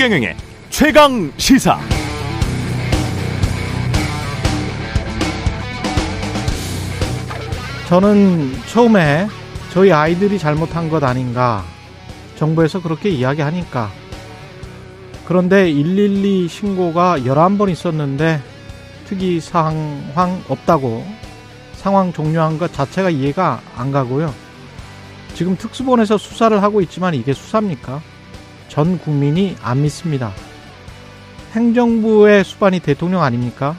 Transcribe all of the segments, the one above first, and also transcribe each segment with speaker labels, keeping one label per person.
Speaker 1: 최경영의 최강 시사.
Speaker 2: 저는 처음에 저희 아이들이 잘못한 것 아닌가 정부에서 그렇게 이야기하니까 그런데 112 신고가 11번 있었는데 특이 상황 없다고 상황 종료한 것 자체가 이해가 안 가고요. 지금 특수본에서 수사를 하고 있지만 이게 수사입니까? 전 국민이 안 믿습니다. 행정부의 수반이 대통령 아닙니까?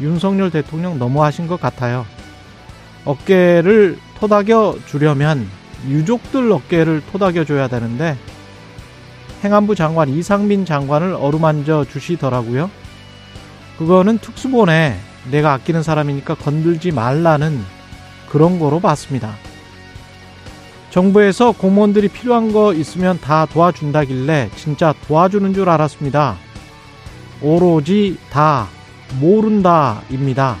Speaker 2: 윤석열 대통령 너무하신 것 같아요. 어깨를 토닥여 주려면 유족들 어깨를 토닥여 줘야 되는데 행안부 장관 이상민 장관을 어루만져 주시더라고요. 그거는 특수본에 내가 아끼는 사람이니까 건들지 말라는 그런 거로 봤습니다. 정부에서 공무원들이 필요한 거 있으면 다 도와준다길래 진짜 도와주는 줄 알았습니다. 오로지 다 모른다입니다.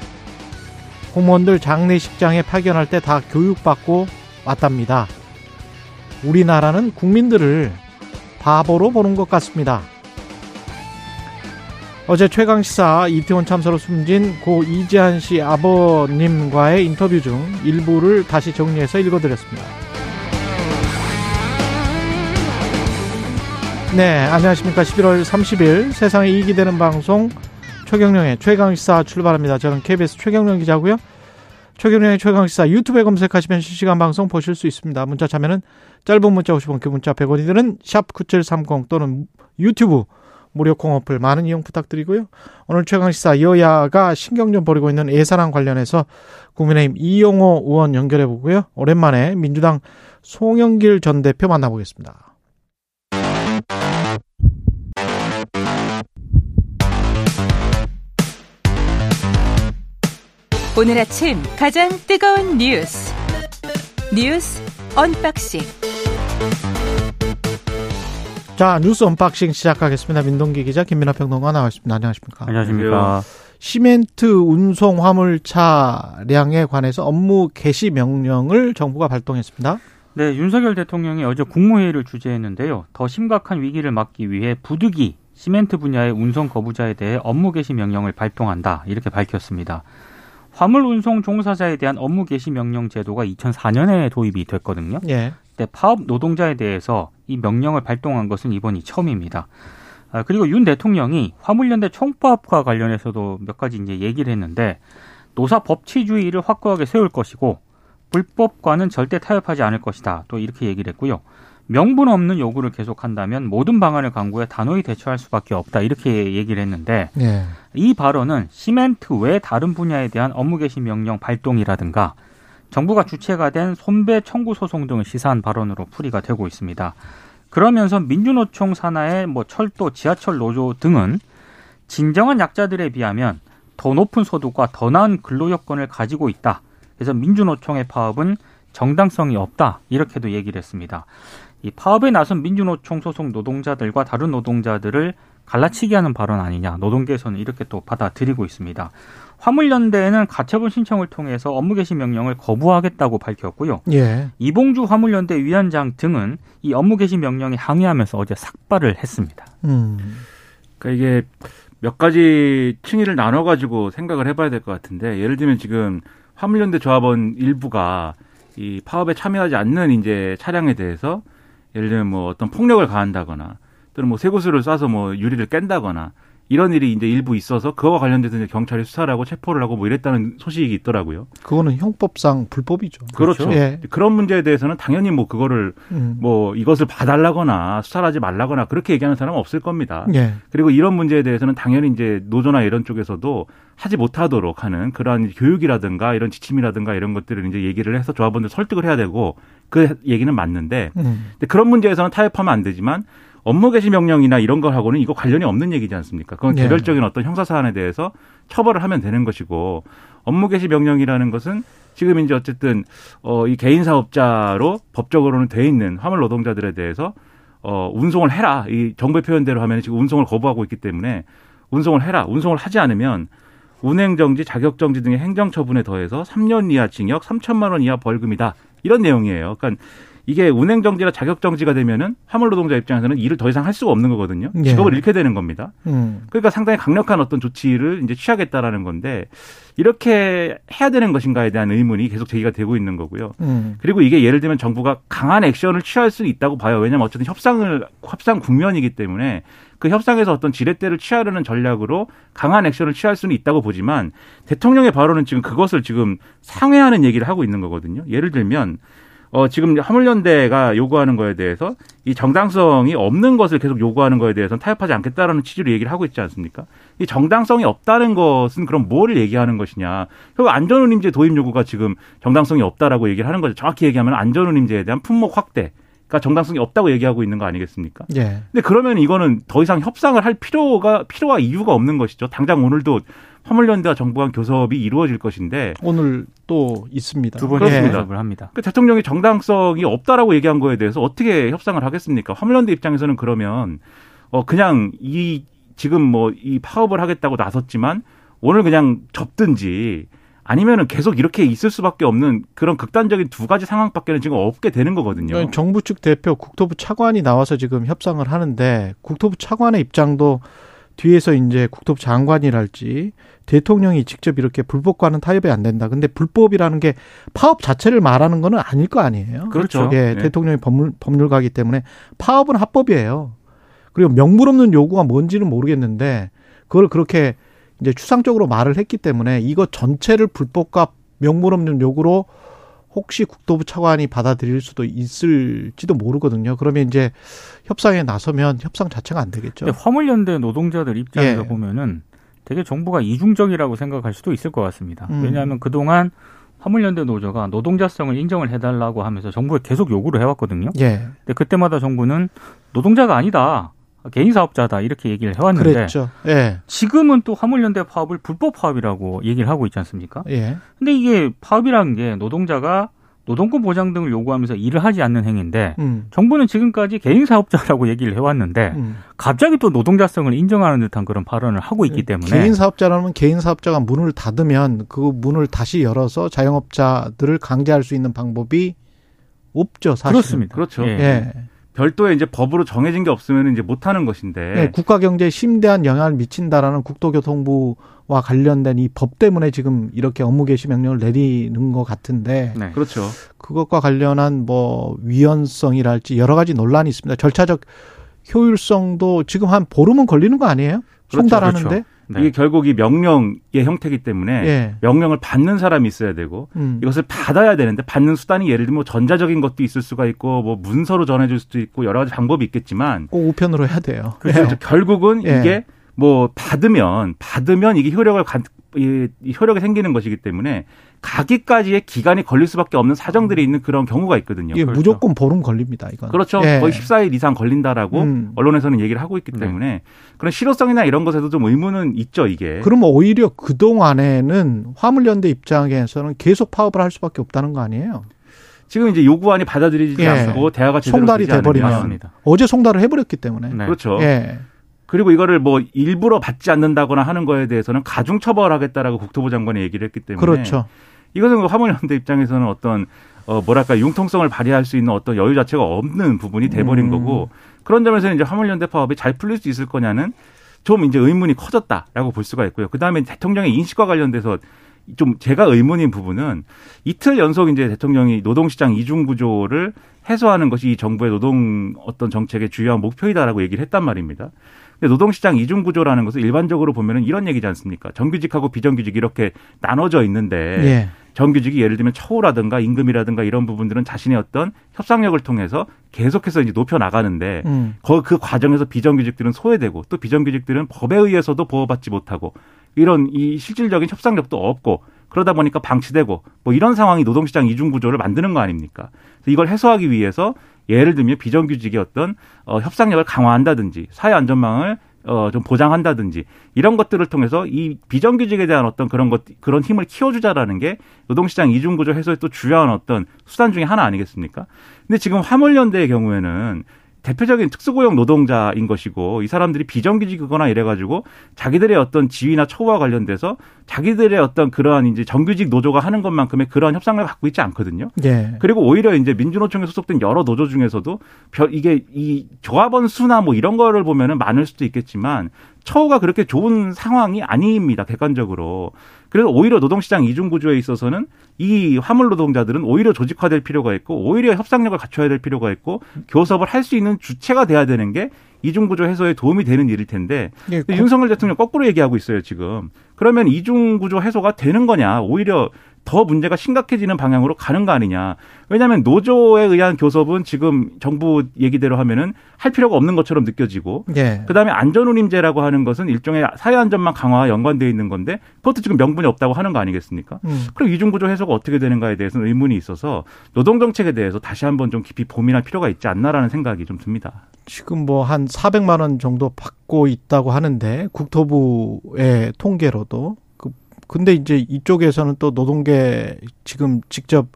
Speaker 2: 공무원들 장례식장에 파견할 때 다 교육받고 왔답니다. 우리나라는 국민들을 바보로 보는 것 같습니다. 어제 최강시사 이태원 참사로 숨진 고 이지한 씨 아버님과의 인터뷰 중 일부를 다시 정리해서 읽어드렸습니다. 네, 안녕하십니까. 11월 30일 세상에 이익이 되는 방송 최경령의 최강시사 출발합니다. 저는 KBS 최경령 기자고요. 최경령의 최강시사 유튜브에 검색하시면 실시간 방송 보실 수 있습니다. 문자 참여는 짧은 문자 50원, 그 문자 100원이들은 샵9730 또는 유튜브 무료 콩 어플 많은 이용 부탁드리고요. 오늘 최강시사 여야가 신경 좀 벌이고 있는 예산안 관련해서 국민의힘 이용호 의원 연결해 보고요. 오랜만에 민주당 송영길 전 대표 만나보겠습니다.
Speaker 3: 오늘 아침 가장 뜨거운 뉴스 뉴스 언박싱
Speaker 2: 자 뉴스 언박싱 시작하겠습니다. 민동기 기자 김민아 평론가 나와있습니다. 안녕하십니까?
Speaker 4: 안녕하십니까?
Speaker 2: 시멘트 운송 화물 차량에 관해서 업무 개시 명령을 정부가 발동했습니다.
Speaker 4: 네, 윤석열 대통령이 어제 국무회의를 주재했는데요. 더 심각한 위기를 막기 위해 부득이 시멘트 분야의 운송 거부자에 대해 업무 개시 명령을 발동한다. 이렇게 밝혔습니다. 화물 운송 종사자에 대한 업무 개시 명령 제도가 2004년에 도입이 됐거든요.
Speaker 2: 예.
Speaker 4: 때 파업 노동자에 대해서 이 명령을 발동한 것은 이번이 처음입니다. 아, 그리고 윤 대통령이 화물연대 총파업과 관련해서도 몇 가지 이제 얘기를 했는데 노사 법치주의를 확고하게 세울 것이고 불법과는 절대 타협하지 않을 것이다. 또 이렇게 얘기를 했고요. 명분 없는 요구를 계속한다면 모든 방안을 강구해 단호히 대처할 수밖에 없다. 이렇게 얘기를 했는데
Speaker 2: 예.
Speaker 4: 이 발언은 시멘트 외 다른 분야에 대한 업무 개시 명령 발동이라든가 정부가 주체가 된 손배 청구 소송 등을 시사한 발언으로 풀이가 되고 있습니다. 그러면서 민주노총 산하의 뭐 철도, 지하철 노조 등은 진정한 약자들에 비하면 더 높은 소득과 더 나은 근로 여건을 가지고 있다. 그래서 민주노총의 파업은 정당성이 없다. 이렇게도 얘기를 했습니다. 이 파업에 나선 민주노총 소속 노동자들과 다른 노동자들을 갈라치기 하는 발언 아니냐. 노동계에서는 이렇게 또 받아들이고 있습니다. 화물연대는 가처분 신청을 통해서 업무 개시 명령을 거부하겠다고 밝혔고요.
Speaker 2: 예.
Speaker 4: 이봉주 화물연대 위원장 등은 이 업무 개시 명령에 항의하면서 어제 삭발을 했습니다.
Speaker 2: 음.
Speaker 5: 그러니까 이게 몇 가지 층위를 나눠 가지고 생각을 해봐야 될 것 같은데 예를 들면 지금 화물연대 조합원 일부가 이 파업에 참여하지 않는 이제 차량에 대해서 예를 들면 뭐 어떤 폭력을 가한다거나 또는 뭐 쇠구슬을 쏴서 뭐 유리를 깬다거나 이런 일이 이제 일부 있어서 그와 관련돼서 이제 경찰이 수사를 하고 체포를 하고 뭐 이랬다는 소식이 있더라고요.
Speaker 2: 그거는 형법상 불법이죠.
Speaker 5: 그렇죠.
Speaker 2: 예.
Speaker 5: 그런 문제에 대해서는 당연히 뭐 그거를
Speaker 2: 음.
Speaker 5: 뭐 이것을 봐달라거나 수사를 하지 말라거나 그렇게 얘기하는 사람은 없을 겁니다.
Speaker 2: 예.
Speaker 5: 그리고 이런 문제에 대해서는 당연히 이제 노조나 이런 쪽에서도 하지 못하도록 하는 그러한 교육이라든가 이런 지침이라든가 이런 것들을 이제 얘기를 해서 조합원들 설득을 해야 되고 그 얘기는 맞는데
Speaker 2: 음.
Speaker 5: 근데 그런 문제에서는 타협하면 안 되지만 업무 개시 명령이나 이런 걸하고는 이거 관련이 없는 얘기지 않습니까? 그건
Speaker 2: 네.
Speaker 5: 개별적인 어떤 형사 사안에 대해서 처벌을 하면 되는 것이고 업무 개시 명령이라는 것은 지금 이제 어쨌든 어이 개인 사업자로 법적으로는 돼 있는 화물 노동자들에 대해서 어 운송을 해라. 이 정부의 표현대로 하면 지금 운송을 거부하고 있기 때문에 운송을 해라. 운송을 하지 않으면 운행 정지, 자격 정지 등의 행정 처분에 더해서 3년 이하 징역, 3천만 원 이하 벌금이다. 이런 내용이에요. 그러니까 이게 운행 정지나 자격 정지가 되면은 화물 노동자 입장에서는 일을 더 이상 할 수가 없는 거거든요.
Speaker 2: 예.
Speaker 5: 직업을 잃게 되는 겁니다.
Speaker 2: 음.
Speaker 5: 그러니까 상당히 강력한 어떤 조치를 이제 취하겠다라는 건데 이렇게 해야 되는 것인가에 대한 의문이 계속 제기가 되고 있는 거고요.
Speaker 2: 음.
Speaker 5: 그리고 이게 예를 들면 정부가 강한 액션을 취할 수 있다고 봐요. 왜냐하면 어쨌든 협상을 협상 국면이기 때문에 그 협상에서 어떤 지렛대를 취하려는 전략으로 강한 액션을 취할 수는 있다고 보지만 대통령의 발언은 지금 그것을 지금 상회하는 얘기를 하고 있는 거거든요. 예를 들면 어, 지금 화물연대가 요구하는 거에 대해서 이 정당성이 없는 것을 계속 요구하는 거에 대해서는 타협하지 않겠다라는 취지로 얘기를 하고 있지 않습니까? 이 정당성이 없다는 것은 그럼 뭐를 얘기하는 것이냐. 결국 안전운임제 도입 요구가 지금 정당성이 없다라고 얘기를 하는 거죠. 정확히 얘기하면 안전운임제에 대한 품목 확대가 정당성이 없다고 얘기하고 있는 거 아니겠습니까?
Speaker 2: 예.
Speaker 5: 근데 그러면 이거는 더 이상 협상을 할 필요가 필요와 이유가 없는 것이죠. 당장 오늘도 화물연대와 정부 간 교섭이 이루어질 것인데
Speaker 2: 오늘 또 있습니다.
Speaker 4: 두
Speaker 5: 그렇습니다.
Speaker 4: 교섭을 합니다.
Speaker 5: 그 대통령이 정당성이 없다라고 얘기한 거에 대해서 어떻게 협상을 하겠습니까? 화물연대 입장에서는 그러면 어 그냥 이 지금 뭐 이 파업을 하겠다고 나섰지만 오늘 그냥 접든지 아니면은 계속 이렇게 있을 수밖에 없는 그런 극단적인 두 가지 상황밖에는 지금 없게 되는 거거든요.
Speaker 2: 예. 정부 측 대표 국토부 차관이 나와서 지금 협상을 하는데 국토부 차관의 입장도 뒤에서 이제 국토부 장관이랄지 대통령이 직접 이렇게 불법과는 타협이 안 된다. 근데 불법이라는 게 파업 자체를 말하는 거는 아닐 거 아니에요.
Speaker 5: 그렇죠.
Speaker 2: 예,
Speaker 5: 네.
Speaker 2: 대통령이 법률, 법률가기 때문에 파업은 합법이에요. 그리고 명물 없는 요구가 뭔지는 모르겠는데 그걸 그렇게 이제 추상적으로 말을 했기 때문에 이거 전체를 불법과 명물 없는 요구로 혹시 국토부 차관이 받아들일 수도 있을지도 모르거든요. 그러면 이제 협상에 나서면 협상 자체가 안 되겠죠.
Speaker 4: 화물연대 노동자들 입장에서
Speaker 2: 예.
Speaker 4: 보면은 되게 정부가 이중적이라고 생각할 수도 있을 것 같습니다.
Speaker 2: 음.
Speaker 4: 왜냐하면 그동안 화물연대 노조가 노동자성을 인정을 해달라고 하면서 정부에 계속 요구를 해왔거든요.
Speaker 2: 예.
Speaker 4: 근데 그때마다 정부는 노동자가 아니다. 개인 사업자다 이렇게 얘기를 해왔는데
Speaker 2: 그랬죠. 예.
Speaker 4: 지금은 또 화물연대 파업을 불법 파업이라고 얘기를 하고 있지 않습니까?
Speaker 2: 예.
Speaker 4: 근데 이게 파업이라는 게 노동자가 노동권 보장 등을 요구하면서 일을 하지 않는 행위인데
Speaker 2: 음.
Speaker 4: 정부는 지금까지 개인 사업자라고 얘기를 해왔는데
Speaker 2: 음.
Speaker 4: 갑자기 또 노동자성을 인정하는 듯한 그런 발언을 하고 있기 때문에
Speaker 2: 개인 사업자라면 개인 사업자가 문을 닫으면 그 문을 다시 열어서 자영업자들을 강제할 수 있는 방법이 없죠, 사실은.
Speaker 4: 그렇습니다.
Speaker 5: 그렇죠.
Speaker 4: 예.
Speaker 2: 예.
Speaker 5: 별도의 이제 법으로 정해진 게 없으면 이제 못 하는 것인데
Speaker 2: 예, 국가 경제에 심대한 영향을 미친다라는 국토교통부와 관련된 이 법 때문에 지금 이렇게 업무 개시 명령을 내리는 것 같은데
Speaker 4: 네.
Speaker 5: 그렇죠.
Speaker 2: 그것과 관련한 뭐 위헌성이랄지 여러 가지 논란이 있습니다. 절차적 효율성도 지금 한 보름은 걸리는 거 아니에요?
Speaker 5: 그렇죠,
Speaker 2: 송달하는데.
Speaker 4: 그렇죠. 네.
Speaker 5: 이게 결국 이 명령의 형태이기 때문에
Speaker 2: 예.
Speaker 5: 명령을 받는 사람이 있어야 되고
Speaker 2: 음.
Speaker 5: 이것을 받아야 되는데 받는 수단이 예를 들면 뭐 전자적인 것도 있을 수가 있고 뭐 문서로 전해줄 수도 있고 여러 가지 방법이 있겠지만
Speaker 2: 꼭 우편으로 해야 돼요.
Speaker 5: 그래서
Speaker 2: 예.
Speaker 5: 결국은
Speaker 2: 예.
Speaker 5: 이게 뭐 받으면 받으면 이게 효력을 효력이 생기는 것이기 때문에 가기까지의 기간이 걸릴 수밖에 없는 사정들이 있는 그런 경우가 있거든요.
Speaker 2: 이게
Speaker 4: 그렇죠.
Speaker 2: 무조건 보름 걸립니다. 이건.
Speaker 5: 그렇죠.
Speaker 2: 예.
Speaker 5: 거의 14일 이상 걸린다라고
Speaker 2: 음.
Speaker 5: 언론에서는 얘기를 하고 있기 때문에 그런 실효성이나 이런 것에도 좀 의문은 있죠, 이게.
Speaker 2: 그러면 오히려 그 동안에는 화물연대 입장에서는 계속 파업을 할 수밖에 없다는 거 아니에요?
Speaker 5: 지금 이제 요구안이 받아들이지
Speaker 2: 예.
Speaker 5: 않고 대화가 제대로
Speaker 2: 송달이
Speaker 5: 되지.
Speaker 4: 맞습니다.
Speaker 2: 어제 송달을 해버렸기 때문에.
Speaker 4: 네.
Speaker 5: 그렇죠.
Speaker 2: 예.
Speaker 5: 그리고 이거를 뭐 일부러 받지 않는다거나 하는 거에 대해서는 가중 처벌하겠다라고 국토부 장관이 얘기를 했기 때문에
Speaker 2: 그렇죠.
Speaker 5: 이것은 그 화물연대 입장에서는 어떤 어 뭐랄까 융통성을 발휘할 수 있는 어떤 여유 자체가 없는 부분이 돼버린
Speaker 2: 음.
Speaker 5: 거고 그런 점에서 이제 화물연대 파업이 잘 풀릴 수 있을 거냐는 좀 이제 의문이 커졌다라고 볼 수가 있고요. 그 다음에 대통령의 인식과 관련돼서 좀 제가 의문인 부분은 이틀 연속 이제 대통령이 노동시장 이중 구조를 해소하는 것이 이 정부의 노동 어떤 정책의 주요한 목표이다라고 얘기를 했단 말입니다. 노동시장 이중 구조라는 것은 일반적으로 보면은 이런 얘기지 않습니까? 정규직하고 비정규직 이렇게 나눠져 있는데
Speaker 2: 예.
Speaker 5: 정규직이 예를 들면 처우라든가 임금이라든가 이런 부분들은 자신의 어떤 협상력을 통해서 계속해서 이제 높여 나가는데
Speaker 2: 음.
Speaker 5: 그, 그 과정에서 비정규직들은 소외되고 또 비정규직들은 법에 의해서도 보호받지 못하고 이런 이 실질적인 협상력도 없고 그러다 보니까 방치되고 뭐 이런 상황이 노동시장 이중 구조를 만드는 거 아닙니까? 이걸 해소하기 위해서 예를 들면 비정규직의 어떤 어, 협상력을 강화한다든지 사회 안전망을 어, 좀 보장한다든지 이런 것들을 통해서 이 비정규직에 대한 어떤 그런 것, 그런 힘을 키워주자라는 게 노동시장 이중구조 해소의 또 주요한 어떤 수단 중에 하나 아니겠습니까? 근데 지금 화물연대의 경우에는 대표적인 특수고용 노동자인 것이고 이 사람들이 비정규직이거나 이래가지고 자기들의 어떤 지위나 처우와 관련돼서 자기들의 어떤 그러한 이제 정규직 노조가 하는 것만큼의 그러한 협상을 갖고 있지 않거든요.
Speaker 2: 예.
Speaker 5: 그리고 오히려 이제 민주노총에 소속된 여러 노조 중에서도 별 이게 이 조합원 수나 뭐 이런 거를 보면은 많을 수도 있겠지만 처우가 그렇게 좋은 상황이 아닙니다. 객관적으로. 그래서 오히려 노동시장 이중 구조에 있어서는 이 화물 노동자들은 오히려 조직화될 필요가 있고 오히려 협상력을 갖춰야 될 필요가 있고 교섭을 할 수 있는 주체가 돼야 되는 게 이중 구조 해소에 도움이 되는 일일 텐데
Speaker 2: 예,
Speaker 5: 윤석열 대통령 거꾸로 얘기하고 있어요 지금. 그러면 이중 구조 해소가 되는 거냐? 오히려 더 문제가 심각해지는 방향으로 가는 거 아니냐. 왜냐하면 노조에 의한 교섭은 지금 정부 얘기대로 하면은 할 필요가 없는 것처럼 느껴지고
Speaker 2: 예.
Speaker 5: 그다음에 안전운임제라고 하는 것은 일종의 사회 안전망 강화와 연관되어 있는 건데 그것도 지금 명분이 없다고 하는 거 아니겠습니까?
Speaker 2: 음.
Speaker 5: 그럼 이중구조 해소가 어떻게 되는가에 대해서는 의문이 있어서 노동 정책에 대해서 다시 한번 좀 깊이 고민할 필요가 있지 않나라는 생각이 좀 듭니다.
Speaker 2: 지금 뭐 한 400만 원 정도 받고 있다고 하는데 국토부의 통계로도 그 근데 이제 이쪽에서는 또 노동계 지금 직접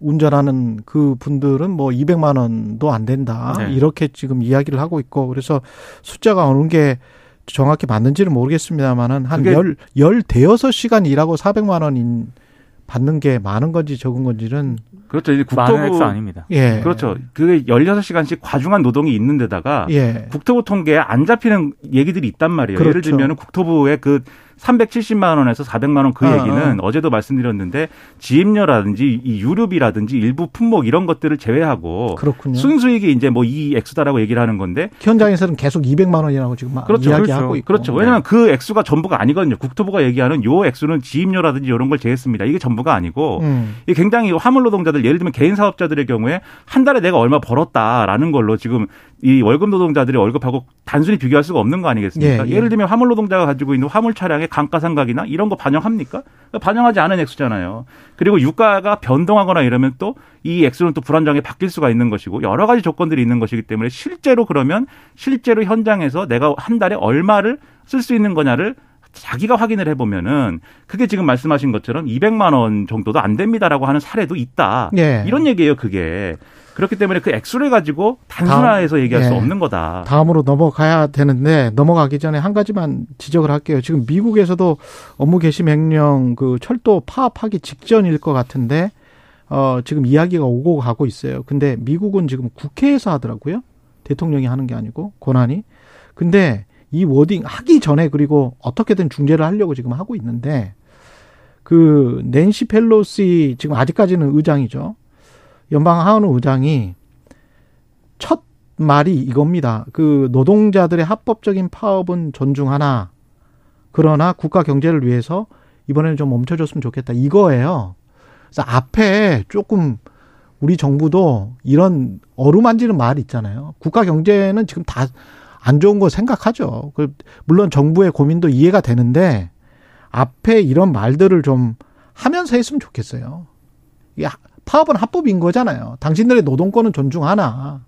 Speaker 2: 운전하는 그 분들은 뭐 200만 원도 안 된다.
Speaker 4: 네.
Speaker 2: 이렇게 지금 이야기를 하고 있고 그래서 숫자가 어느 게 정확히 맞는지는 모르겠습니다만은 한
Speaker 5: 그게-
Speaker 2: 열, 열 대여섯 시간 일하고 400만 원 받는 게 많은 건지 적은 건지는
Speaker 5: 그렇죠. 이제 국토부
Speaker 4: 아닙니다.
Speaker 2: 예.
Speaker 5: 그렇죠. 그게 16시간씩 과중한 노동이 있는 데다가
Speaker 2: 예.
Speaker 5: 국토부 통계에 안 잡히는 얘기들이 있단 말이에요. 예를
Speaker 2: 그렇죠.
Speaker 5: 들면 국토부의 그 370만 원에서 400만 원그
Speaker 2: 어,
Speaker 5: 얘기는 어. 제도 말씀드렸는데 지입료라든지 이 유류비라든지 일부 품목 이런 것들을 제외하고
Speaker 2: 그렇군요.
Speaker 5: 순수익이 이제 뭐 이 액수다라고 얘기를 하는 건데
Speaker 2: 현장에서는 계속 200만 원이라고 지금
Speaker 5: 그렇죠.
Speaker 2: 이야기하고
Speaker 4: 그렇죠.
Speaker 2: 있고.
Speaker 5: 그렇죠. 왜냐하면 그 액수가 전부가 아니거든요. 국토부가 얘기하는 요 액수는 지입료라든지 이런 걸 제했습니다. 이게 전부가 아니고
Speaker 2: 음.
Speaker 5: 이게 굉장히 화물 노동자들 예를 들면 개인 사업자들의 경우에 한 달에 내가 얼마 벌었다라는 걸로 지금 이 월급 노동자들이 월급하고 단순히 비교할 수가 없는 거 아니겠습니까?
Speaker 2: 예, 예.
Speaker 5: 를 들면 화물 노동자가 가지고 있는 화물 차량의 감가상각이나 이런 거 반영합니까? 반영하지 않은 액수잖아요. 그리고 유가가 변동하거나 이러면 또 이 액수는 또 불안정하게 바뀔 수가 있는 것이고 여러 가지 조건들이 있는 것이기 때문에 실제로 그러면 실제로 현장에서 내가 한 달에 얼마를 쓸 수 있는 거냐를 자기가 확인을 해보면은 그게 지금 말씀하신 것처럼 200만 원 정도도 안 됩니다라고 하는 사례도 있다.
Speaker 2: 예.
Speaker 5: 이런 얘기예요, 그게. 그렇기 때문에 그 액수를 가지고 단순화해서 얘기할 수
Speaker 2: 예.
Speaker 5: 없는 거다.
Speaker 2: 다음으로 넘어가야 되는데 넘어가기 전에 한 가지만 지적을 할게요. 지금 미국에서도 업무 개시 명령 그 철도 파업하기 직전일 것 같은데 어 지금 이야기가 오고 가고 있어요. 근데 미국은 지금 국회에서 하더라고요. 대통령이 하는 게 아니고 권한이. 근데 이 워딩 하기 전에 그리고 어떻게든 중재를 하려고 지금 하고 있는데 그 낸시 펠로시 지금 아직까지는 의장이죠. 연방 하원 의장이 첫 말이 이겁니다. 그 노동자들의 합법적인 파업은 존중하나 그러나 국가 경제를 위해서 이번에는 좀 멈춰줬으면 좋겠다. 이거예요. 그래서 앞에 조금 우리 정부도 이런 어루만지는 말 있잖아요. 국가 경제는 지금 다 안 좋은 거 생각하죠. 그 물론 정부의 고민도 이해가 되는데 앞에 이런 말들을 좀 하면서 했으면 좋겠어요. 파업은 합법인 거잖아요. 당신들의 노동권은 존중하나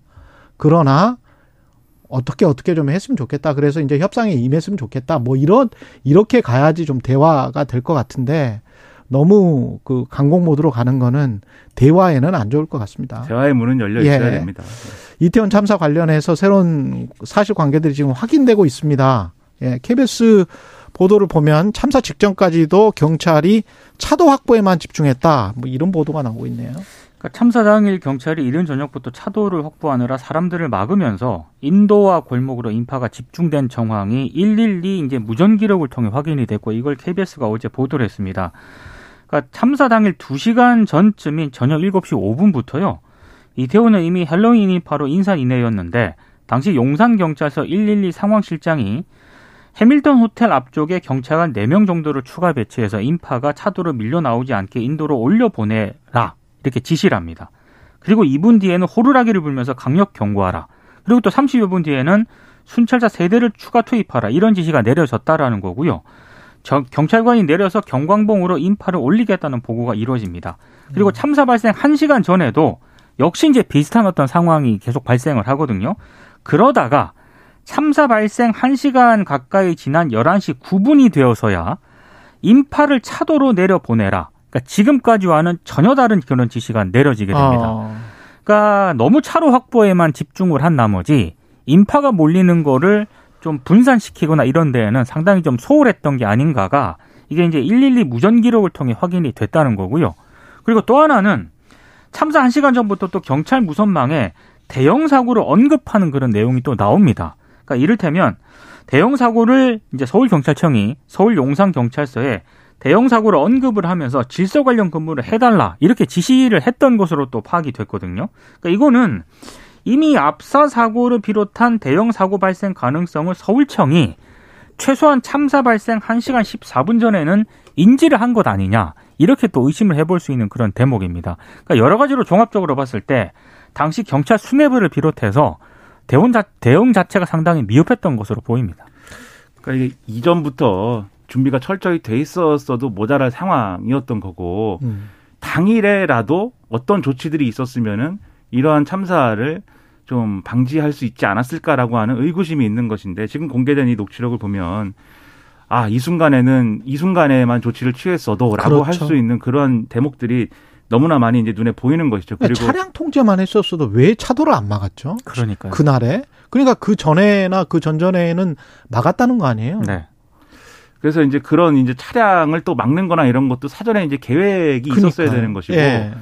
Speaker 2: 그러나 어떻게 어떻게 좀 했으면 좋겠다. 그래서 이제 협상에 임했으면 좋겠다. 뭐 이런 이렇게 가야지 좀 대화가 될 것 같은데 너무 그 강공 모드로 가는 거는 대화에는 안 좋을 것 같습니다.
Speaker 5: 대화의 문은 열려 있어야
Speaker 2: 예.
Speaker 5: 됩니다.
Speaker 2: 이태원 참사 관련해서 새로운 사실 관계들이 지금 확인되고 있습니다. 예, KBS 보도를 보면 참사 직전까지도 경찰이 차도 확보에만 집중했다. 뭐 이런 보도가 나오고 있네요.
Speaker 4: 그러니까 참사 당일 경찰이 이른 저녁부터 차도를 확보하느라 사람들을 막으면서 인도와 골목으로 인파가 집중된 정황이 112 이제 무전 기록을 통해 확인이 됐고 이걸 KBS가 어제 보도를 했습니다. 그러니까 참사 당일 2시간 전쯤인 저녁 7시 5분부터요. 이태원은 이미 핼러윈 인파로 인산인해였는데 당시 용산 경찰서 112 상황실장이 해밀턴 호텔 앞쪽에 경찰관 4명 정도를 추가 배치해서 인파가 차도로 밀려 나오지 않게 인도로 올려 보내라. 이렇게 지시를 합니다. 그리고 2분 뒤에는 호루라기를 불면서 강력 경고하라. 그리고 또 30여 분 뒤에는 순찰자 세대를 추가 투입하라. 이런 지시가 내려졌다라는 거고요. 저- 경찰관이 내려서 경광봉으로 인파를 올리겠다는 보고가 이루어집니다. 그리고 참사 발생 1시간 전에도 역시 이제 비슷한 어떤 상황이 계속 발생을 하거든요. 그러다가 참사 발생 1시간 가까이 지난 11시 9분이 되어서야 인파를 차도로 내려 보내라. 그러니까 지금까지와는 전혀 다른 그런 지시가 내려지게 됩니다.
Speaker 2: 어,
Speaker 4: 그러니까 너무 차로 확보에만 집중을 한 나머지 인파가 몰리는 거를 좀 분산시키거나 이런 데에는 상당히 좀 소홀했던 게 아닌가가 이게 이제 112 무전 기록을 통해 확인이 됐다는 거고요. 그리고 또 하나는 참사 1시간 전부터 또 경찰 무선망에 대형 사고를 언급하는 그런 내용이 또 나옵니다. 그러니까 이를테면 대형 사고를 이제 서울 경찰청이 서울 용산 경찰서에 대형 사고를 언급을 하면서 질서 관련 근무를 해달라 이렇게 지시를 했던 것으로 또 파악이 됐거든요. 그러니까 이거는 이미 압사 사고를 비롯한 대형 사고 발생 가능성을 서울청이 최소한 참사 발생 1시간 14분 전에는 인지를 한 것 아니냐. 이렇게 또 의심을 해볼 수 있는 그런 대목입니다. 그러니까 여러 가지로 종합적으로 봤을 때 당시 경찰 수뇌부를 비롯해서 대응, 자, 대응 자체가 상당히 미흡했던 것으로 보입니다.
Speaker 5: 그러니까 이게 이전부터 준비가 철저히 돼 있었어도 모자랄 상황이었던 거고 음. 당일에라도 어떤 조치들이 있었으면은 이러한 참사를 좀 방지할 수 있지 않았을까라고 하는 의구심이 있는 것인데 지금 공개된 이 녹취록을 보면 아, 이 순간에는 이 순간에만 조치를 취했어도라고 그렇죠. 할수 있는 그런 대목들이 너무나 많이 이제 눈에 보이는 것이죠.
Speaker 2: 그리고 차량 통제만 했었어도 왜 차도를 안 막았죠?
Speaker 4: 그러니까
Speaker 2: 그날에 그러니까 그 전에나 그 전전에는 막았다는 거 아니에요?
Speaker 4: 네.
Speaker 5: 그래서 이제 그런 이제 차량을 또 막는 거나 이런 것도 사전에 이제 계획이 그러니까요. 있었어야 되는 것이고 예.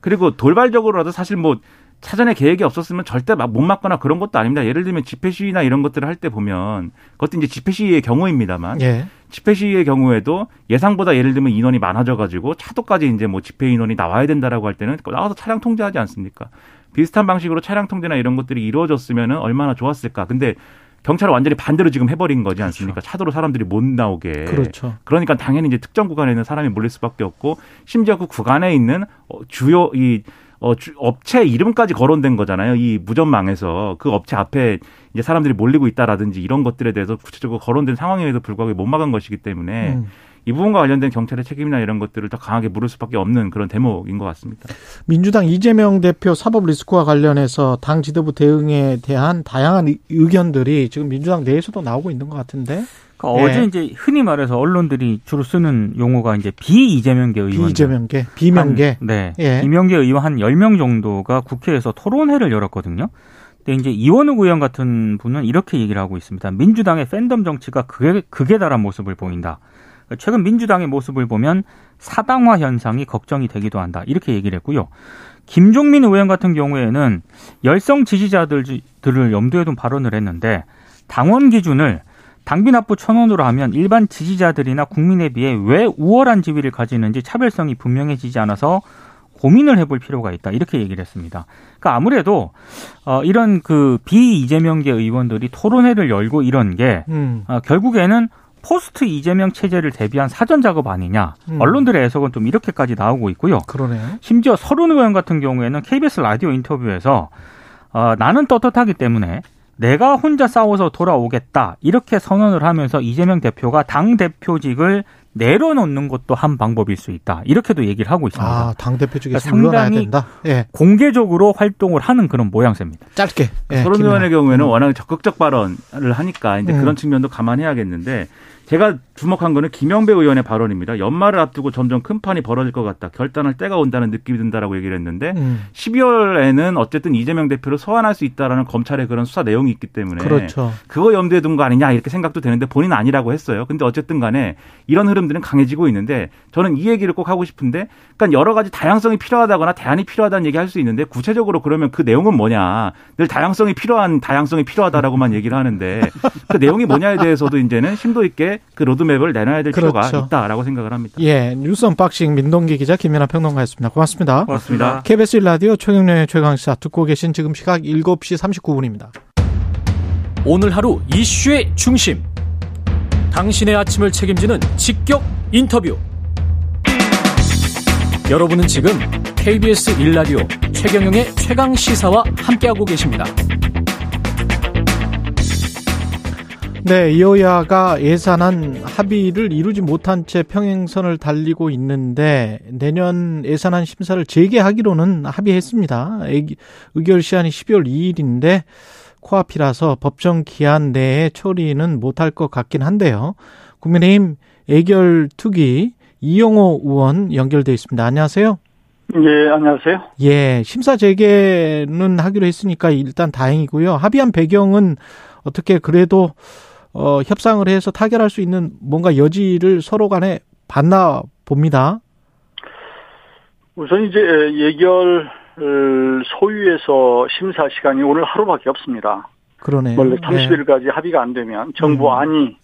Speaker 5: 그리고 돌발적으로라도 사실 뭐 사전에 계획이 없었으면 절대 못 막거나 그런 것도 아닙니다. 예를 들면 집회 시위나 이런 것들을 할 때 보면 그것도 이제 집회 시위의 경우입니다만 예. 집회 시위의 경우에도 예상보다 예를 들면 인원이 많아져 가지고 차도까지 이제 뭐 집회 인원이 나와야 된다라고 할 때는 나와서 차량 통제하지 않습니까? 비슷한 방식으로 차량 통제나 이런 것들이 이루어졌으면 얼마나 좋았을까. 근데 경찰은 완전히 반대로 지금 해버린 거지 않습니까? 그렇죠. 차도로 사람들이 못 나오게.
Speaker 2: 그렇죠.
Speaker 5: 그러니까 당연히 이제 특정 구간에 있는 사람이 몰릴 수밖에 없고 심지어 그 구간에 있는 어, 주요 이 어, 주, 업체 이름까지 거론된 거잖아요. 이 무전망에서 그 업체 앞에 이제 사람들이 몰리고 있다라든지 이런 것들에 대해서 구체적으로 거론된 상황에도 불구하고 못 막은 것이기 때문에 음. 이 부분과 관련된 경찰의 책임이나 이런 것들을 더 강하게 물을 수밖에 없는 그런 대목인 것 같습니다.
Speaker 2: 민주당 이재명 대표 사법 리스크와 관련해서 당 지도부 대응에 대한 다양한 의견들이 지금 민주당 내에서도 나오고 있는 것 같은데.
Speaker 4: 그러니까 예. 어제 이제 흔히 말해서 언론들이 주로 쓰는 용어가 이제 비이재명계 의원.
Speaker 2: 비이재명계, 비명계.
Speaker 4: 한, 네. 예. 비명계 의원 한 10명 정도가 국회에서 토론회를 열었거든요. 근데 이제 이원우 의원 같은 분은 이렇게 얘기를 하고 있습니다. 민주당의 팬덤 정치가 극에, 극에 달한 모습을 보인다. 최근 민주당의 모습을 보면 사당화 현상이 걱정이 되기도 한다. 이렇게 얘기를 했고요. 김종민 의원 같은 경우에는 열성 지지자들을 염두에 둔 발언을 했는데 당원 기준을 당비 납부 천 원으로 하면 일반 지지자들이나 국민에 비해 왜 우월한 지위를 가지는지 차별성이 분명해지지 않아서 고민을 해볼 필요가 있다 이렇게 얘기를 했습니다. 그러니까 아무래도 어 이런 그 비이재명계 의원들이 토론회를 열고 이런 게 음. 어, 결국에는 포스트 이재명 체제를 대비한 사전 작업 아니냐. 음. 언론들의 해석은 좀 이렇게까지 나오고 있고요.
Speaker 2: 그러네요.
Speaker 4: 심지어 서른 의원 같은 경우에는 KBS 라디오 인터뷰에서 어, 나는 떳떳하기 때문에 내가 혼자 싸워서 돌아오겠다 이렇게 선언을 하면서 이재명 대표가 당 대표직을 내려놓는 것도 한 방법일 수 있다. 이렇게도 얘기를 하고 있습니다.
Speaker 2: 아, 당 대표직에 그러니까 상당히 된다.
Speaker 4: 예. 공개적으로 활동을 하는 그런 모양새입니다.
Speaker 2: 짧게.
Speaker 5: 예, 서른 의원의 경우에는 워낙 적극적 발언을 하니까 이제 음. 그런 측면도 감안해야겠는데 제가 주목한 거는 김영배 의원의 발언입니다. 연말을 앞두고 점점 큰 판이 벌어질 것 같다. 결단할 때가 온다는 느낌이 든다라고 얘기를 했는데 음. 12월에는 어쨌든 이재명 대표를 소환할 수 있다라는 검찰의 그런 수사 내용이 있기 때문에
Speaker 2: 그렇죠.
Speaker 5: 그거 염두에 둔 거 아니냐 이렇게 생각도 되는데 본인은 아니라고 했어요. 근데 어쨌든 간에 이런 흐름들은 강해지고 있는데 저는 이 얘기를 꼭 하고 싶은데 그러니까 여러 가지 다양성이 필요하다거나 대안이 필요하다는 얘기 할 수 있는데 구체적으로 그러면 그 내용은 뭐냐. 늘 다양성이 필요한 다양성이 필요하다라고만 얘기를 하는데 그 내용이 뭐냐에 대해서도 이제는 심도 있게 그 로드맵을 내놔야 될 그렇죠. 필요가 있다라고 생각을 합니다.
Speaker 2: 예, 뉴스 언박싱 민동기 기자 김민아 평론가였습니다. 고맙습니다.
Speaker 5: 고맙습니다.
Speaker 2: KBS 라디오 최경영의 최강시사 듣고 계신 지금 시각 7시 39분입니다.
Speaker 6: 오늘 하루 이슈의 중심. 당신의 아침을 책임지는 직격 인터뷰. 여러분은 지금 KBS 1라디오 최경영의 최강 시사와 함께하고 계십니다.
Speaker 2: 네, 여야가 예산안 합의를 이루지 못한 채 평행선을 달리고 있는데 내년 예산안 심사를 재개하기로는 합의했습니다. 의결 시한이 12월 2일인데 코앞이라서 법정 기한 내에 처리는 못할 것 같긴 한데요. 국민의힘 애결 투기 이용호 의원 연결돼 있습니다. 안녕하세요.
Speaker 7: 예, 안녕하세요.
Speaker 2: 예, 심사 재개는 하기로 했으니까 일단 다행이고요. 합의한 배경은 어떻게 그래도 어, 협상을 해서 타결할 수 있는 뭔가 여지를 서로 간에 봤나 봅니다.
Speaker 7: 우선 이제 예결 소유에서 심사 시간이 오늘 하루밖에 없습니다.
Speaker 2: 그러네요.
Speaker 7: 원래 30일까지 네. 합의가 안 되면 정부 음. 안이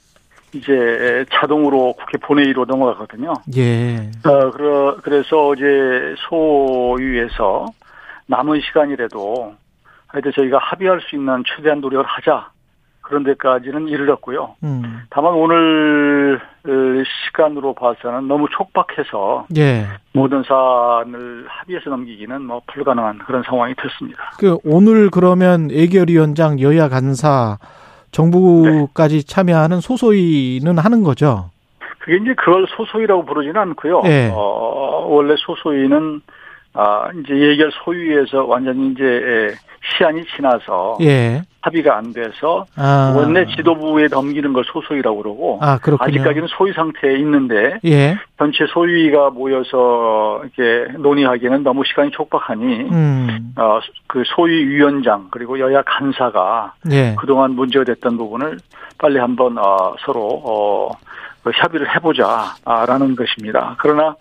Speaker 7: 이제 자동으로 국회 본회의로 넘어가거든요.
Speaker 2: 예.
Speaker 7: 어, 그러, 그래서 이제 소유에서 남은 시간이라도 하여튼 저희가 합의할 수 있는 최대한 노력을 하자. 그런 데까지는 이르렀고요.
Speaker 2: 음.
Speaker 7: 다만 오늘 시간으로 봐서는 너무 촉박해서
Speaker 2: 예.
Speaker 7: 모든 사안을 합의해서 넘기기는 뭐 불가능한 그런 상황이 됐습니다.
Speaker 2: 그 오늘 그러면 애결위원장 여야 간사 정부까지 네. 참여하는 소소위는 하는 거죠.
Speaker 7: 그게 이제 그걸 소소위라고 부르지는 않고요.
Speaker 2: 네.
Speaker 7: 어, 원래 소소위는 아, 이제 예결 소위에서 완전히 이제 시한이 지나서
Speaker 2: 예.
Speaker 7: 합의가 안 돼서
Speaker 2: 아.
Speaker 7: 원내 지도부에 넘기는 걸 소소위라고 그러고
Speaker 2: 아,
Speaker 7: 직까지는 소위 상태에 있는데
Speaker 2: 예.
Speaker 7: 전체 소위가 모여서 이렇게 논의하기에는 너무 시간이 촉박하니
Speaker 2: 음.
Speaker 7: 어, 그 소위 위원장 그리고 여야 간사가
Speaker 2: 예.
Speaker 7: 그동안 문제가 됐던 부분을 빨리 한번 어, 서로 어, 그 협의를 해보자라는 것입니다. 그러나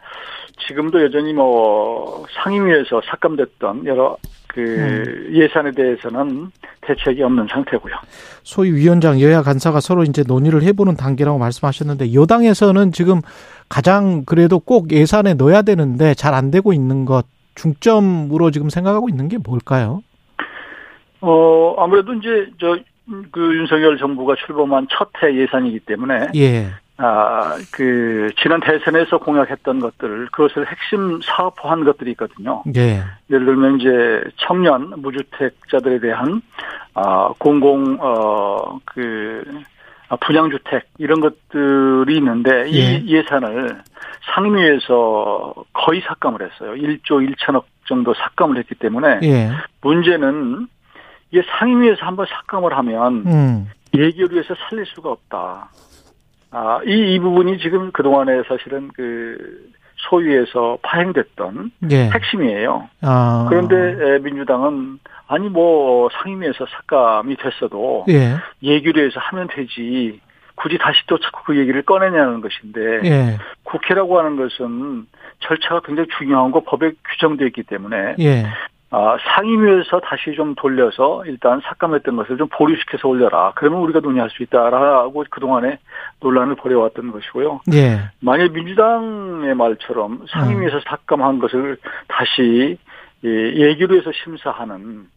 Speaker 7: 지금도 여전히 뭐 상임위에서 삭감됐던 여러 그 음. 예산에 대해서는 대책이 없는 상태고요.
Speaker 2: 소위 위원장 여야 간사가 서로 이제 논의를 해보는 단계라고 말씀하셨는데 여당에서는 지금 가장 그래도 꼭 예산에 넣어야 되는데 잘 안 되고 있는 것 중점으로 지금 생각하고 있는 게 뭘까요?
Speaker 7: 어 아무래도 이제 저 그 윤석열 정부가 출범한 첫 해 예산이기 때문에
Speaker 2: 예.
Speaker 7: 아, 그, 지난 대선에서 공약했던 것들, 그것을 핵심 사업화한 것들이 있거든요.
Speaker 2: 예.
Speaker 7: 예를 들면 이제 청년 무주택자들에 대한, 아, 공공, 어, 그, 아, 분양주택, 이런 것들이 있는데, 예. 이 예산을 상임위에서 거의 삭감을 했어요. 1조 1천억 정도 삭감을 했기 때문에,
Speaker 2: 예.
Speaker 7: 문제는 이게 상임위에서 한번 삭감을 하면,
Speaker 2: 음.
Speaker 7: 예결위에서 살릴 수가 없다. 아, 이, 이 부분이 지금 그동안에 사실은 그 소위에서 파행됐던
Speaker 2: 예.
Speaker 7: 핵심이에요.
Speaker 2: 아.
Speaker 7: 그런데 민주당은 아니 뭐 상임위에서 삭감이 됐어도
Speaker 2: 예.
Speaker 7: 예규례에서 하면 되지 굳이 다시 또 자꾸 그 얘기를 꺼내냐는 것인데
Speaker 2: 예.
Speaker 7: 국회라고 하는 것은 절차가 굉장히 중요한 거 법에 규정되어 있기 때문에
Speaker 2: 예.
Speaker 7: 아, 상임위에서 다시 좀 돌려서 일단 삭감했던 것을 좀 보류시켜서 올려라. 그러면 우리가 논의할 수 있다라고 그동안에 논란을 벌여왔던 것이고요.
Speaker 2: 예.
Speaker 7: 만약 민주당의 말처럼 상임위에서 음. 삭감한 것을 다시 예기로 해서 심사하는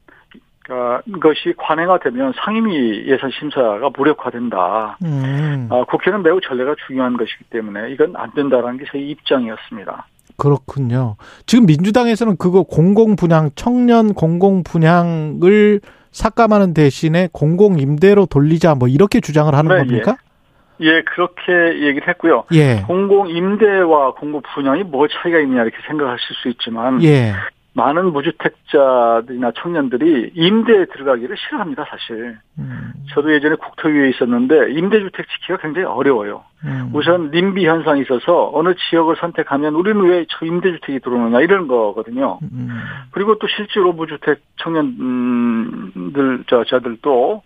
Speaker 7: 것이 관행화되면 상임위 예산 심사가 무력화된다.
Speaker 2: 음.
Speaker 7: 아, 국회는 매우 전례가 중요한 것이기 때문에 이건 안 된다라는 게 저희 입장이었습니다.
Speaker 2: 그렇군요. 지금 민주당에서는 그거 공공 분양 청년 공공 분양을 삭감하는 대신에 공공 임대로 돌리자 뭐 이렇게 주장을 하는
Speaker 7: 네,
Speaker 2: 겁니까?
Speaker 7: 예. 예, 그렇게 얘기를 했고요.
Speaker 2: 예.
Speaker 7: 공공 임대와 공공 분양이 뭐 차이가 있냐 이렇게 생각하실 수 있지만
Speaker 2: 예.
Speaker 7: 많은 무주택자들이나 청년들이 임대에 들어가기를 싫어합니다, 사실.
Speaker 2: 음.
Speaker 7: 저도 예전에 국토위에 있었는데 임대주택 지키기가 굉장히 어려워요.
Speaker 2: 음.
Speaker 7: 우선 님비 현상이 있어서 어느 지역을 선택하면 우리는 왜 저 임대주택이 들어오느냐 이런 거거든요.
Speaker 2: 음.
Speaker 7: 그리고 또 실제로 무주택 청년들 저 저들도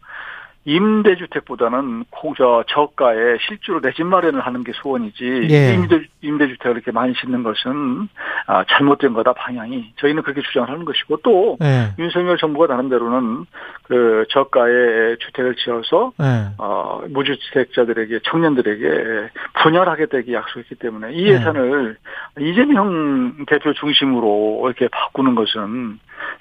Speaker 7: 임대주택보다는 저 저가에 실제로 내 집 마련을 하는 게 소원이지
Speaker 2: 예.
Speaker 7: 임대 임대주택을 이렇게 많이 짓는 것은 아, 잘못된 거다 방향이 저희는 그렇게 주장을 하는 것이고 또
Speaker 2: 예.
Speaker 7: 윤석열 정부가 나름대로는 그 저가에 주택을 지어서
Speaker 2: 예.
Speaker 7: 어, 무주택자들에게 청년들에게 분양하겠다 이렇게 약속했기 때문에 이 예산을 이재명 대표 중심으로 이렇게 바꾸는 것은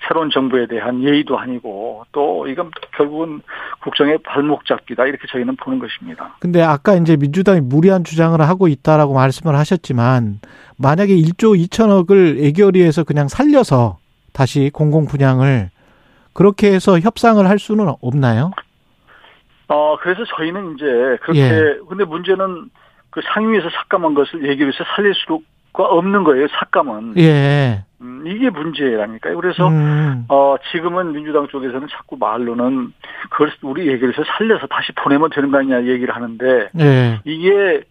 Speaker 7: 새로운 정부에 대한 예의도 아니고 또 이건 결국은 국정 의 발목 잡기다 이렇게 저희는 보는 것입니다.
Speaker 2: 근데 아까 이제 민주당이 무리한 주장을 하고 있다라고 말씀을 하셨지만 만약에 1조 2천억을 애결위에서 그냥 살려서 다시 공공 분양을 그렇게 해서 협상을 할 수는 없나요?
Speaker 7: 어 그래서 저희는 이제 그렇게
Speaker 2: 예.
Speaker 7: 근데 문제는 그 상임위에서 삭감한 것을 얘기해서 살릴 수 가 없는 거예요. 삭감은.
Speaker 2: 예.
Speaker 7: 음, 이게 문제라니까요. 그래서
Speaker 2: 음.
Speaker 7: 어 지금은 민주당 쪽에서는 자꾸 말로는 그걸 우리 얘기를 해서 살려서 다시 보내면 되는 거 아니냐 얘기를 하는데
Speaker 2: 예.
Speaker 7: 이게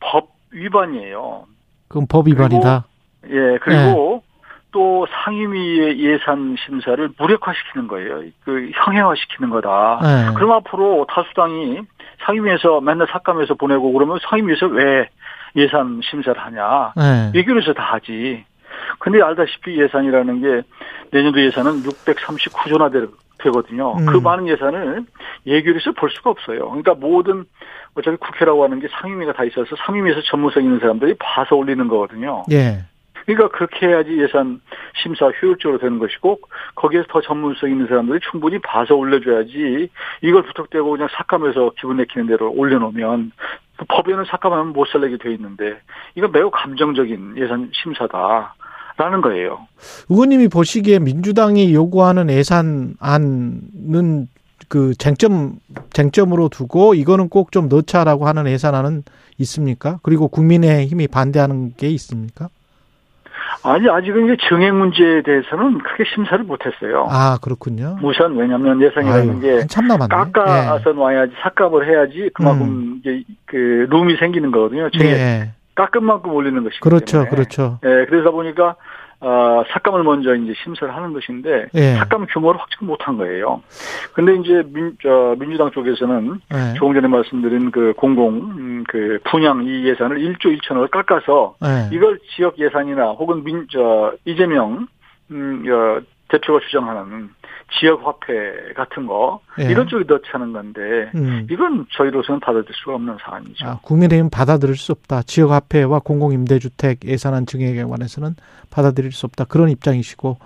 Speaker 7: 법 위반이에요.
Speaker 2: 그럼 법 위반이다.
Speaker 7: 예, 그리고 또 상임위의 예산 심사를 무력화시키는 거예요. 그 형해화시키는 거다.
Speaker 2: 네.
Speaker 7: 그럼 앞으로 다수당이 상임위에서 맨날 삭감해서 보내고 그러면 상임위에서 왜 예산 심사를 하냐?
Speaker 2: 네.
Speaker 7: 예결에서 다 하지. 근데 알다시피 예산이라는 게 내년도 예산은 639조나 되거든요.
Speaker 2: 음.
Speaker 7: 그 많은 예산을 예결에서 볼 수가 없어요. 그러니까 모든 어차피 국회라고 하는 게 상임위가 다 있어서 상임위에서 전문성 있는 사람들이 봐서 올리는 거거든요.
Speaker 2: 예.
Speaker 7: 그러니까 그렇게 해야지 예산 심사 효율적으로 되는 것이고 거기에서 더 전문성 있는 사람들이 충분히 봐서 올려줘야지 이걸 부탁되고 그냥 삭감해서 기분 내키는 대로 올려놓으면 법에는 삭감하면 못 살리게 돼 있는데 이건 매우 감정적인 예산 심사다라는 거예요.
Speaker 2: 의원님이 보시기에 민주당이 요구하는 예산안은 그 쟁점 쟁점으로 두고 이거는 꼭 좀 넣자라고 하는 예산안은 있습니까? 그리고 국민의 힘이 반대하는 게 있습니까?
Speaker 7: 아니 아직은 이제 증액 문제에 대해서는 크게 심사를 못했어요.
Speaker 2: 아 그렇군요.
Speaker 7: 우선 왜냐하면 예산이라는 게. 깎아서 놔야지 삭감을 해야지 그만큼 이제 그 룸이 생기는 거거든요.
Speaker 2: 예.
Speaker 7: 증액
Speaker 2: 예.
Speaker 7: 깎은 만큼 올리는 것이기
Speaker 2: 그렇죠,
Speaker 7: 때문에.
Speaker 2: 그렇죠.
Speaker 7: 예, 그러다 보니까 어, 삭감을 먼저 이제 심사를 하는 것인데
Speaker 2: 예.
Speaker 7: 삭감 규모를 확정 못한 거예요. 근데 이제 민, 저, 민주당 쪽에서는
Speaker 2: 예.
Speaker 7: 조금 전에 말씀드린 그 공공 음, 그 분양 이 예산을 1조 1천억을 깎아서
Speaker 2: 예.
Speaker 7: 이걸 지역 예산이나 혹은 민, 저, 이재명, 음, 어, 대표가 주장하는 지역 화폐 같은 거,
Speaker 2: 예.
Speaker 7: 이런 쪽에 넣자는 건데,
Speaker 2: 음.
Speaker 7: 이건 저희로서는 받아들일 수가 없는 사안이죠.
Speaker 2: 아, 국민의힘 받아들일 수 없다. 지역 화폐와 공공 임대주택 예산안 증액에 관해서는 받아들일 수 없다. 그런 입장이시고,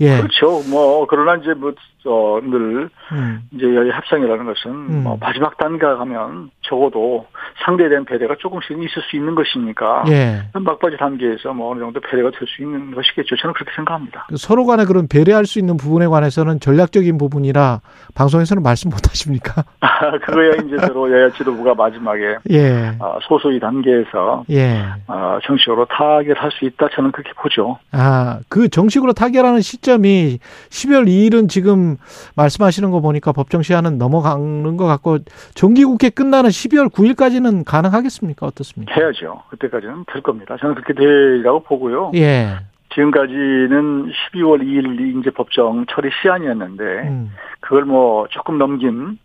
Speaker 2: 예.
Speaker 7: 그렇죠. 뭐, 그러나 이제 뭐, 어, 늘,
Speaker 2: 음.
Speaker 7: 이제 여기 협상이라는 것은,
Speaker 2: 음.
Speaker 7: 뭐, 마지막 단계가 가면 적어도 상대에 대한 배려가 조금씩 있을 수 있는 것이니까,
Speaker 2: 예.
Speaker 7: 막바지 단계에서 뭐 어느 정도 배려가 될 수 있는 것이겠죠. 저는 그렇게 생각합니다.
Speaker 2: 그 서로 간에 그런 배려할 수 있는 부분에 관해서는 전략적인 부분이라 방송에서는 말씀 못 하십니까?
Speaker 7: 그거야 이제 서로 여야 지도부가 마지막에
Speaker 2: 예.
Speaker 7: 아, 소소의 단계에서
Speaker 2: 예.
Speaker 7: 아, 정식으로 타결할 수 있다 저는 그렇게 보죠.
Speaker 2: 아, 그 정식으로 타결하는 시점이 12월 2일은 지금 말씀하시는 거 보니까 법정 시한은 넘어가는 것 같고 정기국회 끝나는 12월 9일까지는 가능하겠습니까? 어떻습니까?
Speaker 7: 해야죠. 그때까지는 될 겁니다. 저는 그렇게 되리라고 보고요.
Speaker 2: 예.
Speaker 7: 지금까지는 12월 2일이 이제 법정 처리 시한이었는데
Speaker 2: 음.
Speaker 7: 그걸 뭐 조금 넘긴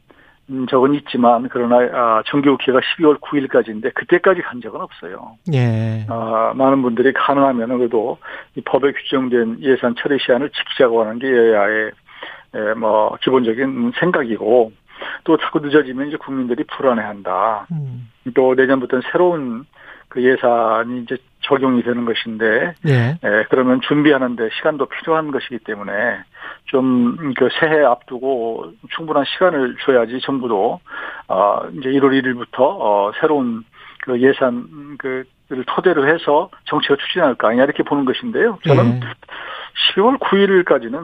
Speaker 7: 음, 적은 있지만 그러나 아, 정기국회가 12월 9일까지인데 그때까지 간 적은 없어요.
Speaker 2: 예.
Speaker 7: 아, 많은 분들이 가능하면 그래도 이 법에 규정된 예산 처리 시한을 지키자고 하는 게 여야의 에, 뭐 기본적인 생각이고 또 자꾸 늦어지면 이제 국민들이 불안해한다.
Speaker 2: 음.
Speaker 7: 또 내년부터는 새로운 그 예산이 이제 적용이 되는 것인데
Speaker 2: 예.
Speaker 7: 에, 그러면 준비하는데 시간도 필요한 것이기 때문에 좀 그 새해 앞두고 충분한 시간을 줘야지 정부도 어 이제 1월 1일부터 어 새로운 그 예산 그를 토대로 해서 정책을 추진할 거 아니냐 이렇게 보는 것인데요. 저는
Speaker 2: 예.
Speaker 7: 10월 9일까지는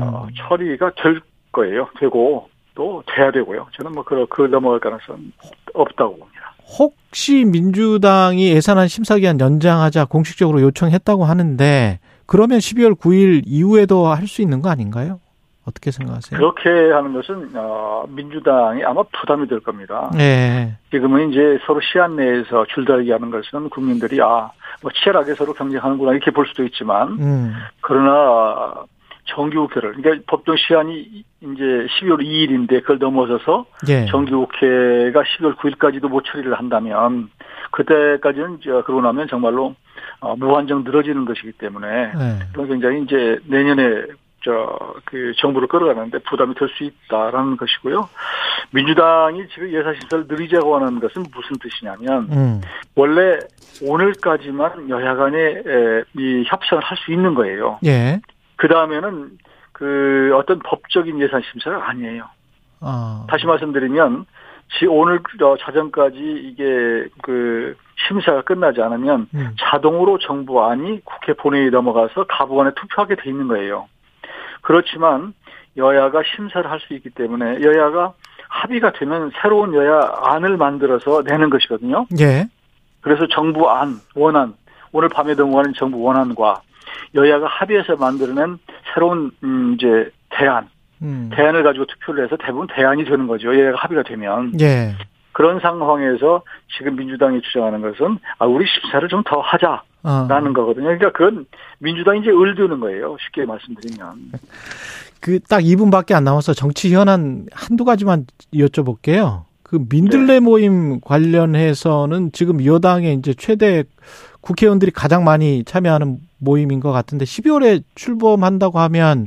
Speaker 7: 어,
Speaker 2: 음.
Speaker 7: 처리가 될 거예요. 되고 또 돼야 되고요. 저는 뭐 그, 그 넘어갈 가능성 없다고 봅니다.
Speaker 2: 혹시 민주당이 예산안 심사 기한 연장하자 공식적으로 요청했다고 하는데 그러면 12월 9일 이후에도 할 수 있는 거 아닌가요? 어떻게 생각하세요?
Speaker 7: 그렇게 하는 것은 어, 민주당이 아마 부담이 될 겁니다.
Speaker 2: 예.
Speaker 7: 지금은 이제 서로 시한 내에서 줄다리기 하는 것은 국민들이 아, 뭐 치열하게 서로 경쟁하는구나 이렇게 볼 수도 있지만
Speaker 2: 음.
Speaker 7: 그러나 정기국회를 그러니까 법정 시한이 이제 12월 2일인데 그걸 넘어서서
Speaker 2: 예.
Speaker 7: 정기국회가 12월 9일까지도 못 처리를 한다면 그때까지는 저 그러고 나면 정말로 어, 무한정 늘어지는 것이기 때문에
Speaker 2: 예.
Speaker 7: 굉장히 이제 내년에 저그 정부를 끌어가는데 부담이 될 수 있다라는 것이고요. 민주당이 지금 예산 심사를 늘리자고 하는 것은 무슨 뜻이냐면
Speaker 2: 음.
Speaker 7: 원래 오늘까지만 여야 간에 에, 이 협상을 할 수 있는 거예요.
Speaker 2: 예.
Speaker 7: 그 다음에는 그 어떤 법적인 예산 심사가 아니에요.
Speaker 2: 아.
Speaker 7: 다시 말씀드리면 지 오늘 어, 자정까지 이게 그 심사가 끝나지 않으면
Speaker 2: 음.
Speaker 7: 자동으로 정부안이 국회 본회의에 넘어가서 가부간에 투표하게 돼 있는 거예요. 그렇지만 여야가 심사를 할 수 있기 때문에 여야가 합의가 되면 새로운 여야 안을 만들어서 내는 것이거든요.
Speaker 2: 예.
Speaker 7: 그래서 정부 안, 원안, 오늘 밤에 넘어가는 정부 원안과 여야가 합의해서 만들어낸 새로운 음 이제 대안,
Speaker 2: 음.
Speaker 7: 대안을 가지고 투표를 해서 대부분 대안이 되는 거죠. 여야가 합의가 되면.
Speaker 2: 예.
Speaker 7: 그런 상황에서 지금 민주당이 주장하는 것은 아 우리 심사를 좀 더 하자라는
Speaker 2: 어.
Speaker 7: 거거든요. 그러니까 그건 민주당이 이제 을드는 거예요. 쉽게 말씀드리면.
Speaker 2: 그 딱 2분밖에 안 남아서 정치 현안 한두 가지만 여쭤볼게요. 그 민들레 모임 관련해서는 지금 여당의 이제 최대 국회의원들이 가장 많이 참여하는 모임인 것 같은데 12월에 출범한다고 하면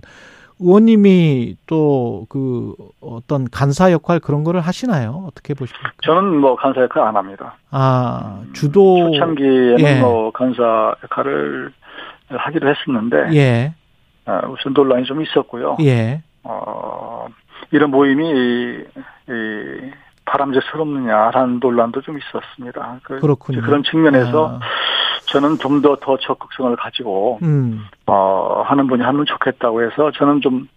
Speaker 2: 의원님이 또 그 어떤 간사 역할 그런 거를 하시나요? 어떻게 보십니까?
Speaker 7: 저는 뭐 간사 역할 안 합니다.
Speaker 2: 아 주도
Speaker 7: 초창기에는
Speaker 2: 예.
Speaker 7: 뭐 간사 역할을 하기로 했었는데
Speaker 2: 예
Speaker 7: 아, 우선 논란이 좀 있었고요.
Speaker 2: 예.
Speaker 7: 어, 이런 모임이 이, 이 바람직스럽느냐라는 논란도 좀 있었습니다. 그,
Speaker 2: 그렇군요.
Speaker 7: 런 측면에서
Speaker 2: 아,
Speaker 7: 저는 좀더더 적극성을 가지고
Speaker 2: 음
Speaker 7: 어, 하는 분이 하면 좋겠다고 해서 저는 좀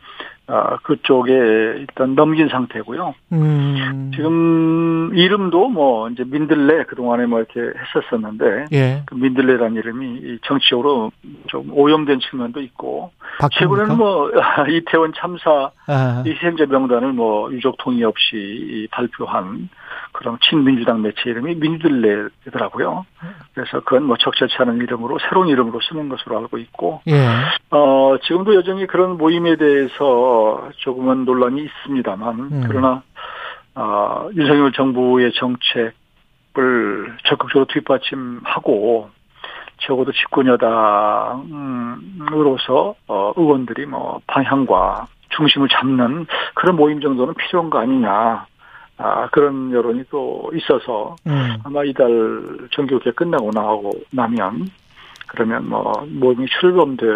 Speaker 7: 어, 그쪽에 일단 넘긴 상태고요.
Speaker 2: 음.
Speaker 7: 지금 이름도 뭐 이제 민들레 그동안에 뭐 이렇게 했었었는데
Speaker 2: 예
Speaker 7: 그 민들레라는 이름이 이 정치적으로 좀 오염된 측면도 있고? 최근에는 뭐 이태원 참사
Speaker 2: 아,
Speaker 7: 이 희생자 명단을 뭐 유족 동의 없이 이 발표한 그런 친민주당 매체 이름이 민들레더라고요. 그래서 그건 뭐 적절치 않은 이름으로 새로운 이름으로 쓰는 것으로 알고 있고
Speaker 2: 예.
Speaker 7: 어 지금도 여전히 그런 모임에 대해서 조금은 논란이 있습니다만
Speaker 2: 음.
Speaker 7: 그러나 어 윤석열 정부의 정책을 적극적으로 뒷받침하고 적어도 집권 여당으로서 어 의원들이 뭐 방향과 중심을 잡는 그런 모임 정도는 필요한 거 아니냐. 아, 그런 여론이 또 있어서
Speaker 2: 음.
Speaker 7: 아마 이달 정기국회 끝나고 나오고 나면 그러면 뭐 모임이 출범될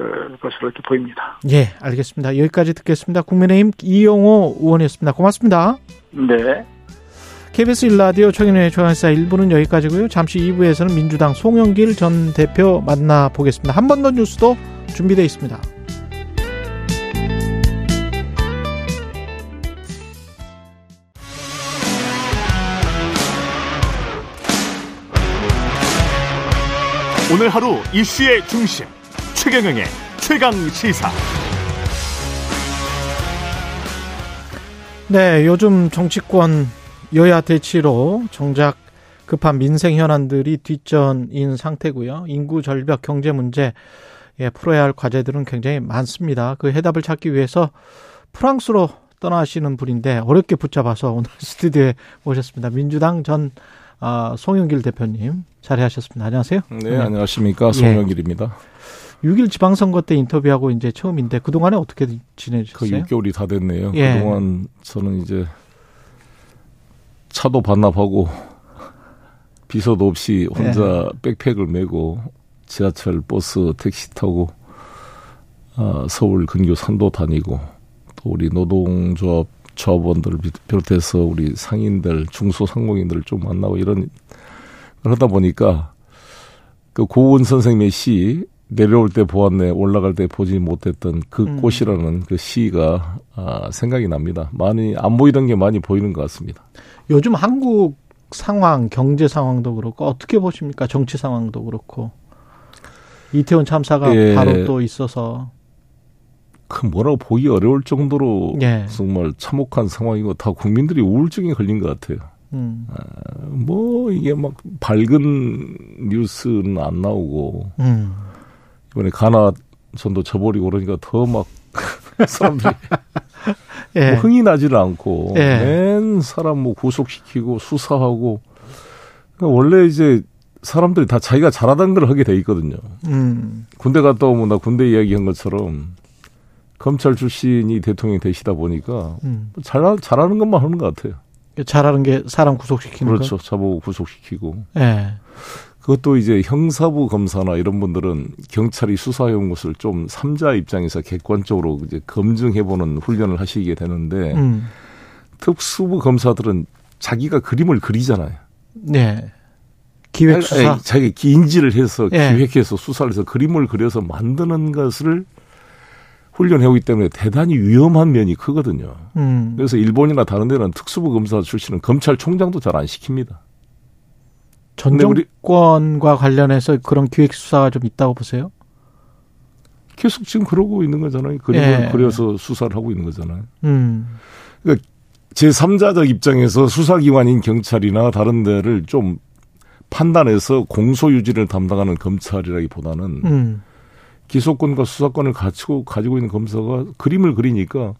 Speaker 7: 어, 것으로 이렇게 보입니다.
Speaker 2: 예, 알겠습니다. 여기까지 듣겠습니다. 국민의힘 이용호 의원이었습니다. 고맙습니다.
Speaker 7: 네.
Speaker 2: KBS 1라디오 최근의 조연사 1부는 여기까지고요. 잠시 2부에서는 민주당 송영길 전 대표 만나보겠습니다. 한 번 더 뉴스도 준비되어 있습니다.
Speaker 1: 오늘 하루 이슈의 중심 최경영의 최강 시사.
Speaker 2: 네, 요즘 정치권 여야 대치로 정작 급한 민생 현안들이 뒷전인 상태고요. 인구 절벽, 경제 문제, 예, 풀어야 할 과제들은 굉장히 많습니다. 그 해답을 찾기 위해서 프랑스로 떠나시는 분인데 어렵게 붙잡아서 오늘 스튜디오에 모셨습니다. 민주당 전 아, 송영길 대표님 자리하셨습니다. 안녕하세요.
Speaker 8: 네, 안녕하십니까.
Speaker 2: 예.
Speaker 8: 송영길입니다.
Speaker 2: 6일 지방선거 때 인터뷰하고 이제 처음인데 그동안에 어떻게
Speaker 8: 그
Speaker 2: 지내셨어요?
Speaker 8: 6개월이 다 됐네요.
Speaker 2: 예.
Speaker 8: 그동안 저는 이제 차도 반납하고 비서도 없이 혼자 백팩을 메고 지하철, 버스, 택시 타고 아, 서울 근교 산도 다니고 또 우리 노동조합 조합원들 비롯해서 우리 상인들, 중소상공인들을 좀 만나고 이런 그러다 보니까 그 고은 선생님의 시 내려올 때 보았네 올라갈 때 보지 못했던 그
Speaker 2: 음.
Speaker 8: 꽃이라는 그 시가 아, 생각이 납니다. 많이 안 보이던 게 많이 보이는 것 같습니다.
Speaker 2: 요즘 한국 상황, 경제 상황도 그렇고 어떻게 보십니까? 정치 상황도 그렇고 이태원 참사가
Speaker 8: 예.
Speaker 2: 바로 또 있어서
Speaker 8: 그 뭐라고 보기 어려울 정도로
Speaker 2: 예.
Speaker 8: 정말 참혹한 상황이고 다 국민들이 우울증에 걸린 것 같아요.
Speaker 2: 음,
Speaker 8: 뭐 이게 막 밝은 뉴스는 안 나오고
Speaker 2: 음.
Speaker 8: 이번에 가나 전도 저버리고 그러니까 더 막 사람들이
Speaker 2: 예.
Speaker 8: 뭐 흥이 나지를 않고
Speaker 2: 예.
Speaker 8: 맨 사람 뭐 구속시키고 수사하고 그러니까 원래 이제 사람들이 다 자기가 잘하다는 걸 하게 돼 있거든요.
Speaker 2: 음.
Speaker 8: 군대 갔다 오면 나 군대 이야기한 것처럼 검찰 출신이 대통령이 되시다 보니까
Speaker 2: 음.
Speaker 8: 잘 잘하는 것만 하는 것 같아요.
Speaker 2: 잘하는 게 사람 구속시키는
Speaker 8: 그렇죠. 잡아오고 구속시키고
Speaker 2: 거. 예.
Speaker 8: 그것도 이제 형사부 검사나 이런 분들은 경찰이 수사해온 것을 좀 삼자 입장에서 객관적으로 이제 검증해보는 훈련을 하시게 되는데
Speaker 2: 음.
Speaker 8: 특수부 검사들은 자기가 그림을 그리잖아요.
Speaker 2: 네. 기획 수사.
Speaker 8: 자기 인지를 해서
Speaker 2: 예.
Speaker 8: 기획해서 수사를 해서 그림을 그려서 만드는 것을 훈련해오기 때문에 대단히 위험한 면이 크거든요.
Speaker 2: 음.
Speaker 8: 그래서 일본이나 다른 데는 특수부 검사 출신은 검찰총장도 잘 안 시킵니다.
Speaker 2: 전 정권과 관련해서 그런 기획 수사가 좀 있다고 보세요?
Speaker 8: 계속 지금 그러고 있는 거잖아요. 그림을
Speaker 2: 예.
Speaker 8: 그려서 수사를 하고 있는 거잖아요.
Speaker 2: 음.
Speaker 8: 제3자적 입장에서 수사기관인 경찰이나 다른 데를 좀 판단해서 공소 유지를 담당하는 검찰이라기보다는
Speaker 2: 음.
Speaker 8: 기소권과 수사권을 가지고 가지고 있는 검사가 그림을 그리니까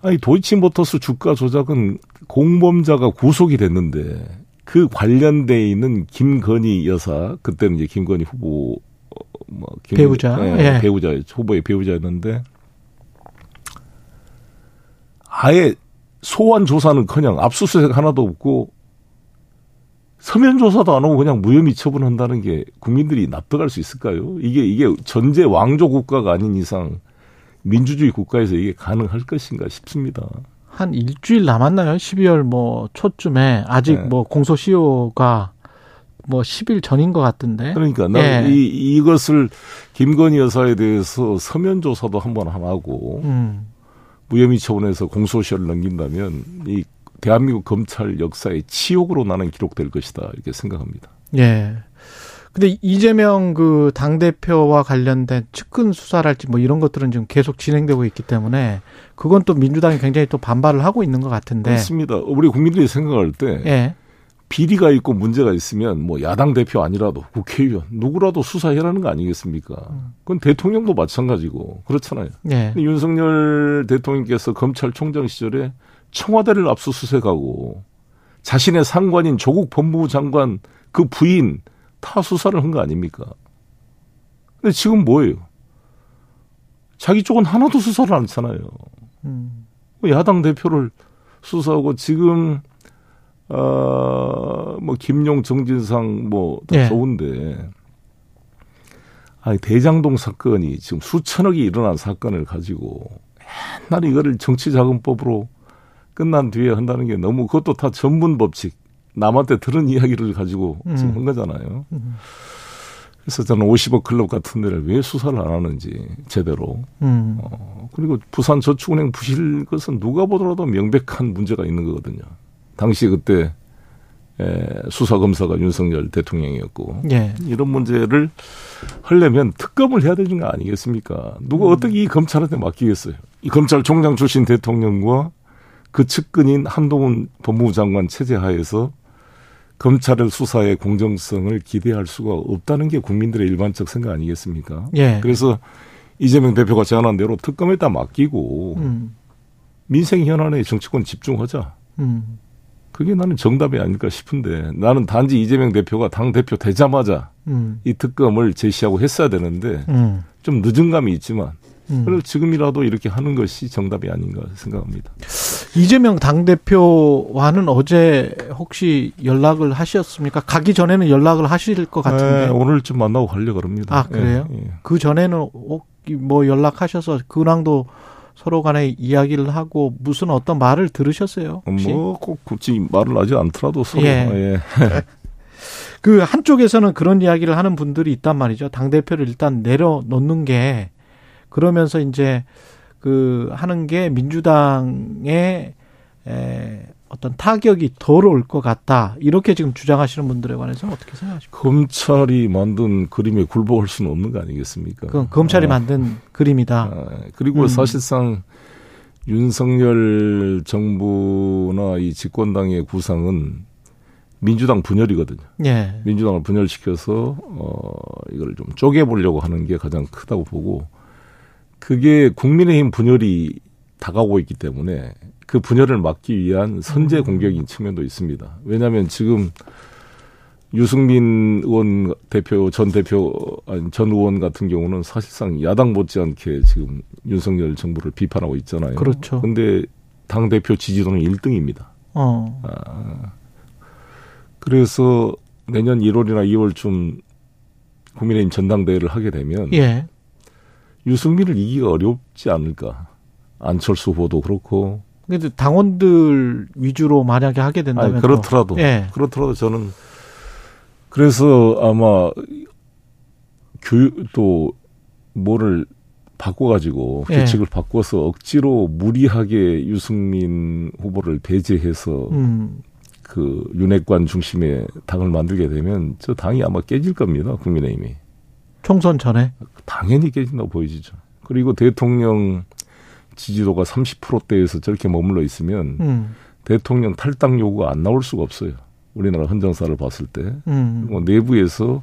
Speaker 8: 아니 도이치모터스 주가 조작은 공범자가 구속이 됐는데 그 관련돼 있는 김건희 여사 그때는 이제 김건희 후보 어, 뭐 김,
Speaker 2: 배우자.
Speaker 8: 예,
Speaker 2: 예.
Speaker 8: 배우자 후보의 배우자였는데 아예 소환 조사는커녕 압수수색 하나도 없고 서면 조사도 안 하고 그냥 무혐의 처분한다는 게 국민들이 납득할 수 있을까요? 이게 이게 전제 왕조 국가가 아닌 이상 민주주의 국가에서 이게 가능할 것인가 싶습니다.
Speaker 2: 한 일주일 남았나요? 12월 뭐 초쯤에 아직
Speaker 8: 네.
Speaker 2: 뭐 공소시효가 뭐 10일 전인 것 같은데.
Speaker 8: 그러니까 나는
Speaker 2: 예.
Speaker 8: 이 이것을 김건희 여사에 대해서 서면 조사도 한번 안 하고
Speaker 2: 음.
Speaker 8: 무혐의 처분해서 공소시효를 넘긴다면 이 대한민국 검찰 역사의 치욕으로 나는 기록될 것이다 이렇게 생각합니다.
Speaker 2: 예. 근데 이재명 그 당 대표와 관련된 측근 수사랄지 뭐 이런 것들은 지금 계속 진행되고 있기 때문에 그건 또 민주당이 굉장히 또 반발을 하고 있는 것 같은데.
Speaker 8: 그렇습니다. 우리 국민들이 생각할 때
Speaker 2: 예.
Speaker 8: 비리가 있고 문제가 있으면 뭐 야당 대표 아니라도 국회의원 누구라도 수사해라는 거 아니겠습니까? 그건 대통령도 마찬가지고 그렇잖아요.
Speaker 2: 예.
Speaker 8: 윤석열 대통령께서 검찰총장 시절에 청와대를 압수수색하고 자신의 상관인 조국 법무부 장관 그 부인 타 수사를 한 거 아닙니까? 근데 지금 뭐예요? 자기 쪽은 하나도 수사를 안 했잖아요.
Speaker 2: 음.
Speaker 8: 야당 대표를 수사하고 지금 어뭐 김용 정진상 뭐다
Speaker 2: 예.
Speaker 8: 좋은데 아니 대장동 사건이 지금 수천억이 일어난 사건을 가지고 옛날에 이거를 정치자금법으로 끝난 뒤에 한다는 게 너무 그것도 다 전문 법칙 남한테 들은 이야기를 가지고 지금
Speaker 2: 음.
Speaker 8: 한 거잖아요.
Speaker 2: 음.
Speaker 8: 그래서 저는 50억 클럽 같은 데를 왜 수사를 안 하는지 제대로
Speaker 2: 음.
Speaker 8: 어, 그리고 부산 저축은행 부실 것은 누가 보더라도 명백한 문제가 있는 거거든요. 당시 그때 에, 수사 검사가 윤석열 대통령이었고
Speaker 2: 예.
Speaker 8: 이런 문제를 하려면 특검을 해야 되는 거 아니겠습니까? 누가 어떻게 이 검찰한테 맡기겠어요? 이 검찰총장 출신 대통령과 그 측근인 한동훈 법무부 장관 체제 하에서 검찰의 수사의 공정성을 기대할 수가 없다는 게 국민들의 일반적 생각 아니겠습니까?
Speaker 2: 예.
Speaker 8: 그래서 이재명 대표가 제안한 대로 특검에다 맡기고
Speaker 2: 음.
Speaker 8: 민생 현안에 정치권 집중하자.
Speaker 2: 음.
Speaker 8: 그게 나는 정답이 아닐까 싶은데 나는 단지 이재명 대표가 당 대표 되자마자
Speaker 2: 음.
Speaker 8: 이 특검을 제시하고 했어야 되는데
Speaker 2: 음.
Speaker 8: 좀 늦은 감이 있지만
Speaker 2: 음.
Speaker 8: 그래도 지금이라도 이렇게 하는 것이 정답이 아닌가 생각합니다.
Speaker 2: 이재명 당대표와는 어제 혹시 연락을 하셨습니까? 가기 전에는 연락을 하실 것 같은데.
Speaker 8: 네, 오늘쯤 만나고 가려고 합니다.
Speaker 2: 아, 그래요?
Speaker 8: 예, 예.
Speaker 2: 그 전에는 혹- 뭐 연락하셔서 근황도 서로 간에 이야기를 하고 무슨 어떤 말을 들으셨어요? 혹시?
Speaker 8: 뭐 꼭 굳이 말을 하지 않더라도 서로
Speaker 2: 예.
Speaker 8: 예.
Speaker 2: 그 한쪽에서는 그런 이야기를 하는 분들이 있단 말이죠. 당 대표를 일단 내려놓는 게 그러면서 이제 그 하는 게 민주당의 에, 어떤 타격이 덜 올 것 같다. 이렇게 지금 주장하시는 분들에 관해서 어떻게 생각하십니까?
Speaker 8: 검찰이 만든 그림에 굴복할 수는 없는 거 아니겠습니까?
Speaker 2: 그건 검찰이
Speaker 8: 아,
Speaker 2: 만든 그림이다.
Speaker 8: 아, 그리고
Speaker 2: 음.
Speaker 8: 사실상 윤석열 정부나 이 집권당의 구상은 민주당 분열이거든요.
Speaker 2: 예.
Speaker 8: 민주당을 분열시켜서 어 이걸 좀 쪼개보려고 하는 게 가장 크다고 보고 그게 국민의힘 분열이 다가오고 있기 때문에 그 분열을 막기 위한 선제
Speaker 2: 음.
Speaker 8: 공격인 측면도 있습니다. 왜냐하면 지금 유승민 의원 대표 전 대표 아니 전 의원 같은 경우는 사실상 야당 못지않게 지금 윤석열 정부를 비판하고 있잖아요.
Speaker 2: 그렇죠.
Speaker 8: 근데 당 대표 지지도는 1등입니다.
Speaker 2: 어.
Speaker 8: 아, 그래서 내년 1월이나 2월쯤 국민의힘 전당대회를 하게 되면
Speaker 2: 예.
Speaker 8: 유승민을 이기가 어렵지 않을까. 안철수 후보도 그렇고.
Speaker 2: 근데 당원들 위주로 만약에 하게 된다면
Speaker 8: 아니,
Speaker 2: 또-
Speaker 8: 그렇더라도
Speaker 2: 예.
Speaker 8: 그렇더라도 저는 그래서 아마 교육 또 뭐를 바꿔가지고
Speaker 2: 예.
Speaker 8: 규칙을 바꿔서 억지로 무리하게 유승민 후보를 배제해서
Speaker 2: 음.
Speaker 8: 그 윤핵관 중심의 당을 만들게 되면 저 당이 아마 깨질 겁니다. 국민의힘이.
Speaker 2: 총선 전에.
Speaker 8: 당연히 깨진다고 보여지죠. 그리고 대통령 지지도가 30%대에서 저렇게 머물러 있으면
Speaker 2: 음.
Speaker 8: 대통령 탈당 요구가 안 나올 수가 없어요. 우리나라 헌정사를 봤을 때.
Speaker 2: 음.
Speaker 8: 뭐 내부에서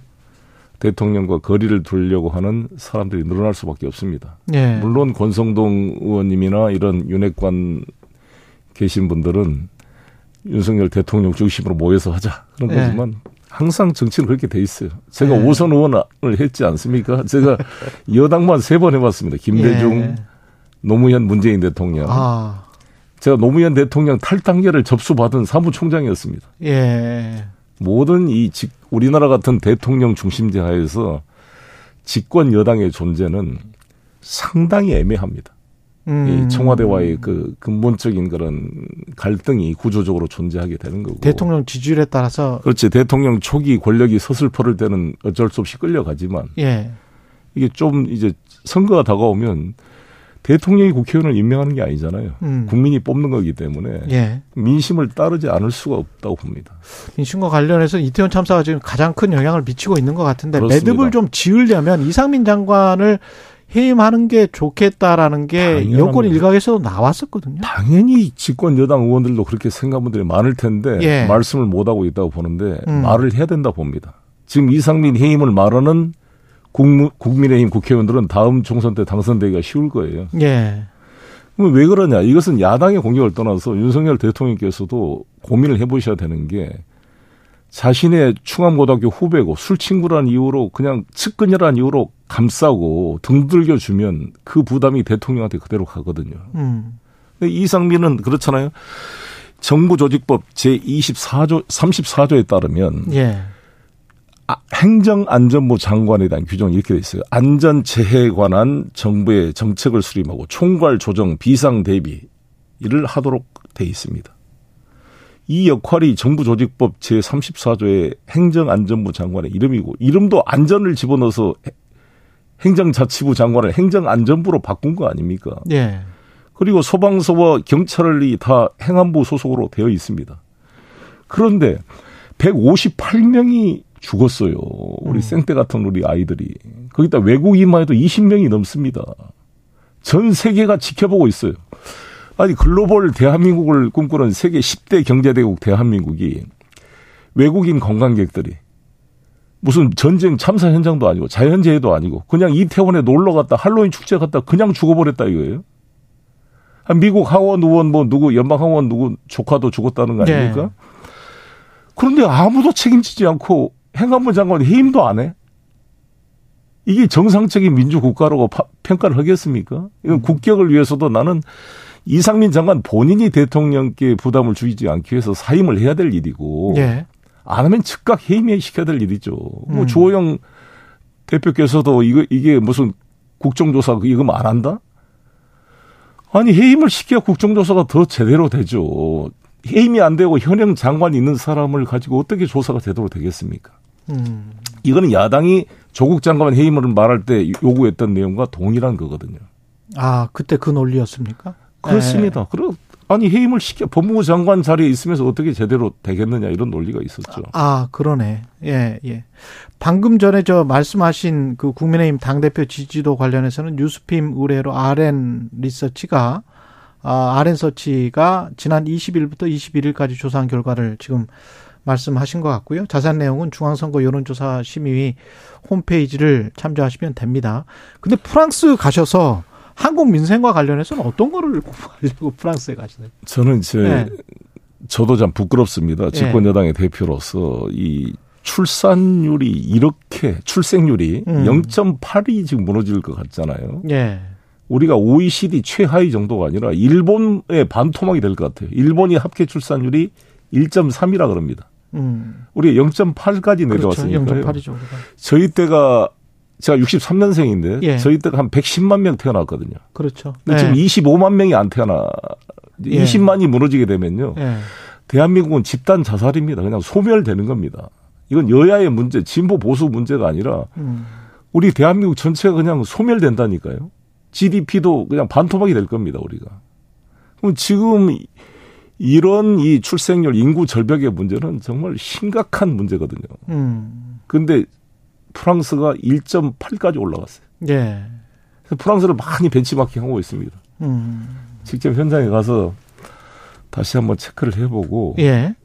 Speaker 8: 대통령과 거리를 두려고 하는 사람들이 늘어날 수밖에 없습니다.
Speaker 2: 예.
Speaker 8: 물론 권성동 의원님이나 이런 윤핵관 계신 분들은 윤석열 대통령 중심으로 모여서 하자 그런
Speaker 2: 예.
Speaker 8: 거지만 항상 정치는 그렇게 돼 있어요. 제가
Speaker 2: 예.
Speaker 8: 오선 의원을 했지 않습니까? 제가 여당만 세 번 해봤습니다. 김대중,
Speaker 2: 예.
Speaker 8: 노무현, 문재인 대통령.
Speaker 2: 아.
Speaker 8: 제가 노무현 대통령 탈당계를 접수받은 사무총장이었습니다.
Speaker 2: 예.
Speaker 8: 모든 이 직, 우리나라 같은 대통령 중심제 하에서 집권 여당의 존재는 상당히 애매합니다.
Speaker 2: 음.
Speaker 8: 이 청와대와의 그 근본적인 그런 갈등이 구조적으로 존재하게 되는 거고.
Speaker 2: 대통령 지지율에 따라서
Speaker 8: 그렇지. 대통령 초기 권력이 서슬퍼를 때는 어쩔 수 없이 끌려가지만
Speaker 2: 예.
Speaker 8: 이게 좀 이제 선거가 다가오면 대통령이 국회의원을 임명하는 게 아니잖아요.
Speaker 2: 음.
Speaker 8: 국민이 뽑는 거기 때문에
Speaker 2: 예.
Speaker 8: 민심을 따르지 않을 수가 없다고 봅니다.
Speaker 2: 민심과 관련해서 이태원 참사가 지금 가장 큰 영향을 미치고 있는 것 같은데
Speaker 8: 그렇습니다.
Speaker 2: 매듭을 좀 지으려면 이상민 장관을 해임하는 게 좋겠다라는 게. 여권 일각에서도 나왔었거든요.
Speaker 8: 당연히 집권 여당 의원들도 그렇게 생각한 분들이 많을 텐데
Speaker 2: 예.
Speaker 8: 말씀을 못 하고 있다고 보는데
Speaker 2: 음.
Speaker 8: 말을 해야 된다 봅니다. 지금 이상민 해임을 말하는 국무, 국민의힘 국회의원들은 다음 총선 때 당선되기가 쉬울 거예요.
Speaker 2: 예.
Speaker 8: 그럼 왜 그러냐? 이것은 야당의 공격을 떠나서 윤석열 대통령께서도 고민을 해보셔야 되는 게 자신의 충암고등학교 후배고 술 친구란 이유로 그냥 측근이란 이유로 감싸고 등들겨 주면 그 부담이 대통령한테 그대로 가거든요.
Speaker 2: 음.
Speaker 8: 근데 이상민은 그렇잖아요. 정부 조직법 제24조 34조에 따르면
Speaker 2: 예.
Speaker 8: 아, 행정안전부 장관에 대한 규정이 이렇게 돼 있어요. 안전 재해에 관한 정부의 정책을 수립하고 총괄 조정 비상 대비 이를 하도록 돼 있습니다. 이 역할이 정부 조직법 제34조의 행정안전부 장관의 이름이고 이름도 안전을 집어넣어서 해- 행정자치부 장관을 행정안전부로 바꾼 거 아닙니까?
Speaker 2: 예.
Speaker 8: 그리고 소방서와 경찰이 다 행안부 소속으로 되어 있습니다. 그런데 158명이 죽었어요. 우리
Speaker 2: 음.
Speaker 8: 생떼 같은 우리 아이들이. 거기다 외국인만 해도 20명이 넘습니다. 전 세계가 지켜보고 있어요. 아니 글로벌 대한민국을 꿈꾸는 세계 10대 경제대국 대한민국이 외국인 관광객들이 무슨 전쟁 참사 현장도 아니고 자연재해도 아니고 그냥 이태원에 놀러 갔다 할로윈 축제 갔다 그냥 죽어버렸다 이거예요. 아, 미국 하원 의원 뭐 누구 연방 하원 누구 조카도 죽었다는 거 아닙니까?
Speaker 2: 네.
Speaker 8: 그런데 아무도 책임지지 않고 행안부 장관 해임도 안 해? 이게 정상적인 민주 국가라고 파- 평가를 하겠습니까? 이건 국격을 위해서도 나는 이상민 장관 본인이 대통령께 부담을 주지 않기 위해서 사임을 해야 될 일이고
Speaker 2: 예.
Speaker 8: 안 하면 즉각 해임해 시켜야 될 일이죠. 뭐
Speaker 2: 음.
Speaker 8: 주호영 대표께서도 이거 이게 무슨 국정조사 이거 안 한다? 아니 해임을 시켜야 국정조사가 더 제대로 되죠. 해임이 안 되고 현행 장관이 있는 사람을 가지고 어떻게 조사가 제대로 되겠습니까?
Speaker 2: 음.
Speaker 8: 이거는 야당이 조국 장관 해임을 말할 때 요구했던 내용과 동일한 거거든요.
Speaker 2: 아, 그때 그 논리였습니까?
Speaker 8: 그렇습니다. 그리고 아니 해임을 시켜 법무부 장관 자리에 있으면서 어떻게 제대로 되겠느냐 이런 논리가 있었죠.
Speaker 2: 아, 그러네. 예, 예. 방금 전에 저 말씀하신 그 국민의힘 당 대표 지지도 관련해서는 뉴스핌 의뢰로 RN 리서치가, 아, RN 서치가 지난 20일부터 21일까지 조사한 결과를 지금 말씀하신 것 같고요. 자세한 내용은 중앙선거 여론조사 심의위 홈페이지를 참조하시면 됩니다. 근데 프랑스 가셔서 한국 민생과 관련해서는 어떤 거를 공부하려고 프랑스에 가시나요?
Speaker 8: 저는 제
Speaker 2: 네.
Speaker 8: 저도 참 부끄럽습니다. 집권 여당의 대표로서 이 출산율이 이렇게 출생률이
Speaker 2: 음.
Speaker 8: 0.8이 지금 무너질 것 같잖아요.
Speaker 2: 예.
Speaker 8: 우리가 OECD 최하위 정도가 아니라 일본의 반토막이 될 것 같아요. 일본이 합계 출산율이 1.3이라 그럽니다.
Speaker 2: 음.
Speaker 8: 우리 0.8까지
Speaker 2: 그렇죠.
Speaker 8: 내려왔으니까요.
Speaker 2: 0.8이죠, 우리가.
Speaker 8: 저희 때가 제가 63년생인데
Speaker 2: 예.
Speaker 8: 저희 때가 한 110만 명 태어났거든요.
Speaker 2: 그렇죠.
Speaker 8: 근데 지금 25만 명이 안 태어나
Speaker 2: 예.
Speaker 8: 20만이 무너지게 되면요.
Speaker 2: 예.
Speaker 8: 대한민국은 집단 자살입니다. 그냥 소멸되는 겁니다. 이건 여야의 문제, 진보 보수 문제가 아니라
Speaker 2: 음.
Speaker 8: 우리 대한민국 전체가 그냥 소멸된다니까요. GDP도 그냥 반토막이 될 겁니다, 우리가. 그럼 지금 이런 이 출생률 인구 절벽의 문제는 정말 심각한 문제거든요.
Speaker 2: 음.
Speaker 8: 근데 프랑스가 1.8까지 올라갔어요.
Speaker 2: 예.
Speaker 8: 그래서 프랑스를 많이 벤치마킹하고 있습니다.
Speaker 2: 음.
Speaker 8: 직접 현장에 가서 다시 한번 체크를 해보고
Speaker 2: 예.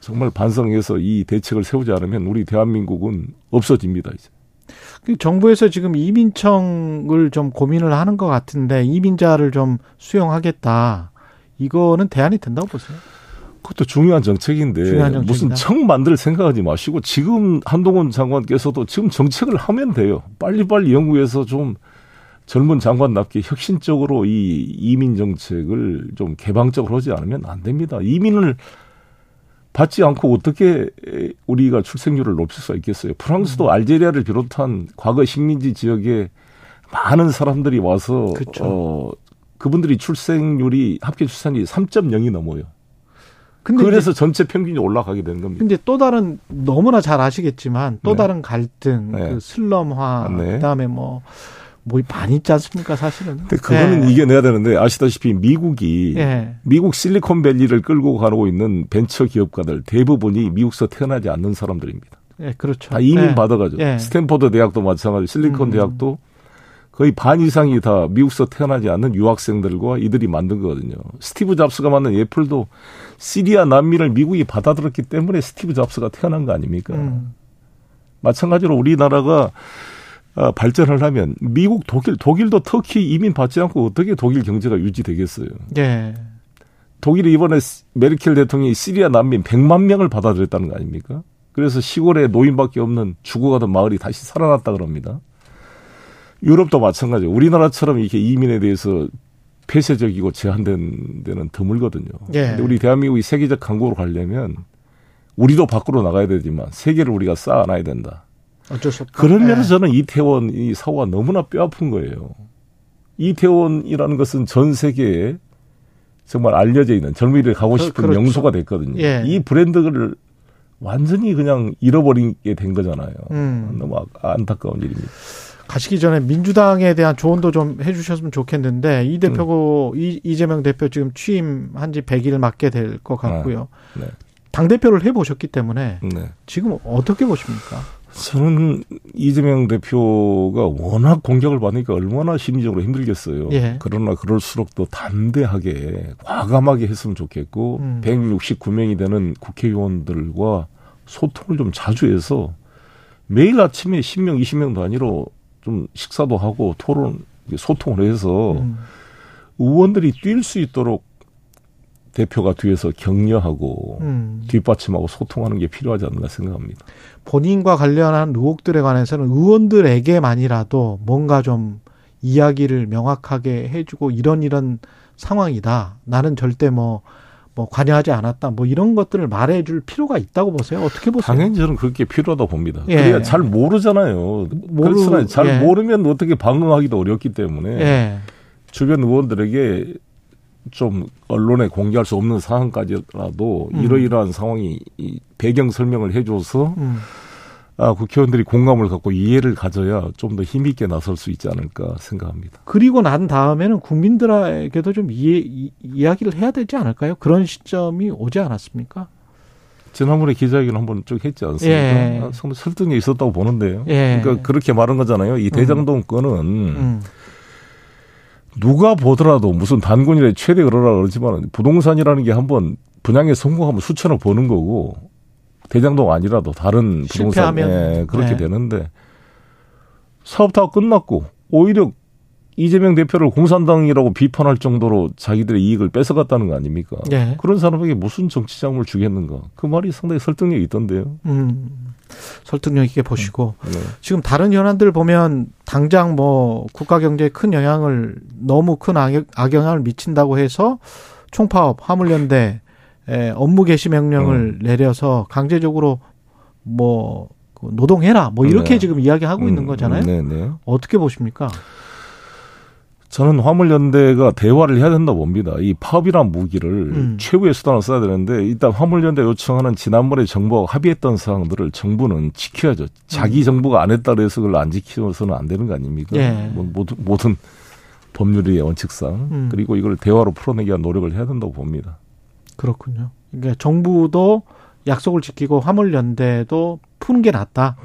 Speaker 8: 정말 반성해서 이 대책을 세우지 않으면 우리 대한민국은 없어집니다. 이제.
Speaker 2: 그 정부에서 지금 이민청을 좀 고민을 하는 것 같은데 이민자를 좀 수용하겠다. 이거는 대안이 된다고 보세요?
Speaker 8: 그것도 중요한 정책인데
Speaker 2: 중요한.
Speaker 8: 무슨 청 만들 생각하지 마시고 지금 한동훈 장관께서도 지금 정책을 하면 돼요. 빨리빨리 연구해서 좀 젊은 장관답게 혁신적으로 이 이민 정책을 좀 개방적으로 하지 않으면 안 됩니다. 이민을 받지 않고 어떻게 우리가 출생률을 높일 수가 있겠어요. 프랑스도
Speaker 2: 음.
Speaker 8: 알제리아를 비롯한 과거 식민지 지역에 많은 사람들이 와서
Speaker 2: 그쵸.
Speaker 8: 어 그분들이 출생률이 합계 출산이 3.0이 넘어요.
Speaker 2: 근데
Speaker 8: 그래서 전체 평균이 올라가게 되는 겁니다.
Speaker 2: 근데 또 다른 너무나 잘 아시겠지만 또
Speaker 8: 네.
Speaker 2: 다른 갈등,
Speaker 8: 네.
Speaker 2: 그 슬럼화,
Speaker 8: 네.
Speaker 2: 그다음에 뭐뭐 많이 있지 않습니까, 사실은.
Speaker 8: 근데 그거는
Speaker 2: 예.
Speaker 8: 이겨내야 되는데 아시다시피 미국이
Speaker 2: 예.
Speaker 8: 미국 실리콘밸리를 끌고 가고 있는 벤처 기업가들 대부분이 미국서 태어나지 않는 사람들입니다.
Speaker 2: 예, 그렇죠.
Speaker 8: 다 이민
Speaker 2: 예.
Speaker 8: 받아가지고
Speaker 2: 예.
Speaker 8: 스탠퍼드 대학도 마찬가지, 실리콘
Speaker 2: 음.
Speaker 8: 대학도 거의 반 이상이 다 미국서 태어나지 않는 유학생들과 이들이 만든 거거든요. 스티브 잡스가 만든 애플도 시리아 난민을 미국이 받아들였기 때문에 스티브 잡스가 태어난 거 아닙니까?
Speaker 2: 음.
Speaker 8: 마찬가지로 우리나라가 아, 발전을 하면 미국, 독일, 독일도 터키 이민 받지 않고 어떻게 독일 경제가 유지되겠어요?
Speaker 2: 예.
Speaker 8: 독일이 이번에 시- 메르켈 대통령이 시리아 난민 100만 명을 받아들였다는 거 아닙니까? 그래서 시골에 노인밖에 없는 죽어가던 마을이 다시 살아났다 그럽니다. 유럽도 마찬가지예요. 우리나라처럼 이렇게 이민에 대해서 폐쇄적이고 제한된 데는 드물거든요.
Speaker 2: 예.
Speaker 8: 근데 우리 대한민국이 세계적 강국으로 가려면 우리도 밖으로 나가야 되지만 세계를 우리가 쌓아놔야 된다.
Speaker 2: 어쩔 수 없다.
Speaker 8: 그런 면에서
Speaker 2: 예.
Speaker 8: 저는 이태원 이 사고가 너무나 뼈 아픈 거예요. 이태원이라는 것은 전 세계에 정말 알려져 있는 젊은이들 가고
Speaker 2: 그-
Speaker 8: 싶은
Speaker 2: 그렇죠.
Speaker 8: 명소가 됐거든요.
Speaker 2: 예.
Speaker 8: 이 브랜드를 완전히 그냥 잃어버리게 된 거잖아요.
Speaker 2: 음.
Speaker 8: 너무 아- 안타까운 일입니다.
Speaker 2: 가시기 전에 민주당에 대한 조언도 좀 해주셨으면 좋겠는데 이 대표고
Speaker 8: 음.
Speaker 2: 이, 이재명 대표 지금 취임한 지 100일 맞게 될 것 같고요.
Speaker 8: 네.
Speaker 2: 당 대표를 해보셨기 때문에
Speaker 8: 네.
Speaker 2: 지금 어떻게 보십니까?
Speaker 8: 저는 이재명 대표가 워낙 공격을 받으니까 얼마나 심리적으로 힘들겠어요.
Speaker 2: 예.
Speaker 8: 그러나 그럴수록 더 담대하게 과감하게 했으면 좋겠고
Speaker 2: 음.
Speaker 8: 169명이 되는 국회의원들과 소통을 좀 자주 해서 매일 아침에 10명, 20명도 아니로 좀 식사도 하고 토론, 소통을 해서
Speaker 2: 음.
Speaker 8: 의원들이 뛸 수 있도록 대표가 뒤에서 격려하고
Speaker 2: 음.
Speaker 8: 뒷받침하고 소통하는 게 필요하지 않나 생각합니다.
Speaker 2: 본인과 관련한 의혹들에 관해서는 의원들에게만이라도 뭔가 좀 이야기를 명확하게 해주고 이런 이런 상황이다. 나는 절대 뭐, 뭐 관여하지 않았다. 뭐 이런 것들을 말해줄 필요가 있다고 보세요. 어떻게 보세요?
Speaker 8: 당연히 저는 그렇게 필요하다고 봅니다.
Speaker 2: 예.
Speaker 8: 그래야 잘 모르잖아요.
Speaker 2: 모르-
Speaker 8: 그렇잖아요. 잘
Speaker 2: 예.
Speaker 8: 모르면 어떻게 방응하기도 어렵기 때문에
Speaker 2: 예.
Speaker 8: 주변 의원들에게 좀 언론에 공개할 수 없는 상황까지라도
Speaker 2: 음.
Speaker 8: 이러이러한 상황이 이 배경 설명을 해줘서
Speaker 2: 음.
Speaker 8: 아, 국회의원들이 공감을 갖고 이해를 가져야 좀 더 힘있게 나설 수 있지 않을까 생각합니다.
Speaker 2: 그리고 난 다음에는 국민들에게도 좀 이해, 이, 이야기를 해야 되지 않을까요? 그런 시점이 오지 않았습니까?
Speaker 8: 지난번에 기자회견 한번 쭉 했지 않습니까?
Speaker 2: 예.
Speaker 8: 아, 설득이 있었다고 보는데요.
Speaker 2: 예.
Speaker 8: 그러니까 그렇게 말한 거잖아요. 이 대장동 건은
Speaker 2: 음.
Speaker 8: 누가 보더라도 무슨 단군이라 최대 그러라 그러지만 부동산이라는 게 한번 분양에 성공하면 수천억 버는 거고 대장동 아니라도 다른 부동산 예, 그렇게
Speaker 2: 네.
Speaker 8: 되는데 사업 다 끝났고 오히려 이재명 대표를 공산당이라고 비판할 정도로 자기들의 이익을 뺏어갔다는 거 아닙니까?
Speaker 2: 예.
Speaker 8: 그런 사람에게 무슨 정치 자금을 주겠는가? 그 말이 상당히 설득력이 있던데요.
Speaker 2: 음. 설득력 있게 보시고
Speaker 8: 네.
Speaker 2: 지금 다른 현안들 보면 당장 뭐 국가 경제에 큰 영향을 너무 큰 악영, 악영향을 미친다고 해서 총파업 화물연대 에, 업무 개시 명령을 내려서 강제적으로 뭐그 노동해라 뭐 이렇게
Speaker 8: 네.
Speaker 2: 지금 이야기하고 있는
Speaker 8: 음,
Speaker 2: 거잖아요.
Speaker 8: 네, 네.
Speaker 2: 어떻게 보십니까?
Speaker 8: 저는 화물연대가 대화를 해야 된다 고 봅니다. 이 파업이란 무기를
Speaker 2: 음.
Speaker 8: 최후의 수단으로 써야 되는데 일단 화물연대 요청하는 지난번에 정부가 합의했던 사항들을 정부는 지켜야죠. 자기 정부가 안 했다 그래서 그걸 안 지켜서는 안 되는 거 아닙니까?
Speaker 2: 음. 예.
Speaker 8: 뭐 모든, 모든 법률의 원칙상
Speaker 2: 음.
Speaker 8: 그리고 이걸 대화로 풀어내기 위한 노력을 해야 된다고 봅니다.
Speaker 2: 그렇군요. 그러니까 정부도 약속을 지키고 화물연대도 푸는 게 낫다.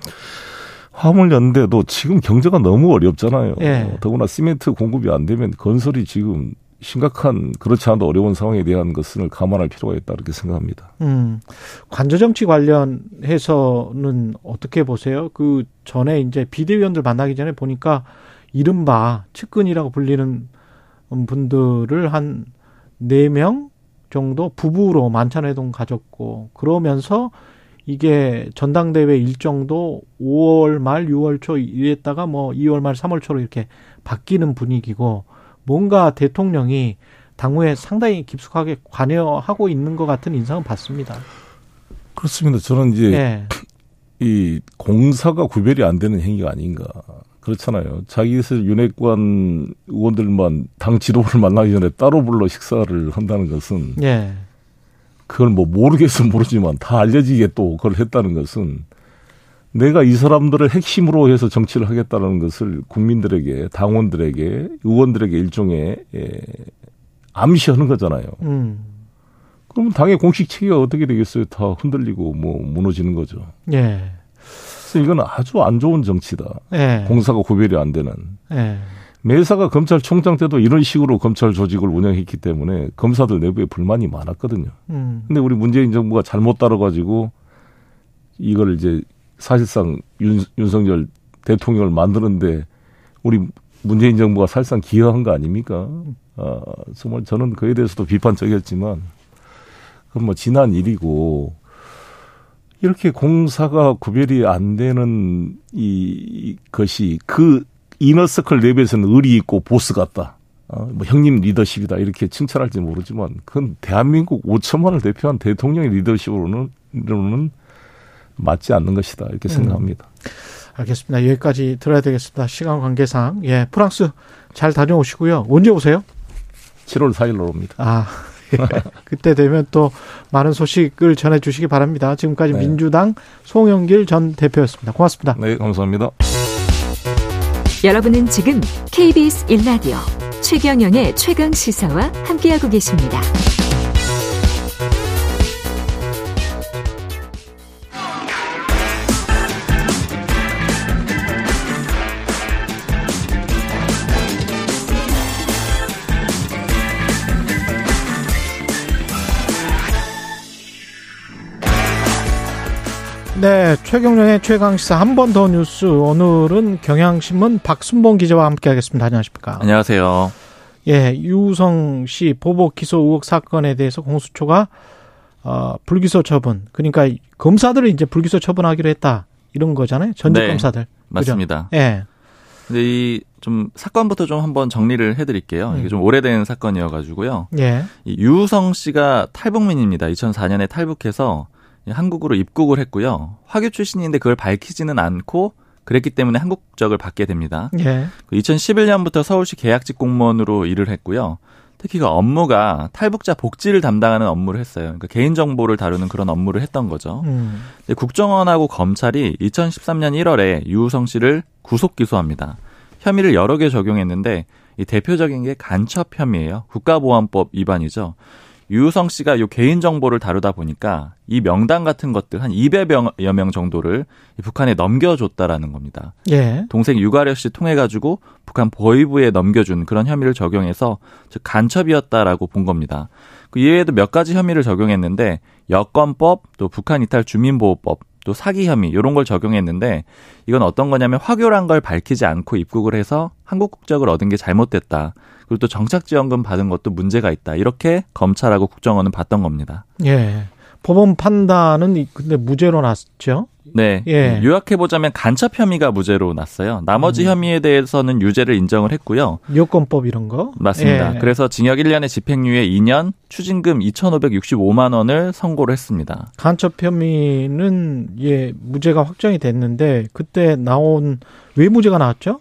Speaker 8: 화물연대도 지금 경제가 너무 어렵잖아요.
Speaker 2: 예.
Speaker 8: 더구나 시멘트 공급이 안 되면 건설이 지금 심각한 그렇지 않아도 어려운 상황에 대한 것을 감안할 필요가 있다 이렇게 생각합니다.
Speaker 2: 음, 관저 정치 관련해서는 어떻게 보세요? 그 전에 이제 비대위원들 만나기 전에 보니까 이른바 측근이라고 불리는 분들을 한 네 명 정도 부부로 만찬회동 가졌고 그러면서 이게 전당대회 일정도 5월 말 6월 초 이랬다가 뭐 2월 말 3월 초로 이렇게 바뀌는 분위기고 뭔가 대통령이 당무에 상당히 깊숙하게 관여하고 있는 것 같은 인상은 받습니다.
Speaker 8: 그렇습니다. 저는 이제
Speaker 2: 예.
Speaker 8: 이 공사가 구별이 안 되는 행위가 아닌가. 그렇잖아요. 자기들 윤핵관 의원들만 당 지도부를 만나기 전에 따로 불러 식사를 한다는 것은
Speaker 2: 예.
Speaker 8: 그걸 뭐 모르겠어 모르지만 다 알려지게 또 그걸 했다는 것은 내가 이 사람들을 핵심으로 해서 정치를 하겠다는 것을 국민들에게 당원들에게 의원들에게 일종의 예, 암시하는 거잖아요.
Speaker 2: 음.
Speaker 8: 그러면 당의 공식 체계가 어떻게 되겠어요? 다 흔들리고 뭐 무너지는 거죠.
Speaker 2: 예.
Speaker 8: 그래서 이건 아주 안 좋은 정치다.
Speaker 2: 예.
Speaker 8: 공사가 구별이 안 되는.
Speaker 2: 예.
Speaker 8: 매사가 검찰총장 때도 이런 식으로 검찰 조직을 운영했기 때문에 검사들 내부에 불만이 많았거든요.
Speaker 2: 음.
Speaker 8: 근데 우리 문재인 정부가 잘못 따라가지고 이걸 이제 사실상 윤, 윤석열 대통령을 만드는데 우리 문재인 정부가 사실상 기여한 거 아닙니까? 아, 정말 저는 그에 대해서도 비판적이었지만 그건 뭐 지난 일이고 이렇게 공사가 구별이 안 되는 이 것이 그 이너서클 레벨에서는 의리 있고 보스 같다. 어, 뭐 형님 리더십이다 이렇게 칭찬할지 모르지만 그건 대한민국 5천만을 대표한 대통령의 리더십으로는 는 맞지 않는 것이다 이렇게 생각합니다.
Speaker 2: 알겠습니다. 여기까지 들어야 되겠습니다. 시간 관계상. 예. 프랑스 잘 다녀오시고요. 언제 오세요?
Speaker 8: 7월 4일로 옵니다.
Speaker 2: 아. 예. 그때 되면 또 많은 소식을 전해 주시기 바랍니다. 지금까지
Speaker 8: 네.
Speaker 2: 민주당 송영길 전 대표였습니다. 고맙습니다.
Speaker 8: 네, 감사합니다.
Speaker 3: 여러분은 지금 KBS 1라디오 최경영의 최강 시사와 함께하고 계십니다.
Speaker 2: 네, 최경련의 최강시사 한 번 더 뉴스. 오늘은 경향신문 박순봉 기자와 함께하겠습니다. 안녕하십니까?
Speaker 9: 안녕하세요.
Speaker 2: 예, 유성 씨 보복 기소 의혹 사건에 대해서 공수처가 어, 불기소 처분. 그러니까 검사들을 이제 불기소 처분하기로 했다. 이런 거잖아요. 전직
Speaker 9: 네,
Speaker 2: 검사들.
Speaker 9: 맞습니다.
Speaker 2: 예.
Speaker 9: 근데 이 좀 사건부터 좀 한번 정리를 해드릴게요. 이게 좀 오래된 사건이어가지고요.
Speaker 2: 예.
Speaker 9: 이 유성 씨가 탈북민입니다. 2004년에 탈북해서 한국으로 입국을 했고요. 화교 출신인데 그걸 밝히지는 않고 그랬기 때문에 한국 국적을 받게 됩니다.
Speaker 2: 예.
Speaker 9: 2011년부터 서울시 계약직 공무원으로 일을 했고요. 특히 그 업무가 탈북자 복지를 담당하는 업무를 했어요. 그러니까 개인 정보를 다루는 그런 업무를 했던 거죠.
Speaker 2: 음.
Speaker 9: 근데 국정원하고 검찰이 2013년 1월에 유우성 씨를 구속 기소합니다. 혐의를 여러 개 적용했는데 이 대표적인 게 간첩 혐의예요. 국가보안법 위반이죠. 유우성 씨가 요 개인 정보를 다루다 보니까 이 명단 같은 것들 한 200여 명 정도를 북한에 넘겨줬다라는 겁니다.
Speaker 2: 예.
Speaker 9: 동생 유가려 씨 통해 가지고 북한 보위부에 넘겨준 그런 혐의를 적용해서 즉 간첩이었다라고 본 겁니다. 그 이외에도 몇 가지 혐의를 적용했는데 여권법 또 북한 이탈 주민보호법 또 사기 혐의 이런 걸 적용했는데 이건 어떤 거냐면 화교란 걸 밝히지 않고 입국을 해서 한국 국적을 얻은 게 잘못됐다. 그리고 또 정착지원금 받은 것도 문제가 있다. 이렇게 검찰하고 국정원은 봤던 겁니다.
Speaker 2: 예. 법원 판단은 이- 근데 무죄로 났죠.
Speaker 9: 네.
Speaker 2: 예.
Speaker 9: 요약해 보자면 간첩 혐의가 무죄로 났어요. 나머지
Speaker 2: 음.
Speaker 9: 혐의에 대해서는 유죄를 인정을 했고요.
Speaker 2: 여권법 이런 거.
Speaker 9: 맞습니다.
Speaker 2: 예.
Speaker 9: 그래서 징역 1년에 집행유예 2년, 추징금 2,565만 원을 선고를 했습니다.
Speaker 2: 간첩 혐의는 예 무죄가 확정이 됐는데 그때 나온 왜 무죄가 나왔죠?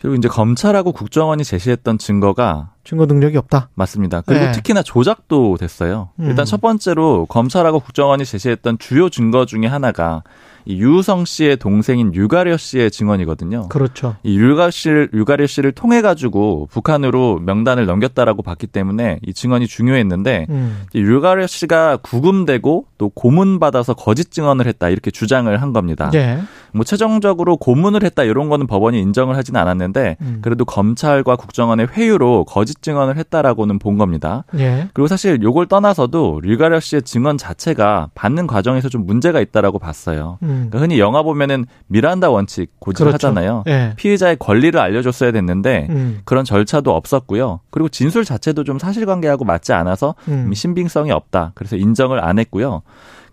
Speaker 9: 그리고 이제 검찰하고 국정원이 제시했던 증거가
Speaker 2: 증거 능력이 없다.
Speaker 9: 맞습니다. 그리고
Speaker 2: 네.
Speaker 9: 특히나 조작도 됐어요.
Speaker 2: 음.
Speaker 9: 일단 첫 번째로 검찰하고 국정원이 제시했던 주요 증거 중에 하나가 이 유성 씨의 동생인 유가려 씨의 증언이거든요.
Speaker 2: 그렇죠.
Speaker 9: 이 유가 씨를 유가려 씨를 통해 가지고 북한으로 명단을 넘겼다라고 봤기 때문에 이 증언이 중요했는데
Speaker 2: 음.
Speaker 9: 이 유가려 씨가 구금되고 또 고문 받아서 거짓 증언을 했다 이렇게 주장을 한 겁니다.
Speaker 2: 예.
Speaker 9: 뭐 최종적으로 고문을 했다 이런 거는 법원이 인정을 하지는 않았는데
Speaker 2: 음.
Speaker 9: 그래도 검찰과 국정원의 회유로 거짓 증언을 했다라고는 본 겁니다.
Speaker 2: 예.
Speaker 9: 그리고 사실 요걸 떠나서도 류가려 씨의 증언 자체가 받는 과정에서 좀 문제가 있다라고 봤어요.
Speaker 2: 음.
Speaker 9: 그러니까 흔히 영화 보면은 미란다 원칙 고지하잖아요.
Speaker 2: 그렇죠. 예.
Speaker 9: 피의자의 권리를 알려줬어야 됐는데
Speaker 2: 음.
Speaker 9: 그런 절차도 없었고요. 그리고 진술 자체도 좀 사실관계하고 맞지 않아서
Speaker 2: 음.
Speaker 9: 신빙성이 없다. 그래서 인정을 안 했고요.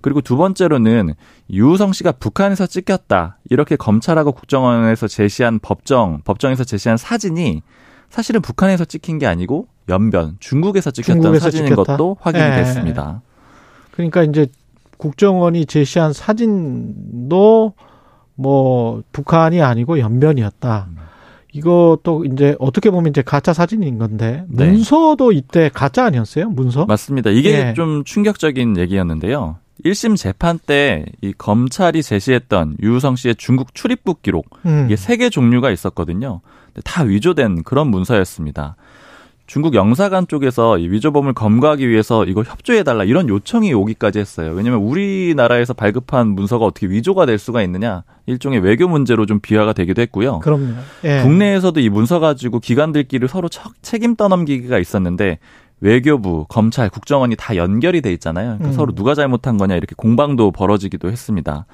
Speaker 9: 그리고 두 번째로는 유우성 씨가 북한에서 찍혔다. 이렇게 검찰하고 국정원에서 제시한 법정, 법정에서 제시한 사진이 사실은 북한에서 찍힌 게 아니고 연변, 중국에서 찍혔던
Speaker 2: 중국에서
Speaker 9: 사진인
Speaker 2: 찍혔다?
Speaker 9: 것도 확인이
Speaker 2: 예.
Speaker 9: 됐습니다.
Speaker 2: 그러니까 이제 국정원이 제시한 사진도 뭐 북한이 아니고 연변이었다.
Speaker 9: 음.
Speaker 2: 이것도 이제 어떻게 보면 이제 가짜 사진인 건데
Speaker 9: 네.
Speaker 2: 문서도 이때 가짜 아니었어요? 문서?
Speaker 9: 맞습니다. 이게
Speaker 2: 예.
Speaker 9: 좀 충격적인 얘기였는데요. 1심 재판 때 이 검찰이 제시했던 유우성 씨의 중국 출입국 기록
Speaker 2: 음.
Speaker 9: 이게 세 개 종류가 있었거든요. 다 위조된 그런 문서였습니다. 중국 영사관 쪽에서 이 위조범을 검거하기 위해서 이거 협조해달라 이런 요청이 오기까지 했어요. 왜냐하면 우리나라에서 발급한 문서가 어떻게 위조가 될 수가 있느냐 일종의 외교 문제로 좀 비화가 되기도 했고요.
Speaker 2: 그럼요. 예.
Speaker 9: 국내에서도 이 문서 가지고 기관들끼리 서로 척- 책임 떠넘기기가 있었는데 외교부, 검찰, 국정원이 다 연결이 돼 있잖아요. 그러니까
Speaker 2: 음.
Speaker 9: 서로 누가 잘못한 거냐 이렇게 공방도 벌어지기도 했습니다.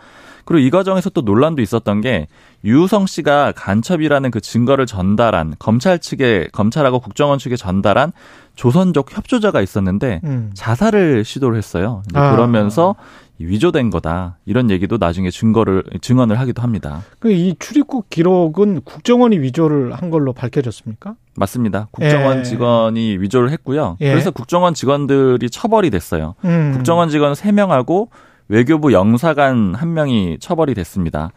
Speaker 9: 그리고 이 과정에서 또 논란도 있었던 게 유우성 씨가 간첩이라는 그 증거를 전달한 검찰 측에 검찰하고 국정원 측에 전달한 조선족 협조자가 있었는데
Speaker 2: 음.
Speaker 9: 자살을 시도를 했어요.
Speaker 2: 아.
Speaker 9: 그러면서 위조된 거다 이런 얘기도 나중에 증거를 증언을 하기도 합니다.
Speaker 2: 그이 출입국 기록은 국정원이 위조를 한 걸로 밝혀졌습니까?
Speaker 9: 맞습니다. 국정원
Speaker 2: 예.
Speaker 9: 직원이 위조를 했고요.
Speaker 2: 예.
Speaker 9: 그래서 국정원 직원들이 처벌이 됐어요.
Speaker 2: 음.
Speaker 9: 국정원 직원 3명하고 외교부 영사관 1명이 처벌이 됐습니다.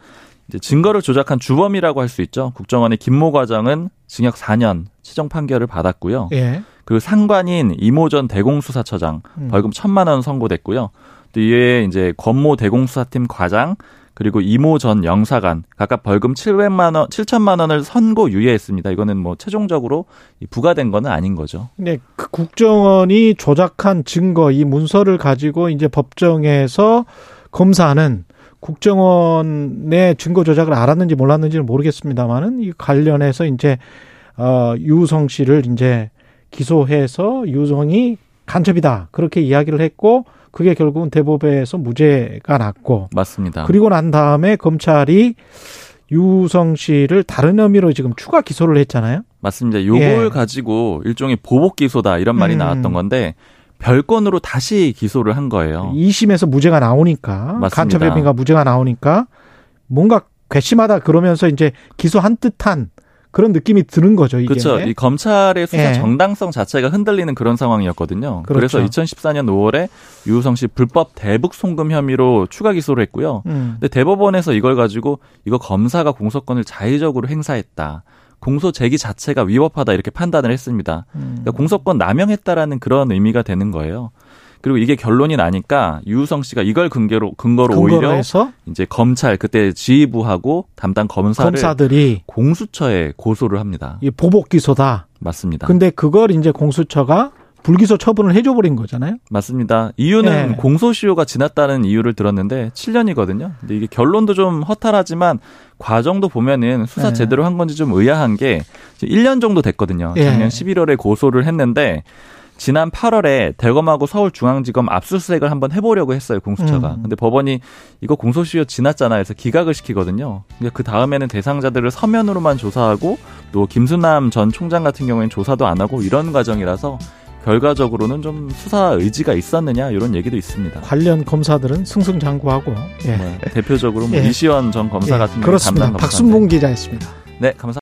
Speaker 9: 이제 증거를 조작한 주범이라고 할 수 있죠. 국정원의 김모 과장은 징역 4년 최종 판결을 받았고요.
Speaker 2: 예.
Speaker 9: 그리고 상관인 이모 전 대공수사처장
Speaker 2: 음.
Speaker 9: 벌금 1천만 원 선고됐고요. 또 이에 이제 권모 대공수사팀 과장 그리고 이모 전 영사관 각각 벌금 700만 원, 7천만 원을 선고 유예했습니다. 이거는 뭐 최종적으로 이 부과된 거는 아닌 거죠.
Speaker 2: 근데 그 국정원이 조작한 증거 이 문서를 가지고 이제 법정에서 검사는 국정원의 증거 조작을 알았는지 몰랐는지는 모르겠습니다만은 이 관련해서 이제 어 유성 씨를 이제 기소해서 유성이 간첩이다 그렇게 이야기를 했고 그게 결국은 대법에서 무죄가 났고
Speaker 9: 맞습니다.
Speaker 2: 그리고 난 다음에 검찰이 유성 씨를 다른 혐의로 지금 추가 기소를 했잖아요.
Speaker 9: 맞습니다. 요걸
Speaker 2: 예.
Speaker 9: 가지고 일종의 보복 기소다 이런 말이
Speaker 2: 음.
Speaker 9: 나왔던 건데 별건으로 다시 기소를 한 거예요.
Speaker 2: 2심에서 무죄가 나오니까
Speaker 9: 맞습니다.
Speaker 2: 간첩 혐의가 무죄가 나오니까 뭔가 괘씸하다 그러면서 이제 기소한 듯한 그런 느낌이 드는 거죠 이게.
Speaker 9: 그렇죠. 이 검찰의 수사
Speaker 2: 예.
Speaker 9: 정당성 자체가 흔들리는 그런 상황이었거든요. 그래서
Speaker 2: 그렇죠.
Speaker 9: 2014년 5월에 유우성 씨 불법 대북 송금 혐의로 추가 기소를 했고요.
Speaker 2: 음.
Speaker 9: 근데 대법원에서 이걸 가지고 이거 검사가 공소권을 자의적으로 행사했다. 공소 제기 자체가 위법하다 이렇게 판단을 했습니다.
Speaker 2: 음.
Speaker 9: 그러니까 공소권 남용했다라는 그런 의미가 되는 거예요. 그리고 이게 결론이 나니까 유우성 씨가 이걸 근거로 근거로
Speaker 2: 근거로
Speaker 9: 오히려
Speaker 2: 해서
Speaker 9: 이제 검찰 그때 지휘부하고 담당 검사를
Speaker 2: 검사들이
Speaker 9: 공수처에 고소를 합니다.
Speaker 2: 이 보복 기소다.
Speaker 9: 맞습니다.
Speaker 2: 근데 그걸 이제 공수처가 불기소 처분을 해줘 버린 거잖아요.
Speaker 9: 맞습니다. 이유는
Speaker 2: 네.
Speaker 9: 공소시효가 지났다는 이유를 들었는데 7년이거든요. 근데 이게 결론도 좀 허탈하지만 과정도 보면은 수사
Speaker 2: 네.
Speaker 9: 제대로 한 건지 좀 의아한 게 이제 1년 정도 됐거든요.
Speaker 2: 예.
Speaker 9: 작년 11월에 고소를 했는데 지난 8월에 대검하고 서울중앙지검 압수수색을 한번 해보려고 했어요 공수처가.
Speaker 2: 음.
Speaker 9: 근데 법원이 이거 공소시효 지났잖아요. 그래서 기각을 시키거든요. 근데 그 다음에는 대상자들을 서면으로만 조사하고 또 김수남 전 총장 같은 경우에는 조사도 안 하고 이런 과정이라서 결과적으로는 좀 수사 의지가 있었느냐 이런 얘기도 있습니다.
Speaker 2: 관련 검사들은 승승장구하고. 예.
Speaker 9: 네, 대표적으로 뭐
Speaker 2: 예.
Speaker 9: 이시원 전 검사
Speaker 2: 예,
Speaker 9: 같은 경우
Speaker 2: 그렇습니다. 박순봉 기자였습니다.
Speaker 9: 네, 감사.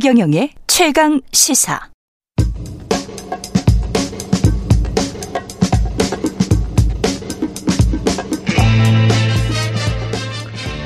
Speaker 10: 최경영의 최강 시사.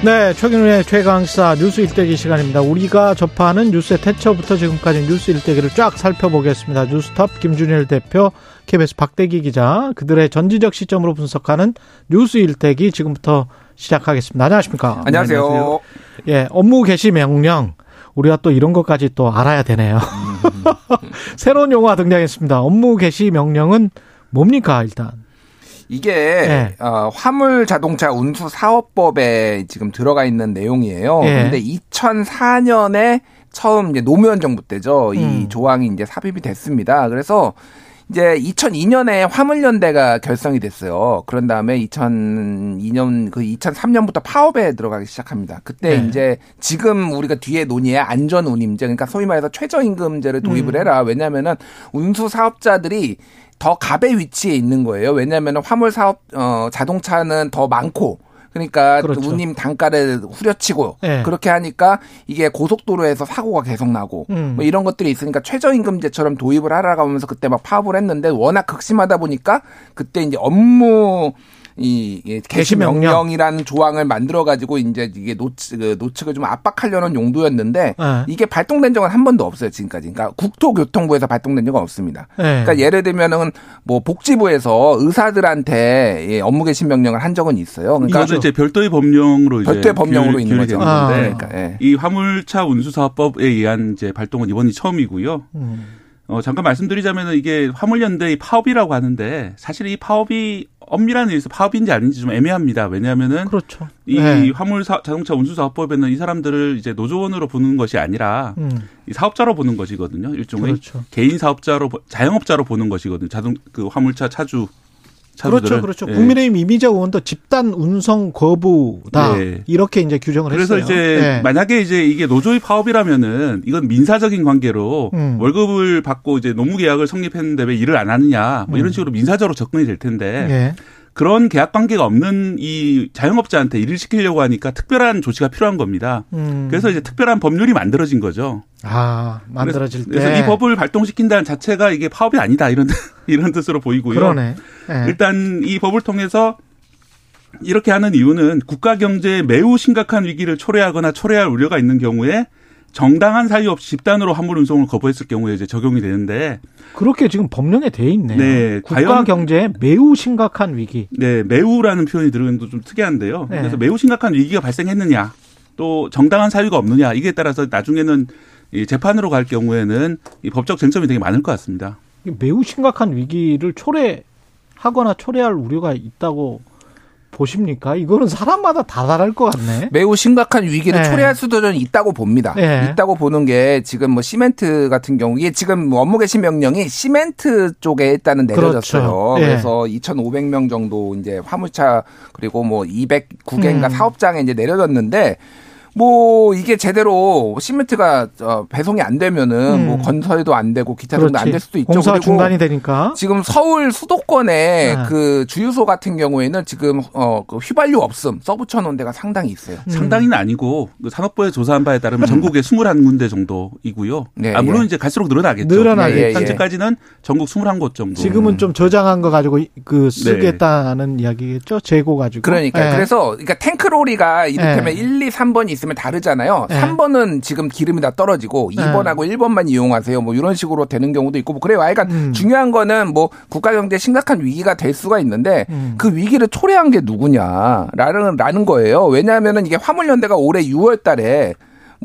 Speaker 2: 네, 최근의 최강사 뉴스 일대기 시간입니다. 우리가 접하는 뉴스의 태초부터 지금까지 뉴스 일대기를 쫙 살펴보겠습니다. 뉴스톱 김준일 대표, KBS 박대기 기자, 그들의 전지적 시점으로 분석하는 뉴스 일대기 지금부터 시작하겠습니다. 안녕하십니까?
Speaker 11: 안녕하세요.
Speaker 2: 예, 업무 개시 명령. 우리가 또 이런 것까지 또 알아야 되네요. 새로운 용어가 등장했습니다. 업무 개시 명령은 뭡니까, 일단?
Speaker 11: 이게
Speaker 2: 예.
Speaker 11: 어, 화물 자동차 운수 사업법에 지금 들어가 있는 내용이에요.
Speaker 2: 예.
Speaker 11: 근데 2004년에 처음 이제 노무현 정부 때죠. 이
Speaker 2: 음.
Speaker 11: 조항이 이제 삽입이 됐습니다. 그래서 이제 2002년에 화물연대가 결성이 됐어요. 그런 다음에 2002년 그 2003년부터 파업에 들어가기 시작합니다. 그때
Speaker 2: 네.
Speaker 11: 이제 지금 우리가 뒤에 논의해 안전운임제 그러니까 소위 말해서 최저임금제를 도입을
Speaker 2: 음.
Speaker 11: 해라. 왜냐하면은 운수 사업자들이 더 갑의 위치에 있는 거예요. 왜냐하면 화물 사업 어 자동차는 더 많고 그러니까
Speaker 2: 그렇죠.
Speaker 11: 운임 단가를 후려치고
Speaker 2: 네.
Speaker 11: 그렇게 하니까 이게 고속도로에서 사고가 계속 나고
Speaker 2: 음.
Speaker 11: 뭐 이런 것들이 있으니까 최저임금제처럼 도입을 하라고 하면서 그때 막 파업을 했는데 워낙 극심하다 보니까 그때 이제 업무 이 예,
Speaker 2: 개시
Speaker 11: 개시
Speaker 2: 명령.
Speaker 11: 명령이라는 조항을 만들어 가지고 이제 이게 노측 그 노측을 좀 압박하려는 용도였는데
Speaker 2: 네.
Speaker 11: 이게 발동된 적은 한 번도 없어요 지금까지. 그러니까 국토교통부에서 발동된 적은 없습니다.
Speaker 2: 예.
Speaker 11: 그러니까 예를 들면은 뭐 복지부에서 의사들한테 예, 업무 개시 명령을 한 적은 있어요. 그러니까
Speaker 5: 이것도 이제 별도의 법령으로 이제
Speaker 11: 별도의 법령으로
Speaker 5: 규율-
Speaker 11: 있는 거죠.
Speaker 5: 되는
Speaker 2: 아.
Speaker 5: 건데
Speaker 11: 그러니까 예.
Speaker 5: 이 화물차 운수사업법에 의한 이제 발동은 이번이 처음이고요.
Speaker 2: 음.
Speaker 5: 어, 잠깐 말씀드리자면 이게 화물연대의 파업이라고 하는데 사실 이 파업이 엄밀한 의미에서 파업인지 아닌지 좀 애매합니다. 왜냐하면은
Speaker 2: 그렇죠.
Speaker 5: 이
Speaker 2: 네.
Speaker 5: 화물 사- 자동차 운수사업법에는 이 사람들을 이제 노조원으로 보는 것이 아니라
Speaker 2: 음.
Speaker 5: 이 사업자로 보는 것이거든요. 일종의
Speaker 2: 그렇죠.
Speaker 5: 개인 사업자로 보- 자영업자로 보는 것이거든요. 자동 그 화물차 차주.
Speaker 2: 그렇죠, 그렇죠.
Speaker 5: 예.
Speaker 2: 국민의힘 이미자 의원도 집단 운송 거부다
Speaker 5: 네.
Speaker 2: 이렇게 이제 규정을
Speaker 5: 그래서
Speaker 2: 했어요.
Speaker 5: 이제
Speaker 2: 네.
Speaker 5: 만약에 이제 이게 노조의 파업이라면은 이건 민사적인 관계로
Speaker 2: 음.
Speaker 5: 월급을 받고 이제 노무 계약을 성립했는데 왜 일을 안 하느냐 뭐 이런
Speaker 2: 음.
Speaker 5: 식으로 민사적으로 접근이 될 텐데
Speaker 2: 예.
Speaker 5: 그런 계약 관계가 없는 이 자영업자한테 일을 시키려고 하니까 특별한 조치가 필요한 겁니다.
Speaker 2: 음.
Speaker 5: 그래서 이제 특별한 법률이 만들어진 거죠.
Speaker 2: 아 만들어질
Speaker 5: 그래서,
Speaker 2: 때
Speaker 5: 그래서 이 법을 발동시킨다는 자체가 이게 파업이 아니다 이런 이런 뜻으로 보이고요.
Speaker 2: 그러네. 예.
Speaker 5: 일단 이 법을 통해서 이렇게 하는 이유는 국가 경제에 매우 심각한 위기를 초래하거나 초래할 우려가 있는 경우에 정당한 사유 없이 집단으로 화물 운송을 거부했을 경우에 이제 적용이 되는데
Speaker 2: 그렇게 지금 법령에 돼 있네요.
Speaker 5: 네,
Speaker 2: 국가 경제에 매우 심각한 위기.
Speaker 5: 네, 매우라는 표현이 들어가는 것도 좀 특이한데요.
Speaker 2: 네.
Speaker 5: 그래서 매우 심각한 위기가 발생했느냐, 또 정당한 사유가 없느냐, 이게 따라서 나중에는 이 재판으로 갈 경우에는 이 법적 쟁점이 되게 많을 것 같습니다.
Speaker 2: 매우 심각한 위기를 초래하거나 초래할 우려가 있다고 보십니까? 이거는 사람마다 다 다를 것 같네.
Speaker 11: 매우 심각한 위기를
Speaker 2: 네.
Speaker 11: 초래할 수도 저는 있다고 봅니다.
Speaker 2: 네.
Speaker 11: 있다고 보는 게 지금 뭐 시멘트 같은 경우 이게 지금 뭐 업무 개시 명령이 시멘트 쪽에 일단은 내려졌어요.
Speaker 2: 그렇죠. 예.
Speaker 11: 그래서 2,500명 정도 이제 화물차 그리고 뭐 209개인가
Speaker 2: 음.
Speaker 11: 사업장에 이제 내려졌는데 뭐 이게 제대로 시멘트가 어, 배송이 안 되면은
Speaker 2: 음.
Speaker 11: 뭐 건설도 안 되고 기타 등도 안 될 수도 있죠. 그리고
Speaker 2: 중단이 되니까.
Speaker 11: 지금 서울 수도권에
Speaker 2: 네.
Speaker 11: 그 주유소 같은 경우에는 지금 어그 휘발유 없음 써붙여 놓은 데가 상당히 있어요.
Speaker 2: 음.
Speaker 5: 상당히는 아니고 그 산업부에 조사한 바에 따르면 전국에 21군데 정도이고요.
Speaker 11: 네,
Speaker 5: 아, 물론
Speaker 11: 예.
Speaker 5: 이제 갈수록 늘어나겠죠.
Speaker 2: 늘어나겠죠.
Speaker 11: 예, 예.
Speaker 5: 현재까지는 전국 21곳 정도.
Speaker 2: 지금은 좀 저장한 거 가지고 그 쓰겠다는
Speaker 5: 네.
Speaker 2: 이야기겠죠. 재고 가지고.
Speaker 11: 그러니까
Speaker 2: 예.
Speaker 11: 그래서 그러니까 탱크로리가 이를테면
Speaker 2: 네.
Speaker 11: 1, 2, 3번이 있으면 다르잖아요.
Speaker 2: 네.
Speaker 11: 3번은 지금 기름이 다 떨어지고 2번하고 1번만 이용하세요. 뭐 이런 식으로 되는 경우도 있고 뭐 그래요. 하여간
Speaker 2: 음.
Speaker 11: 중요한 거는 뭐 국가 경제 심각한 위기가 될 수가 있는데
Speaker 2: 음.
Speaker 11: 그 위기를 초래한 게 누구냐라는 라는 거예요. 왜냐하면은 이게 화물연대가 올해 6월 달에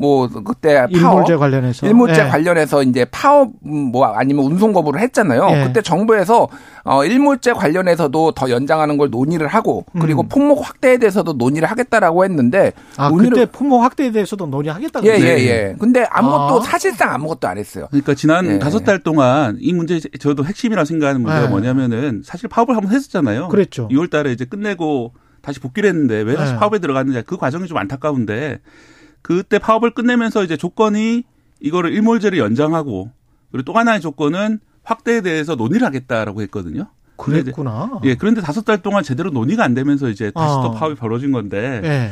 Speaker 11: 뭐 그때 파업
Speaker 2: 일몰제 관련해서.
Speaker 11: 일몰제
Speaker 2: 예.
Speaker 11: 관련해서 이제 파업 음, 뭐 아니면 운송 거부를 했잖아요.
Speaker 2: 예.
Speaker 11: 그때 정부에서 어 일몰제 관련해서도 더 연장하는 걸 논의를 하고 그리고
Speaker 2: 음.
Speaker 11: 품목 확대에 대해서도 논의를 하겠다라고 했는데
Speaker 2: 아, 그때 품목 확대에 대해서도 논의하겠다고.
Speaker 11: 예, 예,
Speaker 5: 네.
Speaker 11: 예. 근데 아무것도
Speaker 2: 아.
Speaker 11: 사실상 아무것도 안 했어요.
Speaker 5: 그러니까 지난
Speaker 11: 예.
Speaker 5: 다섯 달 동안 이 문제 저도 핵심이라 생각하는 문제가
Speaker 2: 네.
Speaker 5: 뭐냐면은 사실 파업을 한번 했었잖아요.
Speaker 2: 그랬죠.
Speaker 5: 6월 달에 이제 끝내고 다시 복귀를 했는데 왜 다시
Speaker 2: 네.
Speaker 5: 파업에 들어갔느냐 그 과정이 좀 안타까운데 그때 파업을 끝내면서 이제 조건이 이거를 일몰제를 연장하고 그리고 또 하나의 조건은 확대에 대해서 논의를 하겠다라고 했거든요.
Speaker 2: 그랬구나.
Speaker 5: 예, 그런데 다섯 달 동안 제대로 논의가 안 되면서 이제 다시
Speaker 2: 어.
Speaker 5: 또 파업이 벌어진 건데
Speaker 2: 예.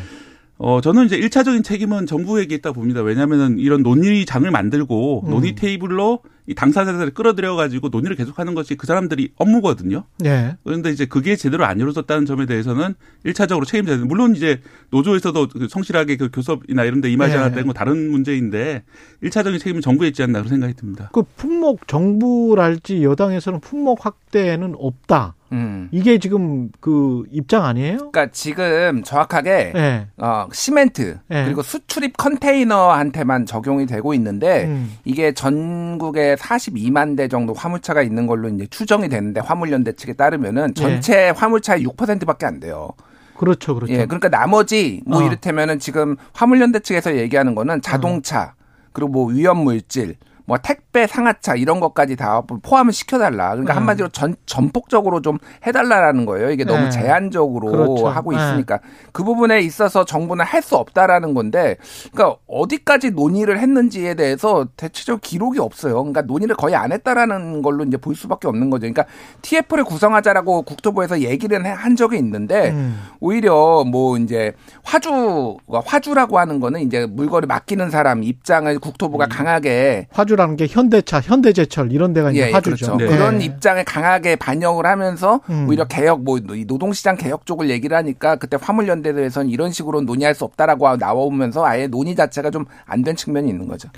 Speaker 5: 어, 저는 이제 일차적인 책임은 정부에게 있다 봅니다. 왜냐하면 이런 논의장을 만들고
Speaker 2: 음.
Speaker 5: 논의 테이블로 이 당사자들을 끌어들여 가지고 논의를 계속하는 것이 그 사람들이 업무거든요.
Speaker 2: 예.
Speaker 5: 그런데 이제 그게 제대로 안 이루어졌다는 점에 대해서는 일차적으로 책임져야 되는 물론 이제 노조에서도 그 성실하게 그 교섭이나 이런 데 임하지
Speaker 2: 네.
Speaker 5: 않았다는 건 다른 문제인데 일차적인 책임은 정부에 있지 않나 그런 생각이 듭니다.
Speaker 2: 그 품목 정부랄지 여당에서는 품목 확대는 없다.
Speaker 11: 음.
Speaker 2: 이게 지금 그 입장 아니에요?
Speaker 11: 그러니까 지금 정확하게
Speaker 2: 네.
Speaker 11: 어, 시멘트
Speaker 2: 네.
Speaker 11: 그리고 수출입 컨테이너한테만 적용이 되고 있는데
Speaker 2: 음.
Speaker 11: 이게 전국에 42만 대 정도 화물차가 있는 걸로 이제 추정이 되는데 화물연대 측에 따르면은 전체 화물차의 6%밖에 안 돼요.
Speaker 2: 그렇죠, 그렇죠.
Speaker 11: 예, 그러니까 나머지 뭐
Speaker 2: 어.
Speaker 11: 이를테면은 지금 화물연대 측에서 얘기하는 거는 자동차 그리고 뭐 위험물질 뭐 택배 상하차 이런 것까지 다 포함을 시켜달라. 그러니까
Speaker 2: 음.
Speaker 11: 한마디로 전 전폭적으로 좀 해달라라는 거예요. 이게 너무
Speaker 2: 네.
Speaker 11: 제한적으로
Speaker 2: 그렇죠.
Speaker 11: 하고
Speaker 2: 네.
Speaker 11: 있으니까 그 부분에 있어서 정부는 할 수 없다라는 건데, 그러니까 어디까지 논의를 했는지에 대해서 대체적 기록이 없어요. 그러니까 논의를 거의 안 했다라는 걸로 이제 볼 수밖에 없는 거죠. 그러니까 TF를 구성하자라고 국토부에서 얘기를 해- 한 적이 있는데
Speaker 2: 음.
Speaker 11: 오히려 뭐 이제 화주 화주라고 하는 거는 이제 물건을 맡기는 사람 입장을 국토부가
Speaker 2: 음.
Speaker 11: 강하게
Speaker 2: 화주 라는 게 현대차, 현대제철 이런 데가 이제
Speaker 11: 예, 예,
Speaker 2: 화주죠.
Speaker 11: 그렇죠.
Speaker 2: 네.
Speaker 11: 그런 입장을 강하게 반영을 하면서
Speaker 2: 음.
Speaker 11: 오히려 개혁 뭐이 노동시장 개혁 쪽을 얘기를 하니까 그때 화물연대에서는 이런 식으로 논의할 수 없다라고 나오면서 아예 논의 자체가 좀 안 된 측면이 있는 거죠.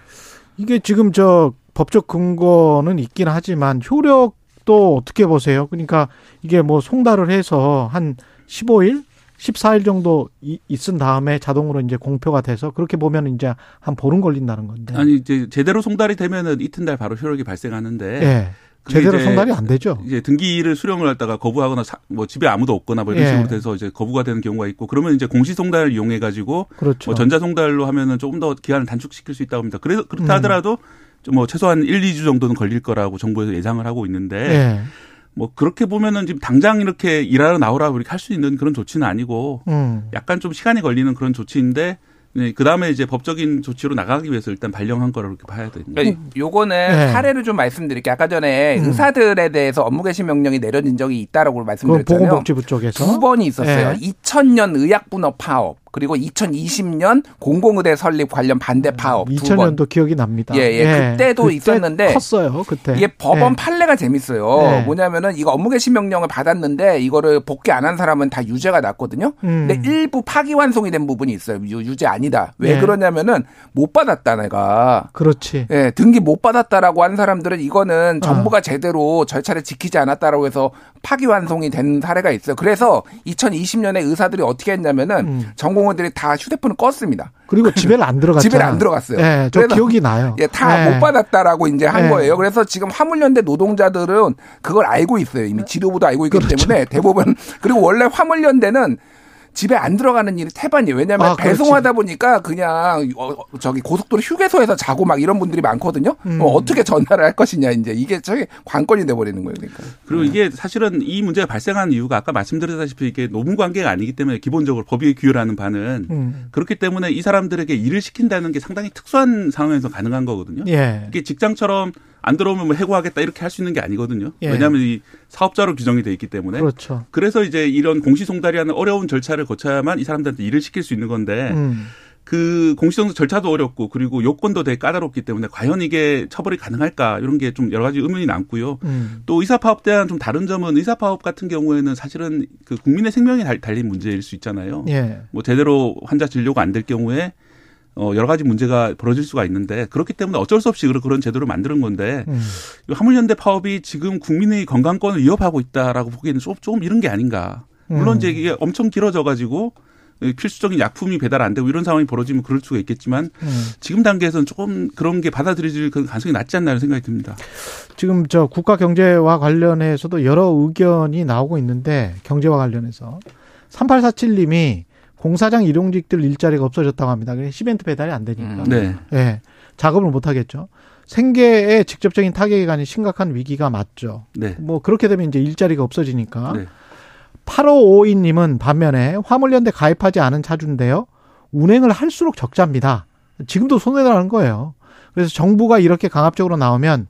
Speaker 2: 이게 지금 저 법적 근거는 있긴 하지만 효력도 어떻게 보세요? 그러니까 이게 뭐 송달을 해서 한 15일, 14일 정도 이- 있은 다음에 자동으로 이제 공표가 돼서 그렇게 보면 이제 한 보름 걸린다는 건데.
Speaker 5: 아니 이제 제대로 송달이 되면은 이튿날 바로 효력이 발생하는데
Speaker 2: 예. 제대로 송달이 안 되죠.
Speaker 5: 이제 등기를 수령을 하다가 거부하거나 사- 뭐 집에 아무도 없거나 뭐 이런
Speaker 2: 예.
Speaker 5: 식으로 돼서 이제 거부가 되는 경우가 있고 그러면 이제 공시 송달을 이용해 가지고
Speaker 2: 그렇죠.
Speaker 5: 뭐 전자 송달로 하면은 조금 더 기한을 단축시킬 수 있다고 합니다. 그래서 그렇다
Speaker 2: 음.
Speaker 5: 하더라도 좀뭐 최소한 1, 2주 정도는 걸릴 거라고 정부에서 예상을 하고 있는데
Speaker 2: 예.
Speaker 5: 뭐 그렇게 보면은 지금 당장 이렇게 일하러 나오라 이렇게 할수 있는 그런 조치는 아니고
Speaker 2: 음.
Speaker 5: 약간 좀 시간이 걸리는 그런 조치인데 네, 그 다음에 이제 법적인 조치로 나가기 위해서 일단 발령한 거라고 이렇게 봐야 됩니다.
Speaker 11: 그러니까 요거는
Speaker 2: 네.
Speaker 11: 사례를 좀 말씀드릴게요. 아까 전에
Speaker 2: 음.
Speaker 11: 의사들에 대해서 업무 개시 명령이 내려진 적이 있다라고 말씀드렸잖아요.
Speaker 2: 보건복지부 쪽에서
Speaker 11: 두 번이 있었어요.
Speaker 2: 예.
Speaker 11: 2000년 의약분업 파업 그리고 2020년 공공의대 설립 관련 반대 파업 두 번.
Speaker 2: 2000년도 기억이 납니다.
Speaker 11: 예, 예. 그때도
Speaker 2: 그때
Speaker 11: 있었는데
Speaker 2: 컸어요. 그때.
Speaker 11: 이게 법원
Speaker 2: 예.
Speaker 11: 판례가 재밌어요.
Speaker 2: 네.
Speaker 11: 뭐냐면은 이거 업무 개시 명령을 받았는데 이거를 복귀 안 한 사람은 다 유죄가 났거든요.
Speaker 2: 음.
Speaker 11: 근데 일부 파기환송이 된 부분이 있어요. 유, 유죄 아니다. 왜
Speaker 2: 네.
Speaker 11: 그러냐면은 못 받았다 내가.
Speaker 2: 그렇지.
Speaker 11: 예, 등기 못 받았다라고 한 사람들은 이거는
Speaker 2: 어.
Speaker 11: 정부가 제대로 절차를 지키지 않았다라고 해서 파기환송이 된 사례가 있어요. 그래서 2020년에 의사들이 어떻게 했냐면은
Speaker 2: 음.
Speaker 11: 전 공의들이 다 휴대폰을 껐습니다.
Speaker 2: 그리고 집에를 안 들어갔잖아.
Speaker 11: 집에를 안 들어갔어요.
Speaker 2: 예, 저 기억이 나요.
Speaker 11: 예, 다
Speaker 2: 예.
Speaker 11: 못 받았다라고 이제 한
Speaker 2: 예.
Speaker 11: 거예요. 그래서 지금 화물연대 노동자들은 그걸 알고 있어요. 이미 지도부도 알고 있기
Speaker 2: 그렇죠.
Speaker 11: 때문에 대부분 그리고 원래 화물연대는 집에 안 들어가는 일이 태반이에요. 왜냐하면
Speaker 2: 아.
Speaker 11: 배송하다 보니까 그냥 어, 저기 고속도로 휴게소에서 자고 막 이런 분들이 많거든요.
Speaker 2: 음.
Speaker 11: 그럼 어떻게 전화를 할 것이냐 이제 이게 저게 관건이 돼 버리는 거예요. 그러니까.
Speaker 5: 그리고 이게 사실은 이 문제가 발생한 이유가 아까 말씀드렸다시피 이게 노무 관계가 아니기 때문에 기본적으로 법이 규율하는 바는
Speaker 2: 음.
Speaker 5: 그렇기 때문에 이 사람들에게 일을 시킨다는 게 상당히 특수한 상황에서 가능한 거거든요.
Speaker 2: 예.
Speaker 5: 이게 직장처럼 안 들어오면 뭐 해고하겠다 이렇게 할 수 있는 게 아니거든요.
Speaker 2: 예.
Speaker 5: 왜냐하면 이 사업자로 규정이 돼 있기 때문에.
Speaker 2: 그렇죠.
Speaker 5: 그래서 이제 이런 공시송달이라는 어려운 절차를 거쳐야만 이 사람들한테 일을 시킬 수 있는 건데
Speaker 2: 음.
Speaker 5: 그 공시송달 절차도 어렵고 그리고 요건도 되게 까다롭기 때문에 과연 이게 처벌이 가능할까 이런 게 좀 여러 가지 의문이 남고요.
Speaker 2: 음.
Speaker 5: 또 의사파업 대한 좀 다른 점은 의사파업 같은 경우에는 사실은 그 국민의 생명이 달- 달린 문제일 수 있잖아요.
Speaker 2: 예.
Speaker 5: 뭐 제대로 환자 진료가 안 될 경우에 어 여러 가지 문제가 벌어질 수가 있는데 그렇기 때문에 어쩔 수 없이 그런 제도를 만드는 건데
Speaker 2: 음.
Speaker 5: 이 화물연대 파업이 지금 국민의 건강권을 위협하고 있다라고 보기에는 좀, 좀 이런 게 아닌가. 물론
Speaker 2: 음.
Speaker 5: 이제 이게 엄청 길어져 가지고 필수적인 약품이 배달 안 되고 이런 상황이 벌어지면 그럴 수가 있겠지만
Speaker 2: 음.
Speaker 5: 지금 단계에서는 조금 그런 게 받아들여질 그 가능성이 낮지 않나 이런 생각이 듭니다.
Speaker 2: 지금 저 국가 경제와 관련해서도 여러 의견이 나오고 있는데 경제와 관련해서 3847님이 공사장 일용직들 일자리가 없어졌다고 합니다. 그래 시멘트 배달이 안 되니까.
Speaker 5: 네.
Speaker 2: 예. 작업을 못 하겠죠. 생계에 직접적인 타격이 가는 심각한 위기가 맞죠.
Speaker 5: 네.
Speaker 2: 뭐 그렇게 되면 이제 일자리가 없어지니까.
Speaker 5: 네.
Speaker 2: 8552님은 반면에 화물연대 가입하지 않은 차주인데요. 운행을 할수록 적자입니다. 지금도 손해라는 거예요. 그래서 정부가 이렇게 강압적으로 나오면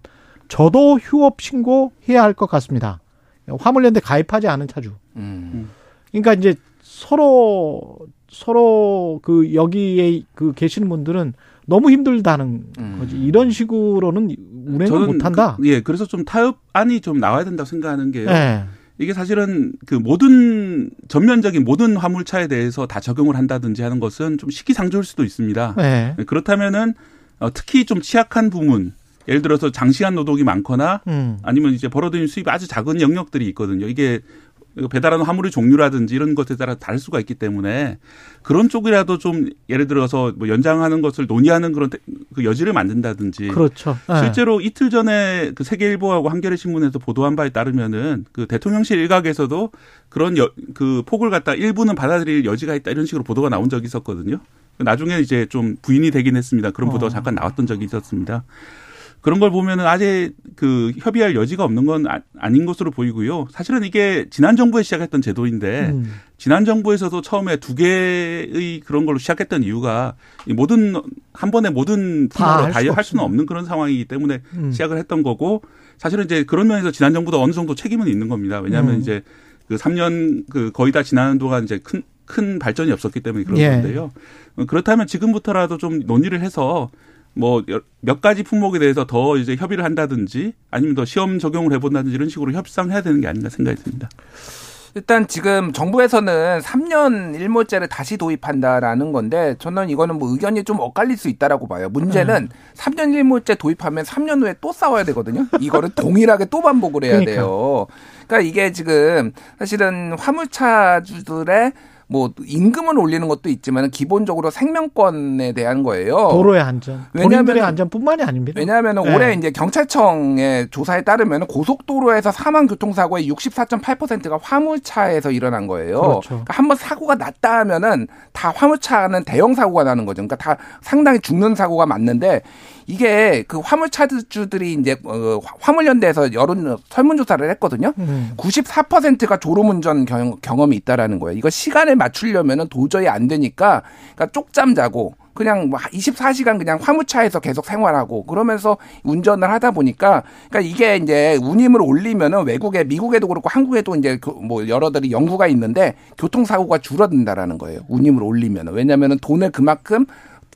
Speaker 2: 저도 휴업 신고해야 할 것 같습니다. 화물연대 가입하지 않은 차주.
Speaker 11: 음.
Speaker 2: 그러니까 이제 서로 서로 그 여기에 그 계시는 분들은 너무 힘들다는
Speaker 11: 음.
Speaker 2: 거지. 이런 식으로는 운행을 못 한다.
Speaker 5: 그, 예, 그래서 좀 타협안이 좀 나와야 된다고 생각하는 게요.
Speaker 2: 예.
Speaker 5: 이게 사실은 그 모든 전면적인 모든 화물차에 대해서 다 적용을 한다든지 하는 것은 좀 시기상조일 수도 있습니다.
Speaker 2: 예.
Speaker 5: 그렇다면은 어, 특히 좀 취약한 부문 예를 들어서 장시간 노동이 많거나
Speaker 2: 음.
Speaker 5: 아니면 이제 벌어들이는 수입이 아주 작은 영역들이 있거든요. 이게 배달하는 화물의 종류라든지 이런 것에 따라 다를 수가 있기 때문에 그런 쪽이라도 좀 예를 들어서 뭐 연장하는 것을 논의하는 그런 그 여지를 만든다든지
Speaker 2: 그렇죠. 네.
Speaker 5: 실제로 이틀 전에 그 세계일보하고 한겨레 신문에서 보도한 바에 따르면은 그 대통령실 일각에서도 그런 여, 그 폭을 갖다 일부는 받아들일 여지가 있다 이런 식으로 보도가 나온 적이 있었거든요. 나중에 이제 좀 부인이 되긴 했습니다. 그런 보도가
Speaker 2: 어.
Speaker 5: 잠깐 나왔던 적이 있었습니다. 그런 걸 보면은 아직 그 협의할 여지가 없는 건 아, 아닌 것으로 보이고요. 사실은 이게 지난 정부에 시작했던 제도인데
Speaker 2: 음.
Speaker 5: 지난 정부에서도 처음에 두 개의 그런 걸로 시작했던 이유가 이 모든 한 번에 모든
Speaker 2: 다
Speaker 5: 분야로 할다수할 수는 없는 그런 상황이기 때문에
Speaker 2: 음.
Speaker 5: 시작을 했던 거고 사실은 이제 그런 면에서 지난 정부도 어느 정도 책임은 있는 겁니다. 왜냐하면
Speaker 2: 음.
Speaker 5: 이제 그 3년 그 거의 다 지나는 동안 이제 큰, 큰 발전이 없었기 때문에 그런
Speaker 2: 예.
Speaker 5: 건데요. 어, 그렇다면 지금부터라도 좀 논의를 해서 뭐 몇 가지 품목에 대해서 더 이제 협의를 한다든지 아니면 더 시험 적용을 해본다든지 이런 식으로 협상해야 되는 게 아닌가 생각이 듭니다.
Speaker 11: 일단 지금 정부에서는 3년 일몰제를 다시 도입한다라는 건데 저는 이거는 뭐 의견이 좀 엇갈릴 수 있다라고 봐요. 문제는 3년 일몰제 도입하면 3년 후에 또 싸워야 되거든요. 이거를 동일하게 또 반복을 해야
Speaker 2: 그러니까.
Speaker 11: 돼요. 그러니까 이게 지금 사실은 화물차주들의 뭐 임금을 올리는 것도 있지만 기본적으로 생명권에 대한 거예요.
Speaker 2: 도로의 안전,
Speaker 11: 왜냐하면-
Speaker 2: 안전뿐만이 아닙니다.
Speaker 11: 왜냐하면
Speaker 2: 네.
Speaker 11: 올해 이제 경찰청의 조사에 따르면 고속도로에서 사망 교통사고의 64.8%가 화물차에서 일어난 거예요.
Speaker 2: 그렇죠.
Speaker 11: 그러니까 한번 사고가 났다 하면은 다 화물차는 대형 사고가 나는 거죠. 그러니까 다 상당히 죽는 사고가 맞는데 이게 그 화물차주들이 이제 어, 화물연대에서 여론 설문조사를 했거든요.
Speaker 2: 음.
Speaker 11: 94%가 졸음운전 경, 경험이 있다라는 거예요. 이거 시간에 맞추려면은 도저히 안 되니까 그러니까 쪽잠 자고 그냥 뭐 24시간 그냥 화물차에서 계속 생활하고 그러면서 운전을 하다 보니까 그러니까 이게 이제 운임을 올리면은 외국에 미국에도 그렇고 한국에도 이제 그뭐 여러들이 연구가 있는데 교통사고가 줄어든다라는 거예요. 운임을 올리면은 왜냐면은 돈을 그만큼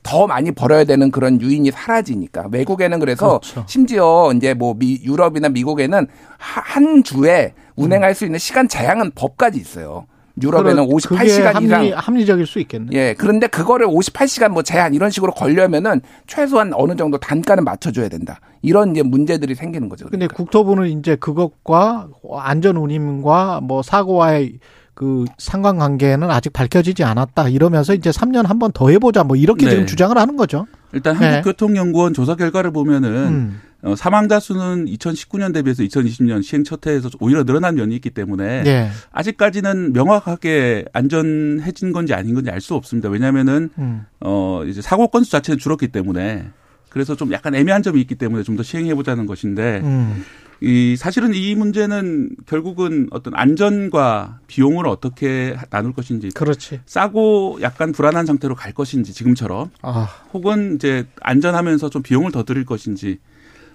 Speaker 11: 더 많이 벌어야 되는 그런 유인이 사라지니까 외국에는 그래서
Speaker 2: 그렇죠.
Speaker 11: 심지어 이제 뭐 미, 유럽이나 미국에는 하- 한 주에 운행할 수 있는 시간 제한은 법까지 있어요. 유럽에는
Speaker 2: 그래,
Speaker 11: 58시간
Speaker 2: 그게
Speaker 11: 이상
Speaker 2: 합리, 합리적일 수 있겠네.
Speaker 11: 예, 그런데 그거를 58시간 뭐 제한 이런 식으로 걸려면은 최소한 어느 정도 단가는 맞춰 줘야 된다. 이런 이제 문제들이 생기는 거죠.
Speaker 2: 근데 국토부는 이제 그것과 안전 운임과 뭐 사고와의 그 상관관계는 아직 밝혀지지 않았다 이러면서 이제 3년 한 번 더 해보자 뭐 이렇게
Speaker 5: 네.
Speaker 2: 지금 주장을 하는 거죠.
Speaker 5: 일단
Speaker 2: 네.
Speaker 5: 한국교통연구원 조사 결과를 보면은
Speaker 2: 음.
Speaker 5: 어, 사망자 수는 2019년 대비해서 2020년 시행 첫 해에서 오히려 늘어난 면이 있기 때문에
Speaker 2: 예.
Speaker 5: 아직까지는 명확하게 안전해진 건지 아닌 건지 알 수 없습니다. 왜냐하면은
Speaker 2: 음.
Speaker 5: 어 이제 사고 건수 자체는 줄었기 때문에 그래서 좀 약간 애매한 점이 있기 때문에 좀 더 시행해 보자는 것인데
Speaker 2: 음.
Speaker 5: 이 사실은 이 문제는 결국은 어떤 안전과 비용을 어떻게 나눌 것인지
Speaker 2: 그렇지.
Speaker 5: 싸고 약간 불안한 상태로 갈 것인지 지금처럼
Speaker 2: 아,
Speaker 5: 혹은 이제 안전하면서 좀 비용을 더 들일 것인지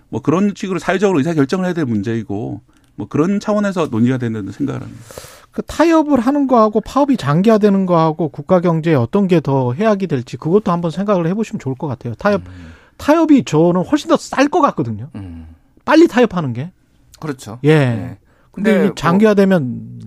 Speaker 5: 뭐 그런 식으로 사회적으로 의사 결정을 해야 될 문제이고 뭐 그런 차원에서 논의가 되는 생각을 합니다.
Speaker 2: 그 타협을 하는 거하고 파업이 장기화되는 거하고 국가 경제에 어떤 게 더 해악이 될지 그것도 한번 생각을 해보시면 좋을 것 같아요. 타협 타협이 저는 훨씬 더 쌀 것 같거든요.
Speaker 11: 음.
Speaker 2: 빨리 타협하는 게.
Speaker 11: 그렇죠.
Speaker 2: 예.
Speaker 11: 네.
Speaker 2: 근데
Speaker 11: 근데
Speaker 2: 이게 장기화되면 뭐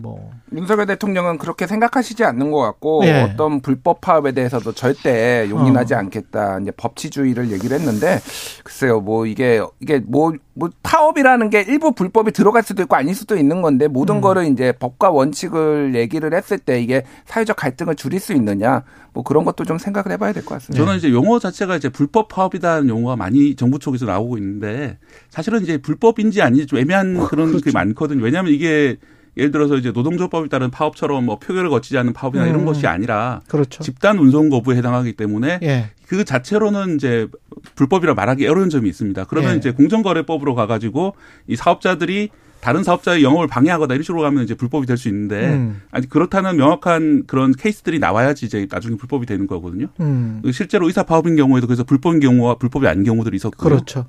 Speaker 11: 윤석열 대통령은 그렇게 생각하시지 않는 것 같고
Speaker 2: 예.
Speaker 11: 어떤 불법 파업에 대해서도 절대 용인하지 않겠다. 이제 법치주의를 얘기를 했는데 글쎄요, 뭐 이게 이게 뭐, 뭐 파업이라는 게 일부 불법이 들어갈 수도 있고 아닐 수도 있는 건데 모든
Speaker 2: 음.
Speaker 11: 거를 이제 법과 원칙을 얘기를 했을 때 이게 사회적 갈등을 줄일 수 있느냐 뭐 그런 것도 좀 생각을 해봐야 될 것 같습니다.
Speaker 5: 저는 이제 용어 자체가 이제 불법 파업이라는 용어가 많이 정부 쪽에서 나오고 있는데 사실은 이제 불법인지 아닌지 좀 애매한 그런 게 많거든요. 왜냐하면 이게 예를 들어서 이제 노동조법에 따른 파업처럼 뭐 표결을 거치지 않은 파업이나 이런
Speaker 2: 음.
Speaker 5: 것이 아니라
Speaker 2: 그렇죠.
Speaker 5: 집단 운송 거부에 해당하기 때문에
Speaker 2: 예.
Speaker 5: 그 자체로는 이제 불법이라 말하기 어려운 점이 있습니다. 그러면
Speaker 2: 예.
Speaker 5: 이제 공정거래법으로 가가지고 이 사업자들이 다른 사업자의 영업을 방해하거나 이런 식으로 가면 이제 불법이 될 수 있는데
Speaker 2: 음.
Speaker 5: 아니 그렇다는 명확한 그런 케이스들이 나와야지 이제 나중에 불법이 되는 거거든요.
Speaker 2: 음.
Speaker 5: 실제로 의사 파업인 경우에도 그래서 불법인 경우와 불법이 아닌 경우들이 있었고요.
Speaker 2: 그렇죠.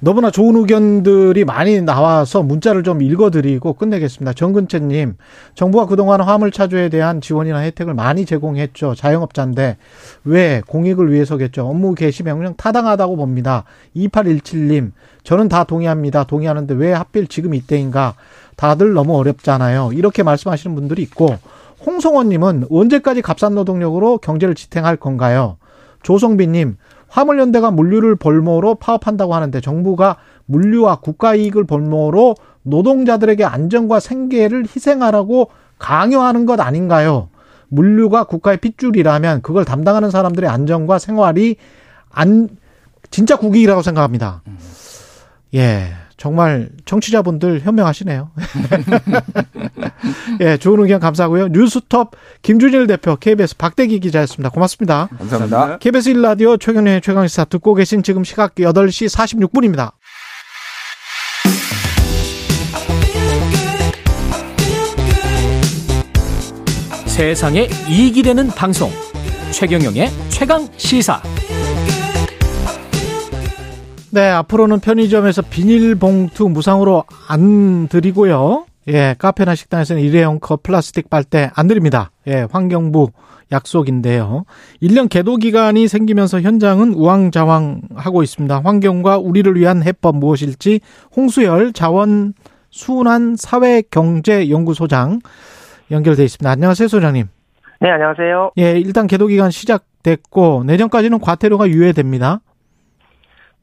Speaker 2: 너무나 좋은 의견들이 많이 나와서 문자를 좀 읽어드리고 끝내겠습니다. 정근채님, 정부가 그동안 화물차주에 대한 지원이나 혜택을 많이 제공했죠. 자영업자인데 왜 공익을 위해서겠죠. 업무 개시 명령 타당하다고 봅니다. 2817님, 저는 다 동의합니다. 동의하는데 왜 하필 지금 이때인가? 다들 너무 어렵잖아요. 이렇게 말씀하시는 분들이 있고 홍성원님은 언제까지 값싼 노동력으로 경제를 지탱할 건가요? 조성빈님, 화물연대가 물류를 볼모로 파업한다고 하는데 정부가 물류와 국가 이익을 볼모로 노동자들에게 안전과 생계를 희생하라고 강요하는 것 아닌가요? 물류가 국가의 핏줄이라면 그걸 담당하는 사람들의 안전과 생활이 안 진짜 국익이라고 생각합니다. 예. 정말 청취자분들 현명하시네요. 예, 좋은 의견 감사하고요. 뉴스톱 김준일 대표 KBS 박대기 기자였습니다. 고맙습니다.
Speaker 11: 감사합니다.
Speaker 2: KBS 1라디오 최경련의 최강시사 듣고 계신 지금 시각 8시 46분입니다.
Speaker 6: 세상에 이익이 되는 방송 최경영의 최강 시사
Speaker 2: 네, 앞으로는 편의점에서 비닐봉투 무상으로 안 드리고요. 예, 카페나 식당에서는 일회용 컵 플라스틱 빨대 안 드립니다. 예, 환경부 약속인데요. 1년 계도 기간이 생기면서 현장은 우왕좌왕하고 있습니다. 환경과 우리를 위한 해법 무엇일지 홍수열 자원 순환 사회 경제 연구소장 연결돼 있습니다. 안녕하세요, 소장님.
Speaker 12: 네, 안녕하세요.
Speaker 2: 예, 일단 계도 기간 시작됐고 내년까지는 과태료가 유예됩니다.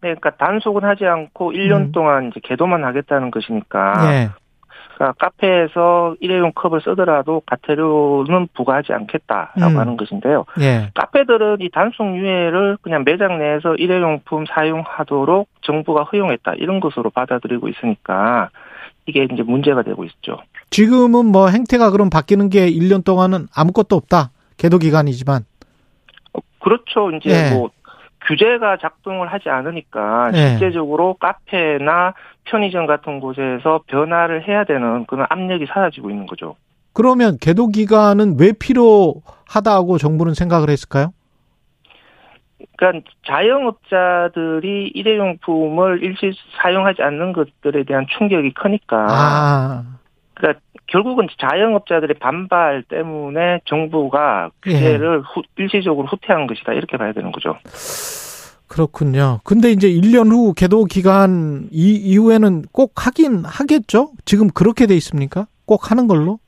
Speaker 12: 네, 그러니까 단속은 하지 않고 1년
Speaker 2: 음.
Speaker 12: 동안 이제 개도만 하겠다는 것이니까.
Speaker 2: 예.
Speaker 12: 그러니까 카페에서 일회용 컵을 쓰더라도 과태료는 부과하지 않겠다라고
Speaker 2: 음.
Speaker 12: 하는 것인데요.
Speaker 2: 예.
Speaker 12: 카페들은 이 단속 유예를 그냥 매장 내에서 일회용품 사용하도록 정부가 허용했다 이런 것으로 받아들이고 있으니까 이게 이제 문제가 되고 있죠.
Speaker 2: 지금은 뭐 행태가 그럼 바뀌는 게 1년 동안은 아무것도 없다. 계도 기간이지만.
Speaker 12: 그렇죠. 이제
Speaker 2: 예.
Speaker 12: 뭐 규제가 작동을 하지 않으니까
Speaker 2: 예.
Speaker 12: 실제적으로 카페나 편의점 같은 곳에서 변화를 해야 되는 그런 압력이 사라지고 있는 거죠.
Speaker 2: 그러면 계도 기간은 왜 필요하다고 정부는 생각을 했을까요?
Speaker 12: 그러니까 자영업자들이 일회용품을 일시 사용하지 않는 것들에 대한 충격이 크니까
Speaker 2: 아,
Speaker 12: 그러니까 결국은 자영업자들의 반발 때문에 정부가
Speaker 2: 예.
Speaker 12: 규제를 후- 일시적으로 후퇴한 것이다 이렇게 봐야 되는 거죠.
Speaker 2: 그렇군요. 근데 이제 1년 후 계도 기간 이, 이후에는 꼭 하긴 하겠죠? 지금 그렇게 돼 있습니까? 꼭 하는 걸로?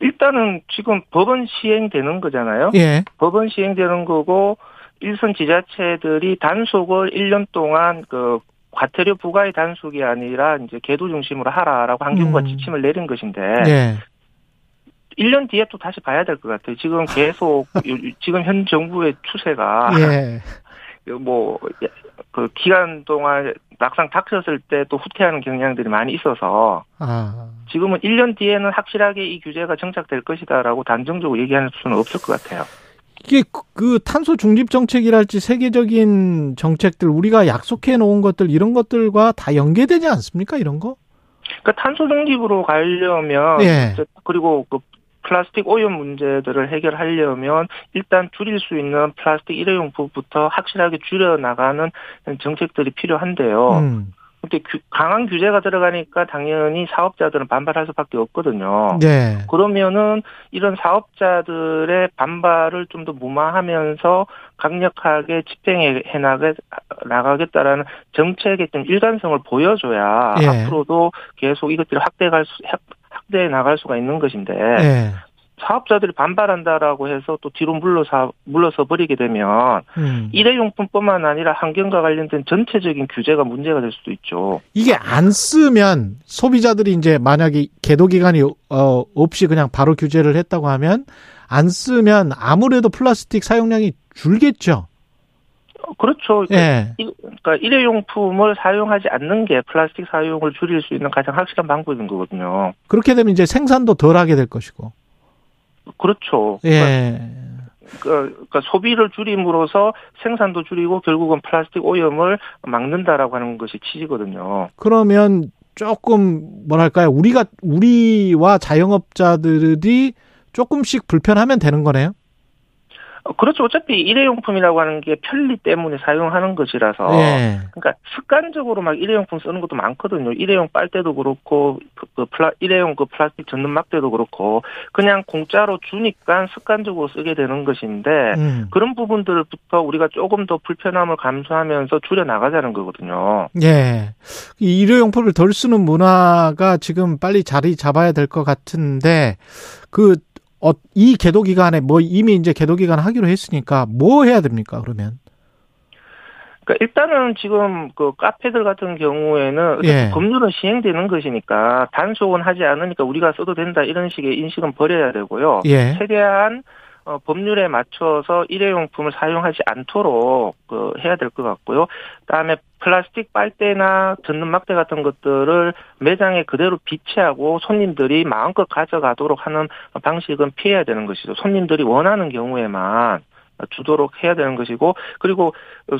Speaker 12: 일단은 지금 법은 시행되는 거잖아요.
Speaker 2: 예.
Speaker 12: 법은 시행되는 거고 일선 지자체들이 단속을 1년 동안 그 과태료 부과의 단속이 아니라 이제 계도 중심으로 하라라고 환경부가
Speaker 2: 음.
Speaker 12: 지침을 내린 것인데
Speaker 2: 예.
Speaker 12: 1년 뒤에 또 다시 봐야 될 것 같아요. 지금 계속 요- 지금 현 정부의 추세가
Speaker 2: 예.
Speaker 12: 뭐그 기간 동안 막상 닥쳤을 때 또 후퇴하는 경향들이 많이 있어서
Speaker 2: 아.
Speaker 12: 지금은 1년 뒤에는 확실하게 이 규제가 정착될 것이다라고 단정적으로 얘기할 수는 없을 것 같아요.
Speaker 2: 이게 그- 그 탄소 중립 정책이랄지 세계적인 정책들 우리가 약속해 놓은 것들 이런 것들과 다 연계되지 않습니까? 이런 거?
Speaker 12: 그러니까 탄소 중립으로 가려면
Speaker 2: 예.
Speaker 12: 그리고 그 플라스틱 오염 문제들을 해결하려면 일단 줄일 수 있는 플라스틱 일회용품부터 확실하게 줄여 나가는 정책들이 필요한데요.
Speaker 2: 음.
Speaker 12: 규- 강한 규제가 들어가니까 당연히 사업자들은 반발할 수밖에 없거든요.
Speaker 2: 네.
Speaker 12: 그러면은 이런 사업자들의 반발을 좀 더 무마하면서 강력하게 집행해 나가, 나가겠다라는 정책의 좀 일관성을 보여줘야
Speaker 2: 예.
Speaker 12: 앞으로도 계속 이것들이 확대갈 수, 확- 확대해 나갈 수가 있는 것인데
Speaker 2: 예.
Speaker 12: 사업자들이 반발한다라고 해서 또 뒤로 물러서 물러서 버리게 되면
Speaker 2: 음.
Speaker 12: 일회용품뿐만 아니라 환경과 관련된 전체적인 규제가 문제가 될 수도 있죠.
Speaker 2: 이게 안 쓰면 소비자들이 이제 만약에 계도 기간이 어 없이 그냥 바로 규제를 했다고 하면 안 쓰면 아무래도 플라스틱 사용량이 줄겠죠.
Speaker 12: 그렇죠. 그러니까
Speaker 2: 예.
Speaker 12: 이- 그러니까 일회용품을 사용하지 않는 게 플라스틱 사용을 줄일 수 있는 가장 확실한 방법인 거거든요.
Speaker 2: 그렇게 되면 이제 생산도 덜 하게 될 것이고.
Speaker 12: 그렇죠.
Speaker 2: 예.
Speaker 12: 그러니까, 그러니까 소비를 줄임으로써 생산도 줄이고 결국은 플라스틱 오염을 막는다라고 하는 것이 취지거든요.
Speaker 2: 그러면 조금 뭐랄까요? 우리가 우리와 자영업자들이 조금씩 불편하면 되는 거네요.
Speaker 12: 어, 그렇죠. 어차피 일회용품이라고 하는 게 편리 때문에 사용하는 것이라서.
Speaker 2: 예.
Speaker 12: 그러니까 습관적으로 막 일회용품 쓰는 것도 많거든요. 일회용 빨대도 그렇고 그, 그 플라, 일회용 그 플라스틱 젓는 막대도 그렇고 그냥 공짜로 주니까 습관적으로 쓰게 되는 것인데
Speaker 2: 음.
Speaker 12: 그런 부분들부터 우리가 조금 더 불편함을 감수하면서 줄여 나가자는 거거든요.
Speaker 2: 예. 이 일회용품을 덜 쓰는 문화가 지금 빨리 자리 잡아야 될 것 같은데, 그, 어, 이 계도 기간에 뭐 이미 이제 계도 기간 하기로 했으니까 뭐 해야 됩니까, 그러면?
Speaker 12: 그러니까 일단은 지금 그 카페들 같은 경우에는
Speaker 2: 예.
Speaker 12: 법률은 시행되는 것이니까 단속은 하지 않으니까 우리가 써도 된다 이런 식의 인식은 버려야 되고요.
Speaker 2: 예.
Speaker 12: 최대한 어, 법률에 맞춰서 일회용품을 사용하지 않도록 그 해야 될 것 같고요. 그다음에 플라스틱 빨대나 젖는 막대 같은 것들을 매장에 그대로 비치하고 손님들이 마음껏 가져가도록 하는 방식은 피해야 되는 것이죠. 손님들이 원하는 경우에만 주도록 해야 되는 것이고 그리고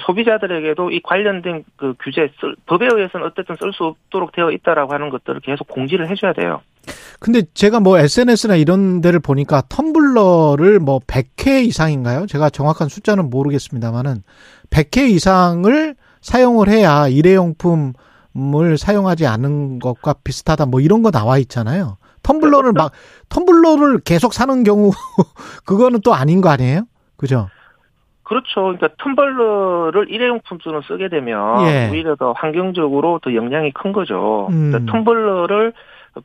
Speaker 12: 소비자들에게도 이 관련된 그 규제 쓸, 법에 의해서는 어쨌든 쓸 수 없도록 되어 있다라고 하는 것들을 계속 공지를 해줘야 돼요.
Speaker 2: 근데 제가 뭐 SNS나 이런 데를 보니까 텀블러를 뭐 100회 이상인가요? 제가 정확한 숫자는 모르겠습니다만은 100회 이상을 사용을 해야 일회용품을 사용하지 않은 것과 비슷하다 뭐 이런 거 나와 있잖아요. 텀블러를 막 텀블러를 계속 사는 경우 그거는 또 아닌 거 아니에요? 그죠?
Speaker 12: 그렇죠. 그러니까 텀블러를 일회용품으로 쓰게 되면
Speaker 2: 예.
Speaker 12: 오히려 더 환경적으로 더 영향이 큰 거죠.
Speaker 2: 음.
Speaker 12: 그러니까 텀블러를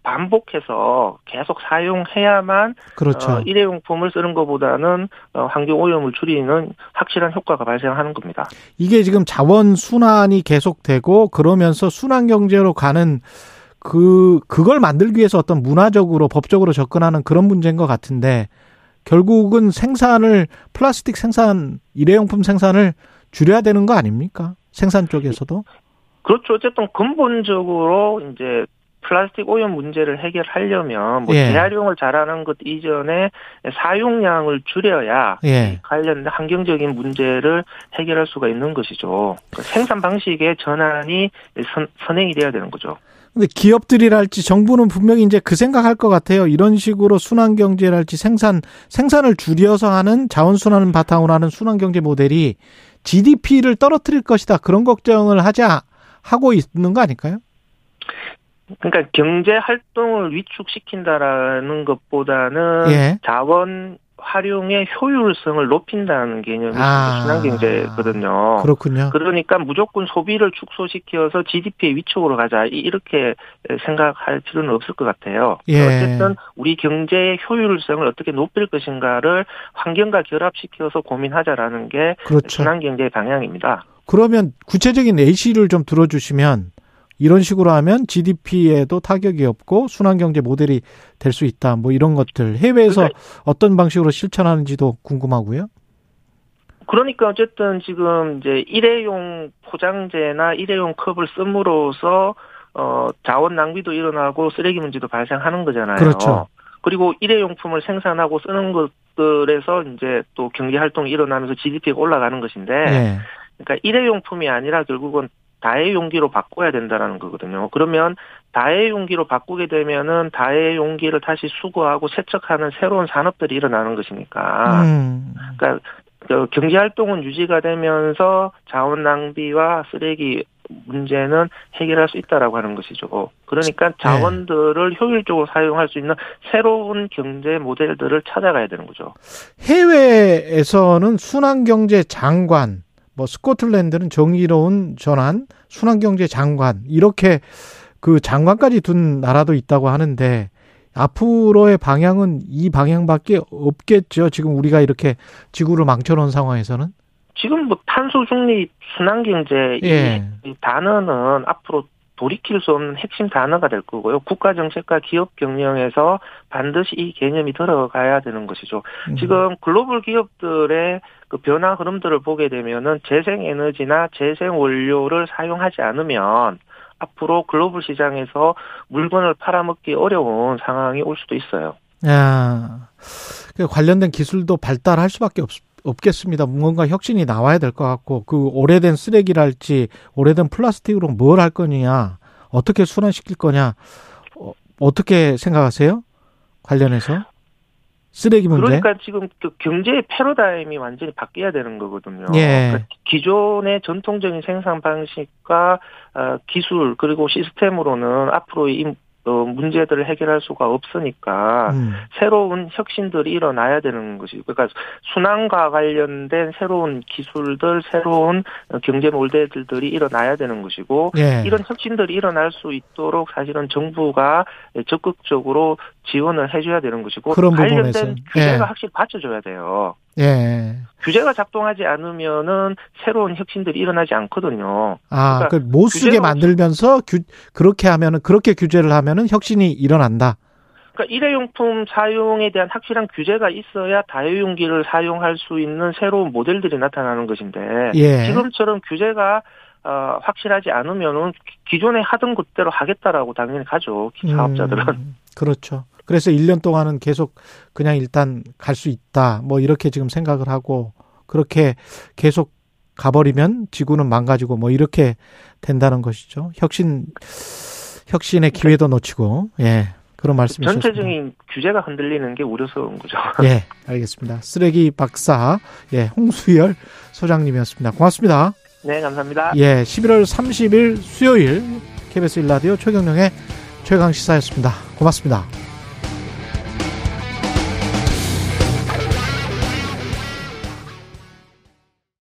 Speaker 12: 반복해서 계속 사용해야만
Speaker 2: 그렇죠.
Speaker 12: 어, 일회용품을 쓰는 것보다는 어, 환경 오염을 줄이는 확실한 효과가 발생하는 겁니다.
Speaker 2: 이게 지금 자원 순환이 계속되고 그러면서 순환 경제로 가는 그 그걸 만들기 위해서 어떤 문화적으로 법적으로 접근하는 그런 문제인 것 같은데 결국은 생산을 플라스틱 생산 일회용품 생산을 줄여야 되는 거 아닙니까? 생산 쪽에서도
Speaker 12: 그렇죠. 어쨌든 근본적으로 이제 플라스틱 오염 문제를 해결하려면 뭐
Speaker 2: 예.
Speaker 12: 재활용을 잘하는 것 이전에 사용량을 줄여야
Speaker 2: 예.
Speaker 12: 관련 환경적인 문제를 해결할 수가 있는 것이죠. 그 생산 방식의 전환이 선, 선행이 돼야 되는 거죠.
Speaker 2: 근데 기업들이랄지 정부는 분명히 이제 그 생각할 것 같아요. 이런 식으로 순환 경제랄지 생산 생산을 줄여서 하는 자원 순환을 바탕으로 하는 순환 경제 모델이 GDP를 떨어뜨릴 것이다. 그런 걱정을 하자 하고 있는 거 아닐까요?
Speaker 12: 그러니까 경제 활동을 위축시킨다라는 것보다는
Speaker 2: 예.
Speaker 12: 자원 활용의 효율성을 높인다는 개념이
Speaker 2: 아.
Speaker 12: 순환경제거든요.
Speaker 2: 그렇군요.
Speaker 12: 그러니까 무조건 소비를 축소시켜서 GDP의 위축으로 가자 이- 이렇게 생각할 필요는 없을 것 같아요.
Speaker 2: 예.
Speaker 12: 어쨌든 우리 경제의 효율성을 어떻게 높일 것인가를 환경과 결합시켜서 고민하자라는 게
Speaker 2: 그렇죠.
Speaker 12: 순환경제의 방향입니다.
Speaker 2: 그러면 구체적인 예시를 좀 들어주시면 이런 식으로 하면 GDP에도 타격이 없고 순환경제 모델이 될 수 있다. 뭐 이런 것들 해외에서 어떤 방식으로 실천하는지도 궁금하고요.
Speaker 12: 그러니까 어쨌든 지금 이제 일회용 포장재나 일회용 컵을 씀으로써 어 자원 낭비도 일어나고 쓰레기 문제도 발생하는 거잖아요.
Speaker 2: 그렇죠.
Speaker 12: 그리고 일회용품을 생산하고 쓰는 것들에서 이제 또 경제 활동이 일어나면서 GDP가 올라가는 것인데
Speaker 2: 예.
Speaker 12: 그러니까 일회용품이 아니라 결국은 다회용기로 바꿔야 된다라는 거거든요. 그러면 다회용기로 바꾸게 되면은 다회용기를 다시 수거하고 세척하는 새로운 산업들이 일어나는 것이니까.
Speaker 2: 음.
Speaker 12: 그러니까 그 경제 활동은 유지가 되면서 자원 낭비와 쓰레기 문제는 해결할 수 있다라고 하는 것이죠. 그러니까 자원들을 효율적으로 사용할 수 있는 새로운 경제 모델들을 찾아가야 되는 거죠.
Speaker 2: 해외에서는 순환 경제 장관, 뭐 스코틀랜드는 정의로운 전환, 순환경제 장관 이렇게 그 장관까지 둔 나라도 있다고 하는데 앞으로의 방향은 이 방향밖에 없겠죠. 지금 우리가 이렇게 지구를 망쳐놓은 상황에서는.
Speaker 12: 지금 뭐 탄소 중립 순환 경제
Speaker 2: 예.
Speaker 12: 이 단어는 앞으로 돌이킬 수 없는 핵심 단어가 될 거고요. 국가 정책과 기업 경영에서 반드시 이 개념이 들어가야 되는 것이죠.
Speaker 2: 음.
Speaker 12: 지금 글로벌 기업들의 그 변화 흐름들을 보게 되면은 재생 에너지나 재생 원료를 사용하지 않으면 앞으로 글로벌 시장에서 물건을 팔아먹기 어려운 상황이 올 수도 있어요.
Speaker 2: 야, 그 관련된 기술도 발달할 수밖에 없, 없겠습니다. 뭔가 혁신이 나와야 될 것 같고, 그 오래된 쓰레기랄지, 오래된 플라스틱으로 뭘 할 거냐, 어떻게 순환시킬 거냐, 어, 어떻게 생각하세요? 관련해서? 쓰레기 문제?
Speaker 12: 그러니까 지금 그 경제의 패러다임이 완전히 바뀌어야 되는 거거든요.
Speaker 2: 예.
Speaker 12: 그러니까 기존의 전통적인 생산 방식과 어, 기술 그리고 시스템으로는 앞으로 이 어, 문제들을 해결할 수가 없으니까
Speaker 2: 음.
Speaker 12: 새로운 혁신들이 일어나야 되는 것이 그러니까 순환과 관련된 새로운 기술들, 새로운 어, 경제 모델들이 일어나야 되는 것이고
Speaker 2: 예.
Speaker 12: 이런 혁신들이 일어날 수 있도록 사실은 정부가 적극적으로 지원을 해줘야 되는 것이고 관련된. 규제가
Speaker 2: 예.
Speaker 12: 확실히 받쳐줘야 돼요.
Speaker 2: 예.
Speaker 12: 규제가 작동하지 않으면은 새로운 혁신들이 일어나지 않거든요.
Speaker 2: 아,
Speaker 12: 그러니까
Speaker 2: 그못 쓰게
Speaker 12: 규제가
Speaker 2: 만들면서 규, 그렇게 하면은 그렇게 규제를 하면은 혁신이 일어난다.
Speaker 12: 그러니까 일회용품 사용에 대한 확실한 규제가 있어야 다회용기를 사용할 수 있는 새로운 모델들이 나타나는 것인데
Speaker 2: 예.
Speaker 12: 지금처럼 규제가 어, 확실하지 않으면은 기존에 하던 것대로 하겠다라고 당연히 가죠 사업자들은.
Speaker 2: 음, 그렇죠. 그래서 1년 동안은 계속 그냥 일단 갈 수 있다. 뭐 이렇게 지금 생각을 하고 그렇게 계속 가버리면 지구는 망가지고 뭐 이렇게 된다는 것이죠. 혁신 혁신의 기회도 놓치고 예 그런 말씀이셨습니다.
Speaker 12: 전체적인 규제가 흔들리는 게 우려스러운 거죠.
Speaker 2: 예, 알겠습니다. 쓰레기 박사 예 홍수열 소장님이었습니다. 고맙습니다.
Speaker 12: 네, 감사합니다.
Speaker 2: 예, 11월 30일 수요일 KBS 일라디오 최경령의 최강 시사였습니다. 고맙습니다.